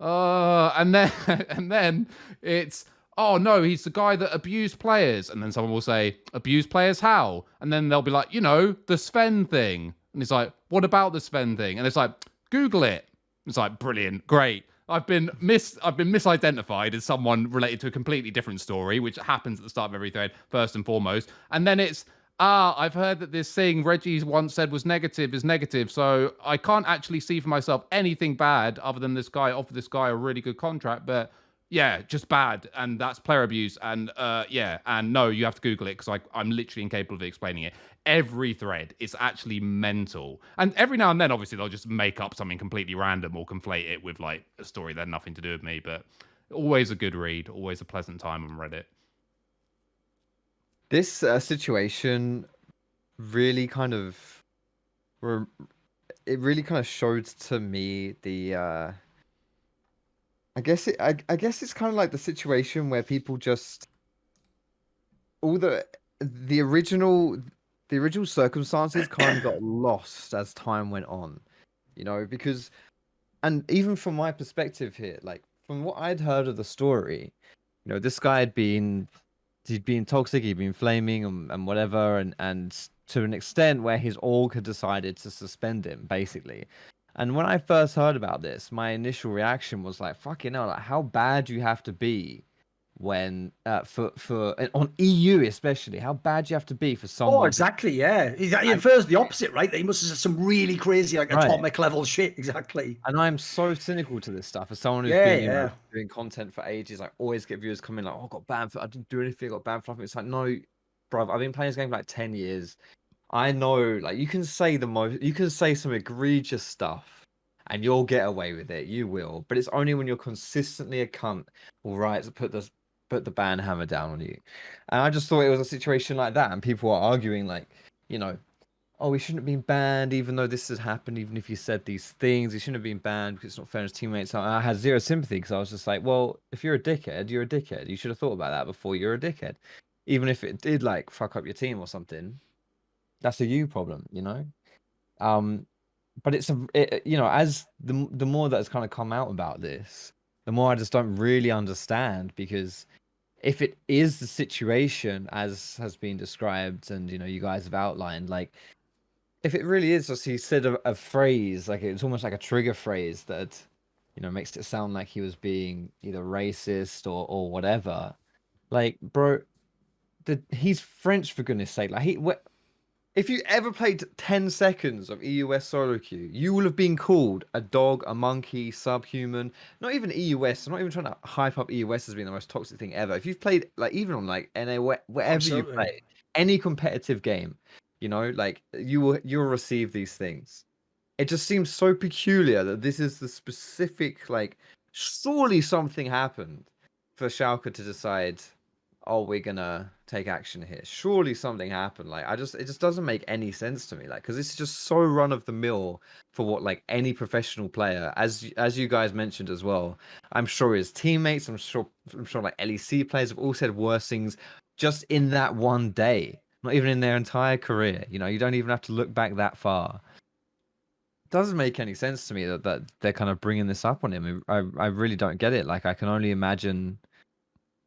uh and then and then it's oh no he's the guy that abused players. And then someone will say abused players how? And then they'll be like you know the sven thing. And it's like what about the sven thing? And it's like google it. It's like brilliant great. I've been mis I've been misidentified as someone related to a completely different story, which happens at the start of every thread, first and foremost. And then it's ah, I've heard that this thing Reggie once said was negative is negative, so I can't actually see for myself anything bad other than this guy offered this guy a really good contract, but yeah, just bad, and that's player abuse, and uh, yeah, and no, you have to Google it because I'm literally incapable of explaining it. Every thread is actually mental, and every now and then, obviously, they'll just make up something completely random or conflate it with like a story that had nothing to do with me. But always a good read, always a pleasant time on Reddit. This uh, situation really kind of, re- it really kind of showed to me the. Uh, I guess it. I, I guess it's kind of like the situation where people just all the the original the original circumstances kind of got lost as time went on, you know, because and even from my perspective here, like from what I'd heard of the story, you know, this guy had been he'd been toxic, he'd been flaming and, and whatever, and and to an extent where his org had decided to suspend him, basically. And when I first heard about this, my initial reaction was like, "Fucking hell! Like, how bad you have to be when uh, for for on EU especially? How bad you have to be for someone?" Oh, exactly. Yeah. He, infers the opposite, right? That he must have said some really crazy, like Right. atomic level shit. Exactly. And I'm so cynical to this stuff as someone who's Yeah, been you know, doing content for ages. I always get viewers coming like, "Oh, I got banned for I didn't do anything. I got banned for nothing." It's like, no, bro. I've been playing this game for like ten years. I know, like, you can say the most, you can say some egregious stuff, and you'll get away with it. You will, but it's only when you're consistently a cunt, all right, to put the put the ban hammer down on you. And I just thought it was a situation like that, and people are arguing like, you know, oh, he shouldn't have been banned, even though this has happened, even if you said these things, he shouldn't have been banned because it's not fair to his teammates. And I had zero sympathy because I was just like, well, if you're a dickhead, you're a dickhead. You should have thought about that before you're a dickhead. Even if it did like fuck up your team or something, that's a you problem, you know? Um, but it's a, it, you know, as the the more that's kind of come out about this, the more I just don't really understand because if it is the situation as has been described and you know you guys have outlined like if it really is just he said a, a phrase like it's almost like a trigger phrase that you know makes it sound like he was being either racist or or whatever. Like bro the, he's french for goodness sake. Like he what If you ever played 10 seconds of EUS solo queue, you will have been called a dog, a monkey, subhuman. Not even EUS. I'm not even trying to hype up EUS as being the most toxic thing ever. If you've played, like, even on like NA, wherever Absolutely. you play, any competitive game, you know, like you will you will receive these things. It just seems so peculiar that this is the specific like. Surely something happened for Schalke to decide oh we're gonna take action here. Surely something happened like i just it just doesn't make any sense to me like because it's just so run of the mill for what like any professional player. As as you guys mentioned as well i'm sure his teammates i'm sure i'm sure like lec players have all said worse things just in that one day not even in their entire career you know? You don't even have to look back that far. Doesn't make any sense to me that, that they're kind of bringing this up on him. I, I really don't get it. Like i can only imagine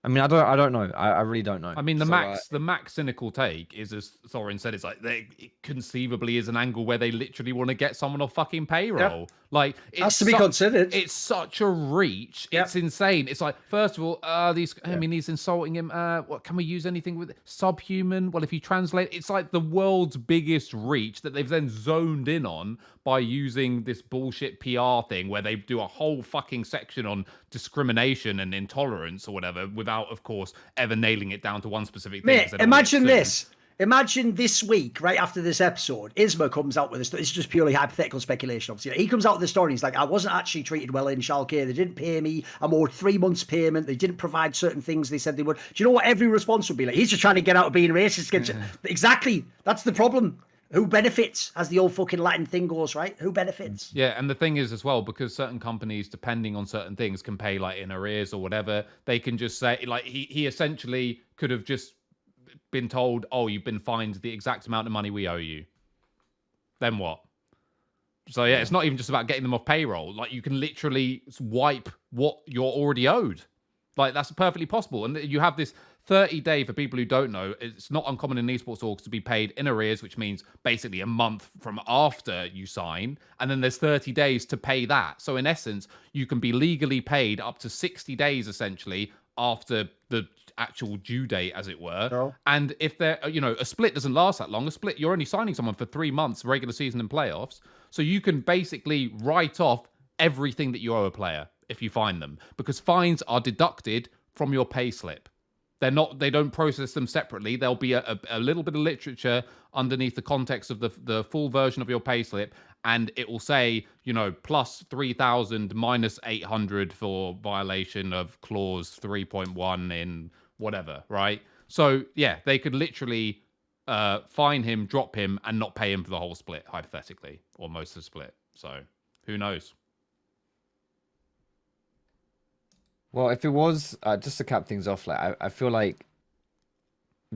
I mean, I don't, I don't know. I, I really don't know. I mean, the So, uh, max, the max cynical take is, as Thorin said, it's like they it conceivably is an angle where they literally want to get someone off fucking payroll. Like, it's Has to be considered. It's such a reach. Yep. It's insane. It's like, first of all, uh, these. I mean, he's insulting him. Uh, what can we use anything with subhuman? Well, if you translate, it's like the world's biggest reach that they've then zoned in on by using this bullshit PR thing where they do a whole fucking section on discrimination and intolerance or whatever, without, of course, ever nailing it down to one specific thing. Mate, 'cause they don't wanna get imagine this. Imagine this week, right after this episode, Isma comes out with this. It's just purely hypothetical speculation, obviously. He comes out with the story. He's like, I wasn't actually treated well in Schalke. They didn't pay me. I'm owed three months' payment. They didn't provide certain things they said they would. Do you know what every response would be like? He's just trying to get out of being racist against Exactly. That's the problem. Who benefits, as the old fucking Latin thing goes, right? Who benefits? Mm. Yeah, and the thing is as well, because certain companies, depending on certain things, can pay like in arrears or whatever, they can just say like he he essentially could have just been told, Oh, you've been fined the exact amount of money we owe you. Then what? So yeah, it's not even just about getting them off payroll. Like you can literally wipe what you're already owed. Like that's perfectly possible. And you have this 30 day for people who don't know. It's not uncommon in esports orgs to be paid in arrears, which means basically a month from after you sign. And then there's 30 days to pay that. So in essence, you can be legally paid up to 60 days essentially after the actual due date, as it were. Sure. And if they're, uh, you know, a split doesn't last that long. A split, you're only signing someone for three months, regular season and playoffs. So you can basically write off everything that you owe a player if you find them, because fines are deducted from your pay slip. They're not. They don't process them separately. There'll be a, a, a little bit of literature underneath the context of the the full version of your payslip, and it will say, you know, plus three thousand minus eight hundred for violation of clause three point one in whatever, right? So yeah, they could literally uh, fine him, drop him, and not pay him for the whole split, hypothetically, or most of the split. So who knows? Well, if it was uh, just to cap things off, like I, I feel like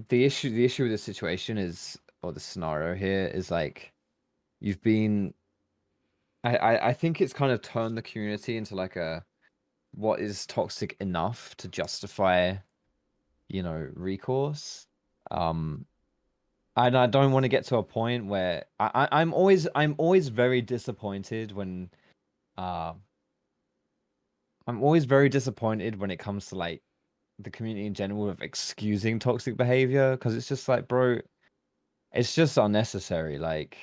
the issue the issue with the situation is or the scenario here is like you've been I, I, I think it's kind of turned the community into like a what is toxic enough to justify you know recourse? Um and i don't want to get to a point where I, I i'm always i'm always very disappointed when uh i'm always very disappointed when it comes to like the community in general of excusing toxic behavior because it's just like bro it's just unnecessary like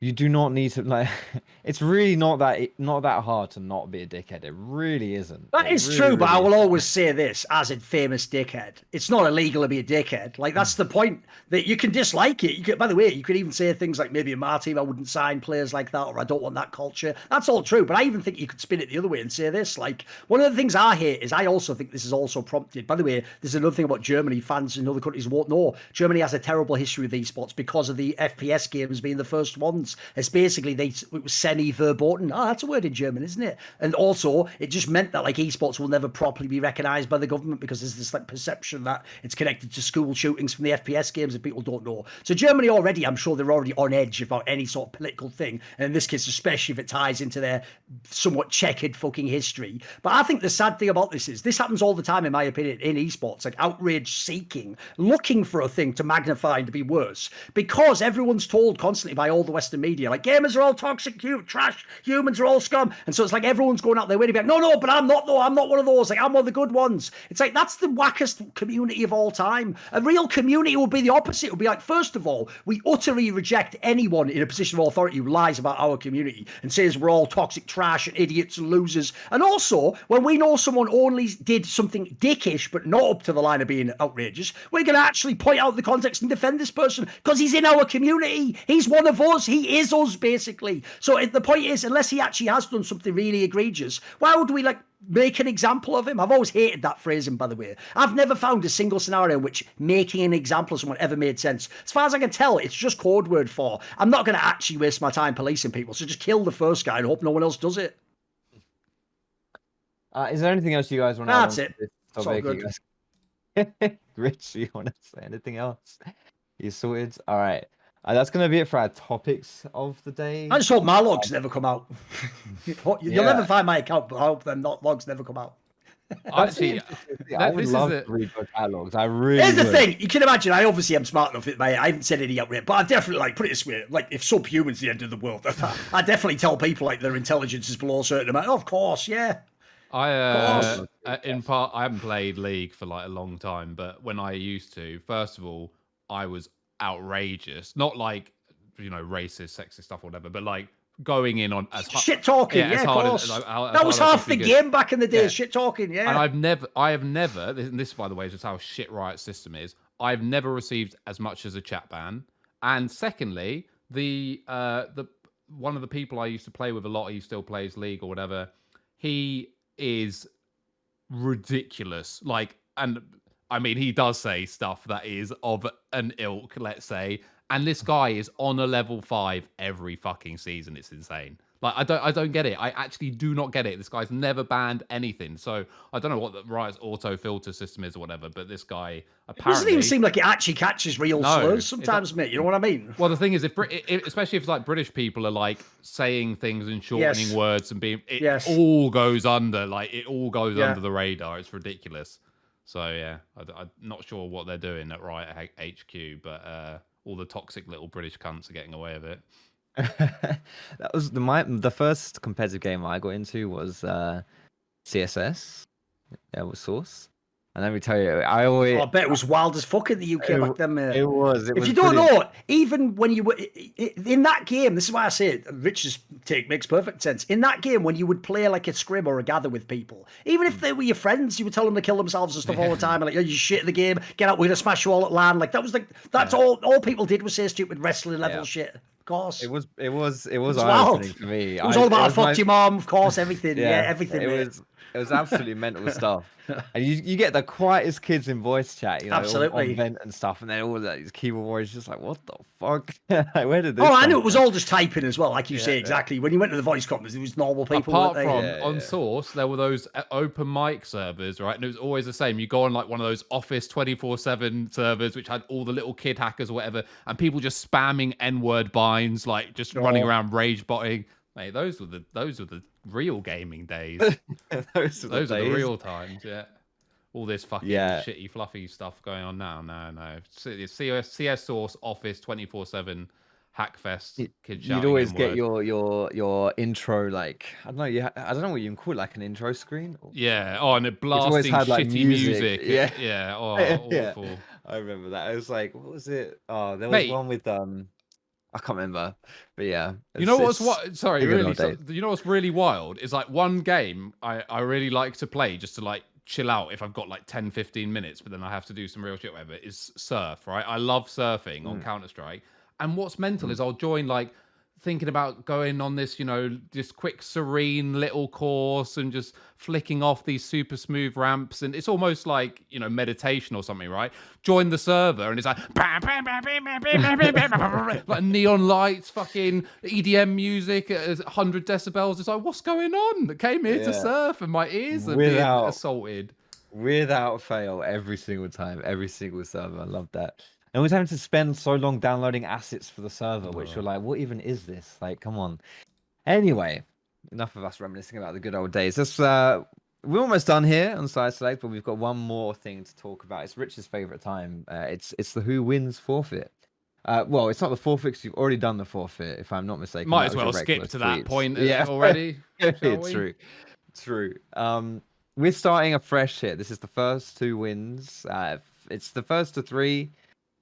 you do not need to like it's really not that not that hard to not be a dickhead it really isn't That It is really, true, but I will isn't. always say this as a famous dickhead. It's not illegal to be a dickhead. Like that's the point that you can dislike it. You could, by the way, you could even say things like maybe in my team I wouldn't sign players like that, or I don't want that culture. That's all true. But I even think you could spin it the other way and say this. Like one of the things I hate is I also think this is also prompted. By the way, there's another thing about Germany. Fans in other countries won't know. Germany has a terrible history with esports because of the FPS games being the first ones. It's basically they it was semi verboten. Oh, ah, that's a word in German, isn't it? And also, it just meant that like esports will never properly be recognised by the government because there's this like perception that it's connected to school shootings from the FPS games and people don't know. So Germany already, I'm sure they're already on edge about any sort of political thing, and in this case, especially if it ties into their somewhat checkered fucking history. But I think the sad thing about this is this happens all the time, in my opinion, in esports, like outrage seeking, looking for a thing to magnify and to be worse, because everyone's told constantly by all the Western mainstream media. Like gamers are all toxic, hu- trash, humans are all scum. And so it's like everyone's going out there waiting, like, no, no, but I'm not though. I'm not one of those. Like I'm one of the good ones. It's like that's the wackest community of all time. A real community would be the opposite. It would be like, first of all, we utterly reject anyone in a position of authority who lies about our community and says we're all toxic trash and idiots and losers. And also, when we know someone only did something dickish but not up to the line of being outrageous, we're going to actually point out the context and defend this person because he's in our community. He's one of us. He is us, basically. So the point is, unless he actually has done something really egregious, why would we like make an example of him? I've always hated that phrasing, by the way. I've never found a single scenario in which making an example of someone ever made sense. As far as I can tell, it's just code word for I'm not going to actually waste my time policing people. So just kill the first guy and hope no one else does it. Uh, is there anything else you guys want to That's it. It's all good. Rich, you want to say anything else? You sorted? All right. Uh, that's going to be it for our topics of the day. I just hope my logs never come out. You'll Yeah. never find my account, but I hope them not logs never come out. Actually, I would love the- to read both catalogs. I really Here's the would. thing: you can imagine. I obviously am smart enough. That I haven't said any outright, but I definitely like put it this way: like if subhuman's the end of the world, I definitely tell people like their intelligence is below a certain amount. Of course, yeah. I uh, course. uh, in part I haven't played League for like a long time, but when I used to, first of all, I was outrageous. Not like you know racist, sexist stuff, or whatever, but like going in on as Shit talking, yeah, yeah, of as- course. as that was half the good. game back in the day. Yeah. Shit talking, yeah. And I've never, I have never, this- and this, by the way, is just how shit riot system is. I've never received as much as a chat ban. And secondly, the uh the one of the people I used to play with a lot, he still plays League or whatever. He is ridiculous. Like, and I mean, he does say stuff that is of an ilk, let's say. And this guy is on a level five every fucking season. It's insane. Like, I don't, I don't get it. I actually do not get it. This guy's never banned anything. So I don't know what the Riot's auto filter system is or whatever. But this guy it doesn't even seem like it actually catches real No, slurs sometimes, mate. You know what I mean? well, the thing is, if Brit- i- i- especially if like British people are like saying things and shortening Yes. words and being, it Yes. all goes under, like it all goes Yeah. under the radar. It's ridiculous. So yeah, I, am not sure what they're doing at Riot HQ, but uh, all the toxic little British cunts are getting away with it. that was the my the first competitive game I got into was uh, CSS. Yeah, with Source. And let me tell you, I always Oh, I bet it was wild as fuck in the UK It- back then, mate. it was. It if was you don't brilliant. know, even when you were in that game, this is why I say it. Rich's take makes perfect sense. In that game, when you would play like a scrim or a gather with people, even Hmm. if they were your friends, you would tell them to kill themselves and stuff all the time, and like, oh, you shit the game, get out, we're gonna smash you all at land. Like that was like that's all. All people did was say stupid wrestling level Yeah. shit. Of course, It was it was it was It's eye wild. for me. It was I- all about I was my- fucked your mom, of course, everything. Yeah, everything. It mate. was it was absolutely mental stuff. And you, you get the quietest kids in voice chat, you know, Absolutely. on vent and stuff, and then all that these keyboard warriors just like, what the fuck? Like, Where did this? Oh, I come knew it was all just typing as well, like you Yeah, say yeah. exactly. When you went to the voice conference, it was normal people. Apart they? from Yeah, on yeah. Source, there were those uh, open mic servers, right? And it was always the same. You go on like one of those Office twenty four seven servers, which had all the little kid hackers or whatever, and people just spamming N word binds, like just running Oh. around rage botting. Mate, those were the those were the real gaming days. those are the those the days. real times. Yeah. All this fucking Yeah. shitty, fluffy stuff going on now. No, no. CS, CS Source, Office, 24 7, Hackfest, You'd always get your your your intro like I don't know you ha- I don't know what you can call it like an intro screen. Yeah. Oh, and it blasting had, like, shitty music, music. yeah. Yeah. Oh, Yeah. awful. I remember that. I was like, what was it? Oh, there was Mate. one with um, I can't remember, but yeah. You know what's what? Sorry, really. So, you know what's really wild is like one game I I really like to play just to like chill out if I've got like 10, 15 minutes, but then I have to do some real shit. Whatever is surf. Right. I love surfing Mm. on Counter Strike. And what's mental is I'll join like thinking about going on this, you know, this quick serene little course and just flicking off these super smooth ramps and it's almost like, you know, meditation or something, right? Join the server and it's like like neon lights, fucking EDM music at 100 decibels. It's like, what's going on? That came here to surf and my ears are Without- being assaulted. without fail every single time, every single server. I love that. And we're having to spend so long downloading assets for the server, which Oh. we're like, what even is this? Like, come on. Anyway, enough of us reminiscing about the good old days. This uh we're almost done here on Side Select, but we've got one more thing to talk about. It's Rich's favorite time. Uh, it's it's the who wins forfeit. Uh, well, it's not the forfeit because you've already done the forfeit, if I'm not mistaken. Might as well skip to that point uh, Yeah, already. we? true, true. Um, we're starting afresh here. This is the first two wins. Uh, it's the first to three,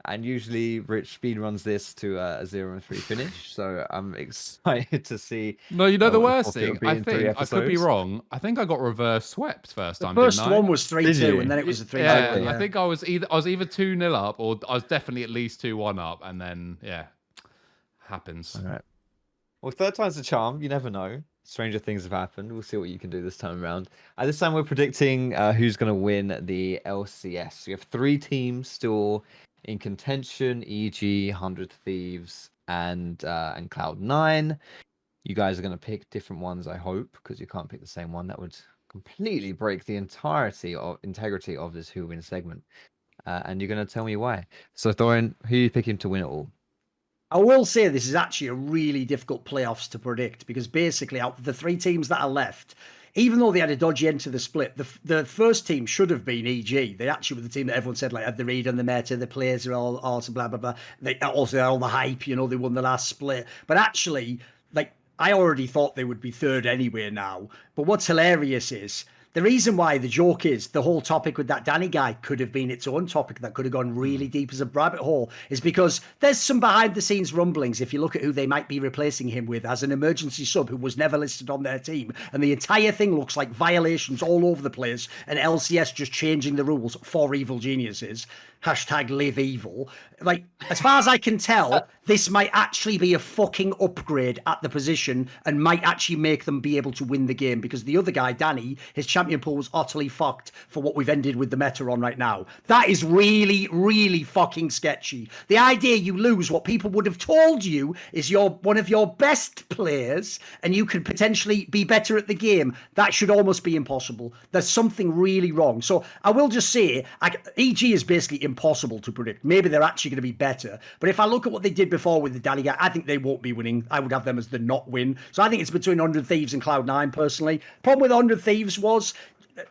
and usually Rich speed runs this to uh, a zero and three finish. So I'm excited to see. No, you know the worst thing. I think I could be wrong. I think I got reverse swept first time. The time. first didn't I? one was three Did two, you? and then it was a three Yeah, two. I think I was either I was either two nil up or I was definitely at least two one up, and then yeah, happens. All right. Well, third time's a charm. You never know. Stranger things have happened. We'll see what you can do this time around. At this time, we're predicting uh, who's going to win the LCS. We have three teams still in contention, EG, Hundred Thieves and uh, and Cloud Nine. You guys are going to pick different ones, I hope, because you can't pick the same one. That would completely break the entirety of integrity of this Who Win segment. Uh, and you're going to tell me why. So, Thorin, who are you picking to win it all? I will say this is actually a really difficult playoffs to predict because basically, out of the three teams that are left, even though they had a dodgy end to the split, the the first team should have been EG. They actually were the team that everyone said like had the read and the meta, the players are all awesome, blah blah blah. They also had all the hype, you know, they won the last split. But actually, like I already thought they would be third anyway now. But what's hilarious is the reason why the joke is the whole topic with that Danny guy could have been its own topic that could have gone really hmm. deep as a rabbit hole is because there's some behind the scenes rumblings if you look at who they might be replacing him with as an emergency sub who was never listed on their team. And the entire thing looks like violations all over the place and LCS just changing the rules for evil geniuses hashtag live evil. Like as far as I can tell this might actually be a fucking upgrade at the position and might actually make them be able to win the game because the other guy Danny his champion pool was utterly fucked for what we've ended with the meta on right now. That is really really fucking sketchy. The idea you lose what people would have told you is you're one of your best players and you could potentially be better at the game. That should almost be impossible. There's something really wrong. So I will just say I, EG is basically impossible to predict. Maybe they're actually going to be better but if I look at what they did before with the Danny guy I think they won't be winning. I would have them as the not win. So I think it's between 100 Thieves and Cloud9 personally. Problem with 100 Thieves was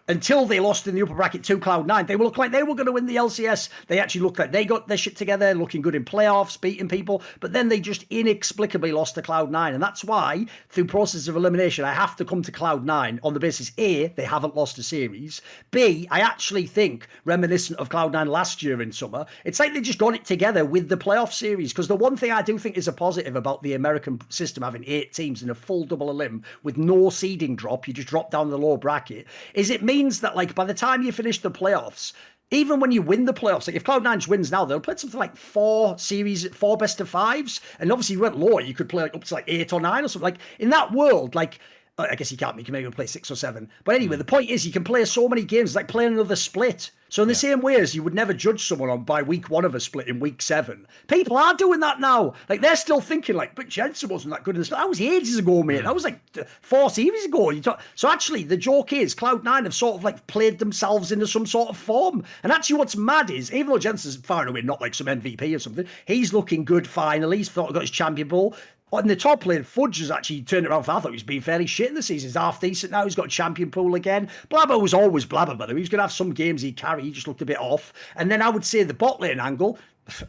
until they lost in the upper bracket to Cloud9, they looked like they were going to win the LCS. They actually looked like they got their shit together, looking good in playoffs, beating people. But then they just inexplicably lost to Cloud9. And that's why, through process of elimination, I have to come to Cloud9 on the basis A, they haven't lost a series. B, I actually think, reminiscent of Cloud9 last year in summer, it's like they just got it together with the playoff series. Because the one thing I do think is a positive about the American system having eight teams in a full double elim with no seeding drop, you just drop down the lower bracket, is it means that like by the time you finish the playoffs, even when you win the playoffs, like if Cloud9 wins now, they'll play something like four series, four best of fives. And obviously, you went lower, you could play like up to like eight or nine or something. Like in that world, like I guess you can't. You can maybe play six or seven. But anyway, hmm. the point is, you can play so many games. It's like playing another split. So in the same way as you would never judge someone on by week one of a split in week seven, people are doing that now. Like they're still thinking like, but Jensen wasn't that good in the split. That was ages ago, mate. That was like four series ago. You talk- so actually, the joke is Cloud Nine have sort of like played themselves into some sort of form. And actually, what's mad is even though Jensen's far and away not like some MVP or something, he's looking good finally. He's got his champion ball. On the top lane, Fudge has actually turned around. For, I thought he was being fairly shit in the season. He's half decent now. He's got champion pool again. Blaber was always Blaber, by the way. He's going to have some games he'd carry. He just looked a bit off. And then I would say the bot lane angle,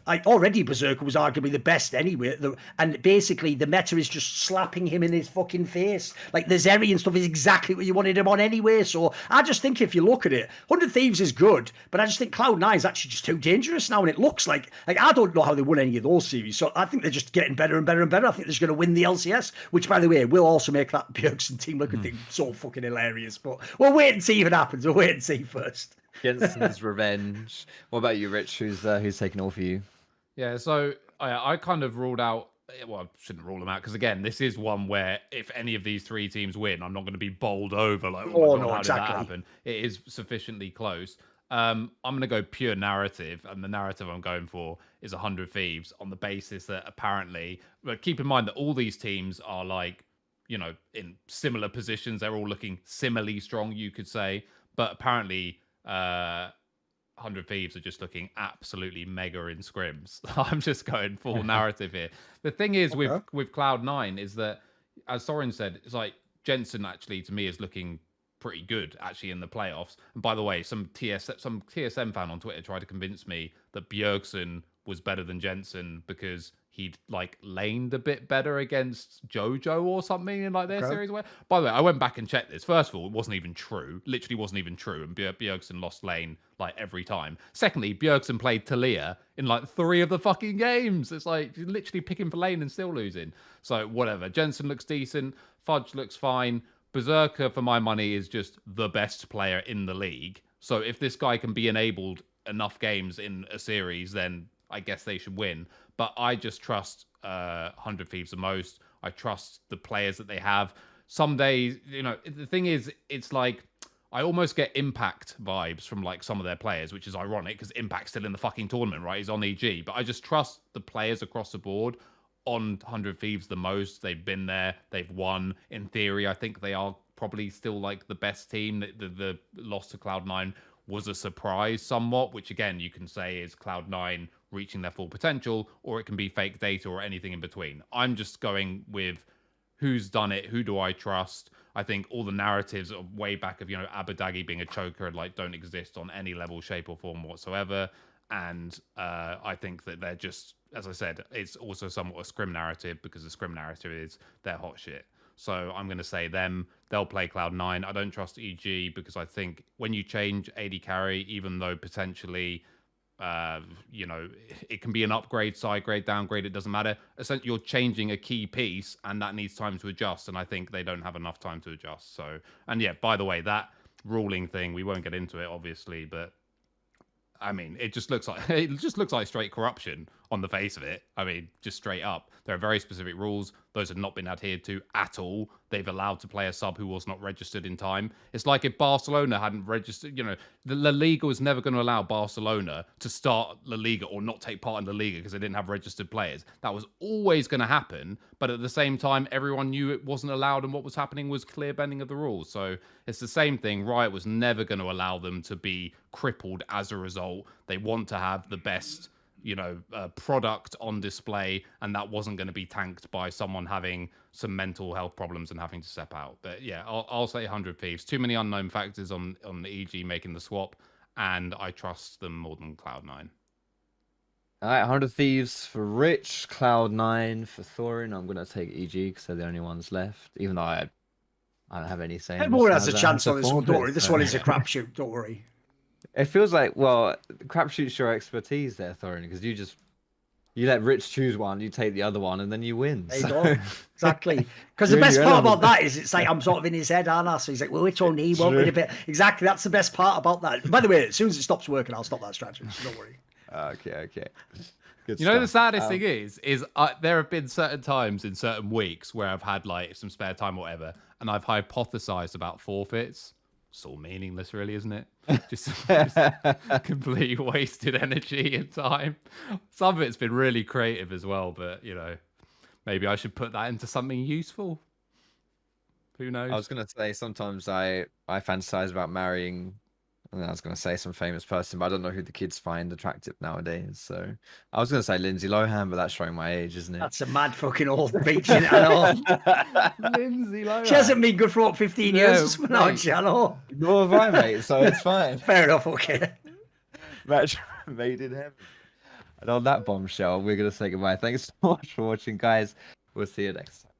I already Berserker was arguably the best anyway. The, and basically, the meta is just slapping him in his fucking face. Like the Zeri and stuff is exactly what you wanted him on anyway. So I just think if you look at it, 100 Thieves is good, but I just think Cloud9 is actually just too dangerous now. And it looks like, like I don't know how they won any of those series. So I think they're just getting better and better and better. I think they're just going to win the LCS, which, by the way, will also make that Bjergsen team looking thing hmm. so fucking hilarious. But we'll wait and see if it happens. We'll wait and see first. Jensen's revenge. What about you, Rich? Who's uh, who's taking all for you? Yeah, so I, I kind of ruled out. eh, Well, I shouldn't rule them out because again, this is one where if any of these three teams win, I'm not going to be bowled over. Like, oh, Oh, God, no, how exactly. did that happen? It is sufficiently close. Um, I'm going to go pure narrative, and the narrative I'm going for is 100 Thieves on the basis that apparently, but keep in mind that all these teams are like, you know, in similar positions. They're all looking similarly strong, you could say, but apparently, uh, 100 Thieves are just looking absolutely mega in scrims. I'm just going full narrative here. The thing is with with Cloud9 is that as Thorin said, it's like Jensen actually to me is looking pretty good actually in the playoffs. And by the way, some TS some TSM fan on Twitter tried to convince me that Bjergsen was better than Jensen because he'd like laned a bit better against Jojo or something in like their Okay. series. Where, by the way, I went back and checked this. First of all, it wasn't even true. Literally wasn't even true. And Bjergsen lost lane like every time. Secondly, Bjergsen played Taliyah in like three of the fucking games. It's like literally picking for lane and still losing. So whatever. Jensen looks decent. Fudge looks fine. Berserker, for my money, is just the best player in the league. So if this guy can be enabled enough games in a series, then I guess they should win. But I just trust uh, 100 Thieves the most. I trust the players that they have. Some days, you know, the thing is, it's like I almost get Impact vibes from like some of their players, which is ironic because Impact's still in the fucking tournament, right? He's on EG. But I just trust the players across the board on 100 Thieves the most. They've been there, they've won. In theory, I think they are probably still like the best team. The, the, the loss to Cloud9 was a surprise somewhat, which again, you can say is Cloud9 reaching their full potential, or it can be fake data or anything in between. I'm just going with who's done it, who do I trust? I think all the narratives are way back of, you know, Abbedagge being a choker like don't exist on any level, shape, or form whatsoever. And uh, I think that they're just, as I said, it's also somewhat a scrim narrative because the scrim narrative is they're hot shit. So I'm going to say them. They'll play Cloud9. I don't trust EG because I think when you change AD carry, even though potentially uh, you know, it can be an upgrade, side grade, downgrade, it doesn't matter. Essentially, you're changing a key piece and that needs time to adjust. And I think they don't have enough time to adjust. So, and yeah, by the way, that ruling thing, we won't get into it, obviously, but I mean, it just looks like it just looks like straight corruption on the face of it. I mean, just straight up. There are very specific rules. Those have not been adhered to at all. They've allowed to play a sub who was not registered in time. It's like if Barcelona hadn't registered, you know, the La Liga was never going to allow Barcelona to start La Liga or not take part in La Liga because they didn't have registered players. That was always going to happen. But at the same time, everyone knew it wasn't allowed and what was happening was clear bending of the rules. So it's the same thing. Riot was never going to allow them to be crippled as a result. They want to have the best you know, uh, product on display, and that wasn't going to be tanked by someone having some mental health problems and having to step out. But yeah, I'll, I'll say 100 thieves. Too many unknown factors on on the EG making the swap, and I trust them more than Cloud9. All right, 100 Thieves for Rich, Cloud9 for Thorin. I'm going to take EG because they're the only ones left, even though I, I don't have any say. Everyone this has a chance on this one. performed Don't worry. This one is a crapshoot. Don't worry. It feels like, well, crapshoot's your expertise there, Thorin, because you just you let Rich choose one, you take the other one, and then you win. There you so- go. Exactly. Because the best part about that is it's like I'm sort of in his head, aren't I? So he's like, well, which one he won't True. be a bit. Exactly. That's the best part about that. By the way, as soon as it stops working, I'll stop that strategy. So don't worry. okay, okay. Good You know, the saddest Um, thing is, is uh, there have been certain times in certain weeks where I've had like some spare time or whatever, and I've hypothesized about forfeits. It's all meaningless, really, isn't it? Just, just complete wasted energy and time. Some of it's been really creative as well, but you know, maybe I should put that into something useful. Who knows? I was gonna say sometimes I I fantasize about marrying, and then I was gonna say some famous person, but I don't know who the kids find attractive nowadays. So I was gonna say Lindsay Lohan, but that's showing my age, isn't it? That's a mad fucking old it. I know. Lindsay Lohan. She hasn't been good for what, 15 years? No, No, mate. I know. Nor have I, mate. So it's fine. Fair enough. Okay. Match made in heaven. And on that bombshell, we're gonna say goodbye. Thanks so much for watching, guys. We'll see you next time.